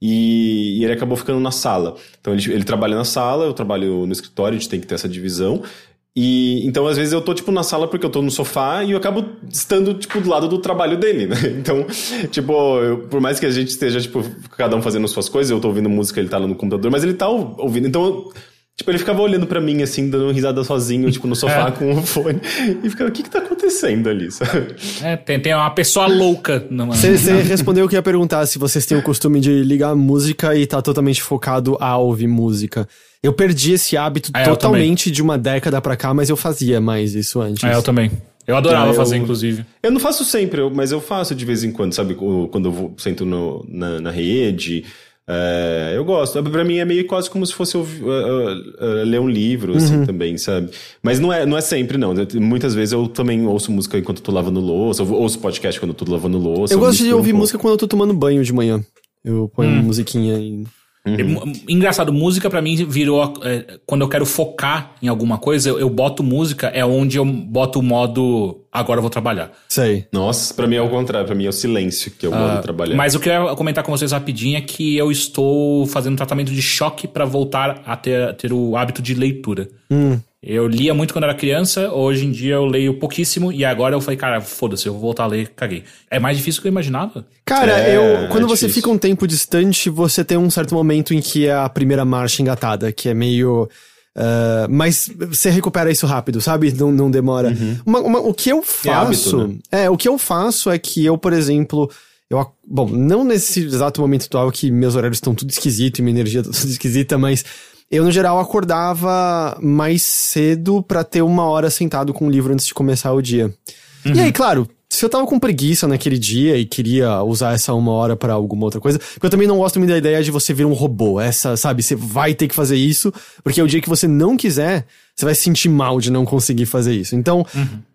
E, e ele acabou ficando na sala. Então ele, ele trabalha na sala, eu trabalho no escritório, a gente tem que ter essa divisão. E então, às vezes, eu tô, tipo, na sala porque eu tô no sofá e eu acabo estando, tipo, do lado do trabalho dele, né? Então, tipo, eu- por mais que a gente esteja, tipo, cada um fazendo suas coisas, eu tô ouvindo música, ele tá lá no computador, mas ele tá ou- ouvindo. Então, tipo, ele ficava olhando pra mim, assim, dando risada sozinho, tipo, no sofá É. com o fone. E ficava, o que que tá acontecendo ali, sabe? É, tem, tem uma pessoa louca. Numa... Você, você respondeu que eu ia perguntar se vocês têm o costume de ligar música e tá totalmente focado a ouvir música. Eu perdi esse hábito É, totalmente de uma década pra cá, mas eu fazia mais isso antes. É, eu também. Eu adorava eu- fazer, inclusive. Eu não faço sempre, mas eu faço de vez em quando, sabe? O- Quando eu vou, sento no- na, na rede. É, eu gosto. Pra mim é meio quase como se fosse uh, uh, uh, ler um livro, assim, também, sabe? Mas não é, não é sempre, não. Muitas vezes eu também ouço música enquanto eu tô lavando louça, eu ouço podcast quando eu tô lavando louça. Eu gosto de um ouvir pouco. música quando eu tô tomando banho de manhã. Eu ponho Hum. musiquinha e. Mu- Engraçado, música pra mim virou. é, quando eu quero focar em alguma coisa, eu, eu boto música, é onde eu boto o modo. Agora eu vou trabalhar. Sei. Nossa, pra mim é o contrário, pra mim é o silêncio que eu gosto de trabalhar. Ah, Mas eu queria comentar com vocês rapidinho é que eu estou fazendo um tratamento de choque pra voltar a ter, a ter o hábito de leitura. Eu lia muito quando era criança, hoje em dia eu leio pouquíssimo e agora eu falei, cara, foda-se, eu vou voltar a ler, caguei. É mais difícil do que eu imaginava. Cara, É, eu. Quando é você difícil. fica um tempo distante, você tem um certo momento em que é a primeira marcha engatada, que é meio. ah, mas você recupera isso rápido, sabe? Não, não demora. Uma- uma- o que eu faço. Uhum. hábito, né? É, o que eu faço é que eu, por exemplo. Eu, bom, não nesse exato momento atual que meus horários estão tudo esquisito e minha energia tá tudo esquisita, mas eu, no geral, acordava mais cedo pra ter uma hora sentado com um livro antes de começar o dia. E aí, claro, se eu tava com preguiça naquele dia e queria usar essa uma hora para alguma outra coisa, porque eu também não gosto muito da ideia de você vir um robô. Essa, sabe, você vai ter que fazer isso, porque é o dia que você não quiser, você vai se sentir mal de não conseguir fazer isso. Então,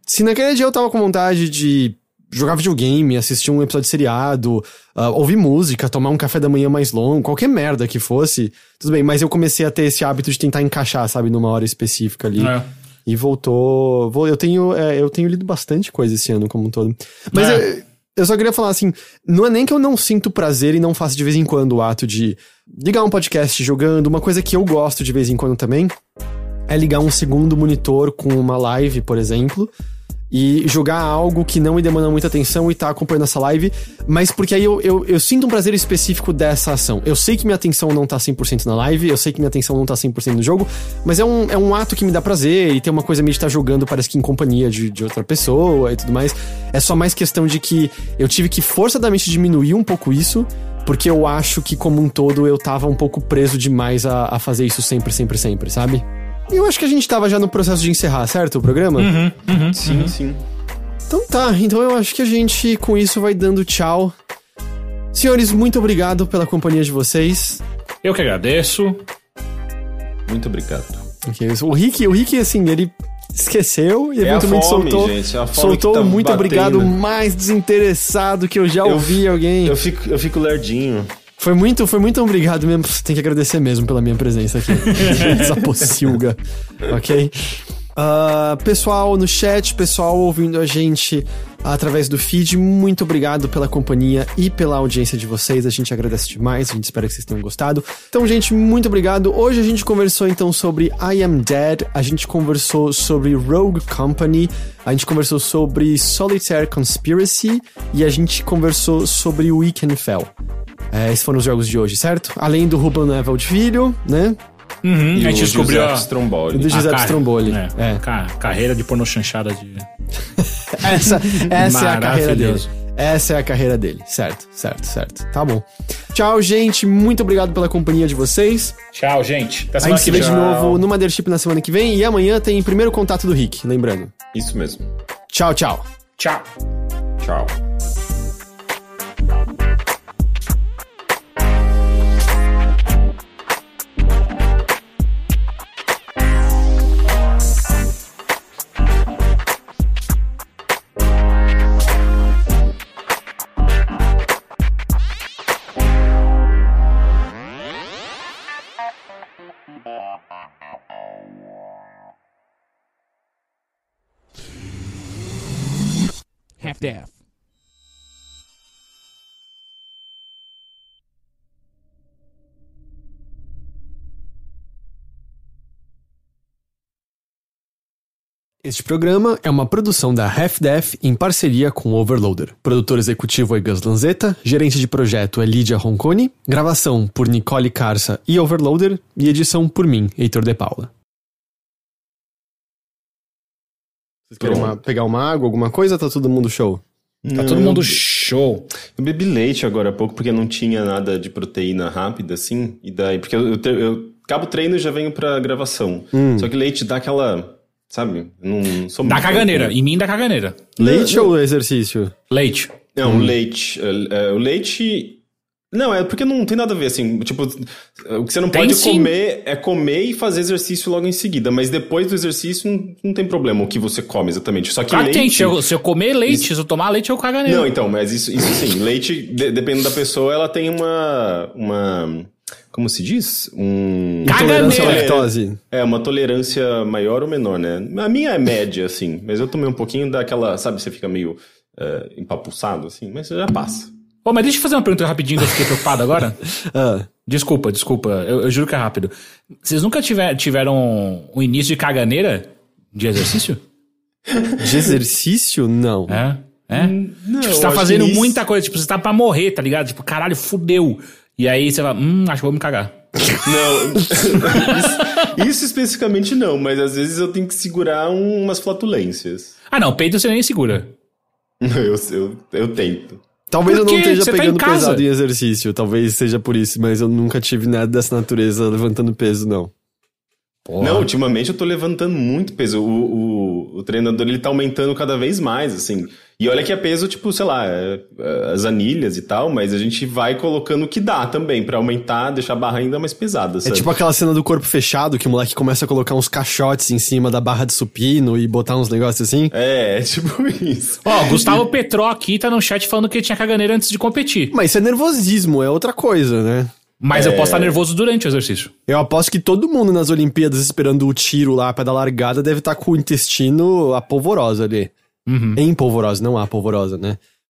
se naquele dia eu tava com vontade de jogar videogame, assistir um episódio de seriado, uh, ouvir música, tomar um café da manhã mais longo, qualquer merda que fosse, tudo bem, mas eu comecei a ter esse hábito de tentar encaixar, sabe, numa hora específica ali. É. E voltou. vou- Eu tenho, é, eu tenho lido bastante coisa esse ano como um todo. Mas É. eu, eu só queria falar assim: não é nem que eu não sinto prazer e não faço de vez em quando o ato de ligar um podcast jogando. Uma coisa que eu gosto de vez em quando também é ligar um segundo monitor com uma live, por exemplo. E jogar algo que não me demanda muita atenção e tá acompanhando essa live, mas porque aí eu, eu, eu sinto um prazer específico dessa ação. Eu sei que minha atenção não tá 100% na live, eu sei que minha atenção não tá 100% no jogo, mas é um, é um ato que me dá prazer e tem uma coisa meio de estar jogando, parece que em companhia de, de outra pessoa e tudo mais. É só mais questão de que eu tive que forçadamente diminuir um pouco isso, porque eu acho que como um todo eu tava um pouco preso demais a, a fazer isso sempre, sempre, sempre, sabe? Eu acho que a gente tava já no processo de encerrar, certo? O programa? Sim, sim. Então tá, então eu acho que a gente com isso vai dando tchau. Senhores, muito obrigado pela companhia de vocês. Eu que agradeço. Muito obrigado. Ok, O Rick, o Rick, assim, ele esqueceu e É a eventualmente fome, soltou. gente, é a fome soltou tá muito batendo. obrigado, mais desinteressado que eu já Eu- ouvi alguém. Eu fico, eu fico lerdinho. Foi muito, foi muito obrigado mesmo. Tem que agradecer mesmo pela minha presença aqui. Essa pocilga. Ok? Ah, pessoal no chat, pessoal ouvindo a gente através do feed, muito obrigado pela companhia e pela audiência de vocês. A gente agradece demais, a gente espera que vocês tenham gostado. Então, gente, muito obrigado. Hoje a gente conversou então sobre I Am Dead, a gente conversou sobre Rogue Company, a gente conversou sobre Solitaire Conspiracy e a gente conversou sobre Weekend Fell. É, esses foram os jogos de hoje, certo? Além do Ruben Nevel de Filho, né? Uhum, E a gente o descobriu Giuseppe a, Stromboli. Do Giuseppe a car- Stromboli. É, É. ca- carreira de pornô chanchada de. Essa, essa é a carreira dele. Essa é a carreira dele. Certo, certo, certo. Tá bom. Tchau, gente. Muito obrigado pela companhia de vocês. Tchau, gente. Até A semana gente se que vê vem. de novo no Mothership na semana que vem. E amanhã tem primeiro contato do Rick, lembrando. Isso mesmo. Tchau, tchau. Tchau. Tchau. Half-daff. Este programa é uma produção da Half-Def em parceria com Overloader. Produtor executivo é Gus Lanzetta, gerente de projeto é Lídia Roncone, gravação por Nicole Carça e Overloader e edição por mim, Heitor De Paula. Vocês querem uma- pegar uma água, alguma coisa? Tá todo mundo show? Tá todo mundo show. Eu bebi leite agora há pouco porque não tinha nada de proteína rápida, assim. E daí, porque eu, eu, te- eu acabo o treino e já venho pra gravação. Hum. Só que leite dá aquela. Sabe? Eu Não sou muito- caganeira. Em mim, da caganeira. Leite ou exercício? Leite. Não, o leite. é, é, o leite. Não, é porque não tem nada a ver, assim. Tipo, o que você não Tem pode sim. comer é comer e fazer exercício logo em seguida. Mas depois do exercício não, não tem problema o que você come exatamente. Só que que leite. tem. Se eu, se eu comer leite, se eu tomar leite, eu caganeiro. Não, então, mas isso, isso sim. Leite, de- dependendo da pessoa, ela tem uma. uma como se diz? Um. Intolerância à lactose. É, uma tolerância maior ou menor, né? A minha é média, assim. Mas eu tomei um pouquinho daquela. Sabe, você fica meio é, empapuçado, assim. Mas já passa. Pô, mas deixa eu fazer uma pergunta rapidinho que eu fiquei preocupado agora. Ah, Desculpa, desculpa. Eu, eu juro que é rápido. Vocês nunca tiver, tiveram um início de caganeira de exercício? de exercício? Não. É? É? Não, tipo, você tá fazendo muita coisa, tipo, você tá pra morrer, tá ligado? Tipo, caralho, fudeu. E aí você vai, hum, acho que vou me cagar. Não, isso, isso especificamente não, mas às vezes eu tenho que segurar um- umas flatulências. Ah, não, peito você nem segura. Eu, eu, eu tento. Talvez eu não esteja tá pegando casa? pesado em exercício. Talvez seja por isso, mas eu nunca tive nada dessa natureza levantando peso, não. Porra. Não, ultimamente eu tô levantando muito peso. O, o, o treinador, ele tá aumentando cada vez mais, assim. E olha que é peso, tipo, sei lá, é, é, as anilhas e tal, mas a gente vai colocando o que dá também, pra aumentar, deixar a barra ainda mais pesada, É sabe? tipo aquela cena do corpo fechado, que o moleque começa a colocar uns caixotes em cima da barra de supino e botar uns negócios assim. É, é tipo isso. Ó, Gustavo Petró aqui tá no chat falando que ele tinha caganeira antes de competir. Mas isso é nervosismo, é outra coisa, né? Mas eu posso estar nervoso durante o exercício. Eu aposto que todo mundo nas Olimpíadas esperando o tiro lá pra dar largada deve estar com o intestino apolvorosa ali. Em polvorosa, não a polvorosa, né?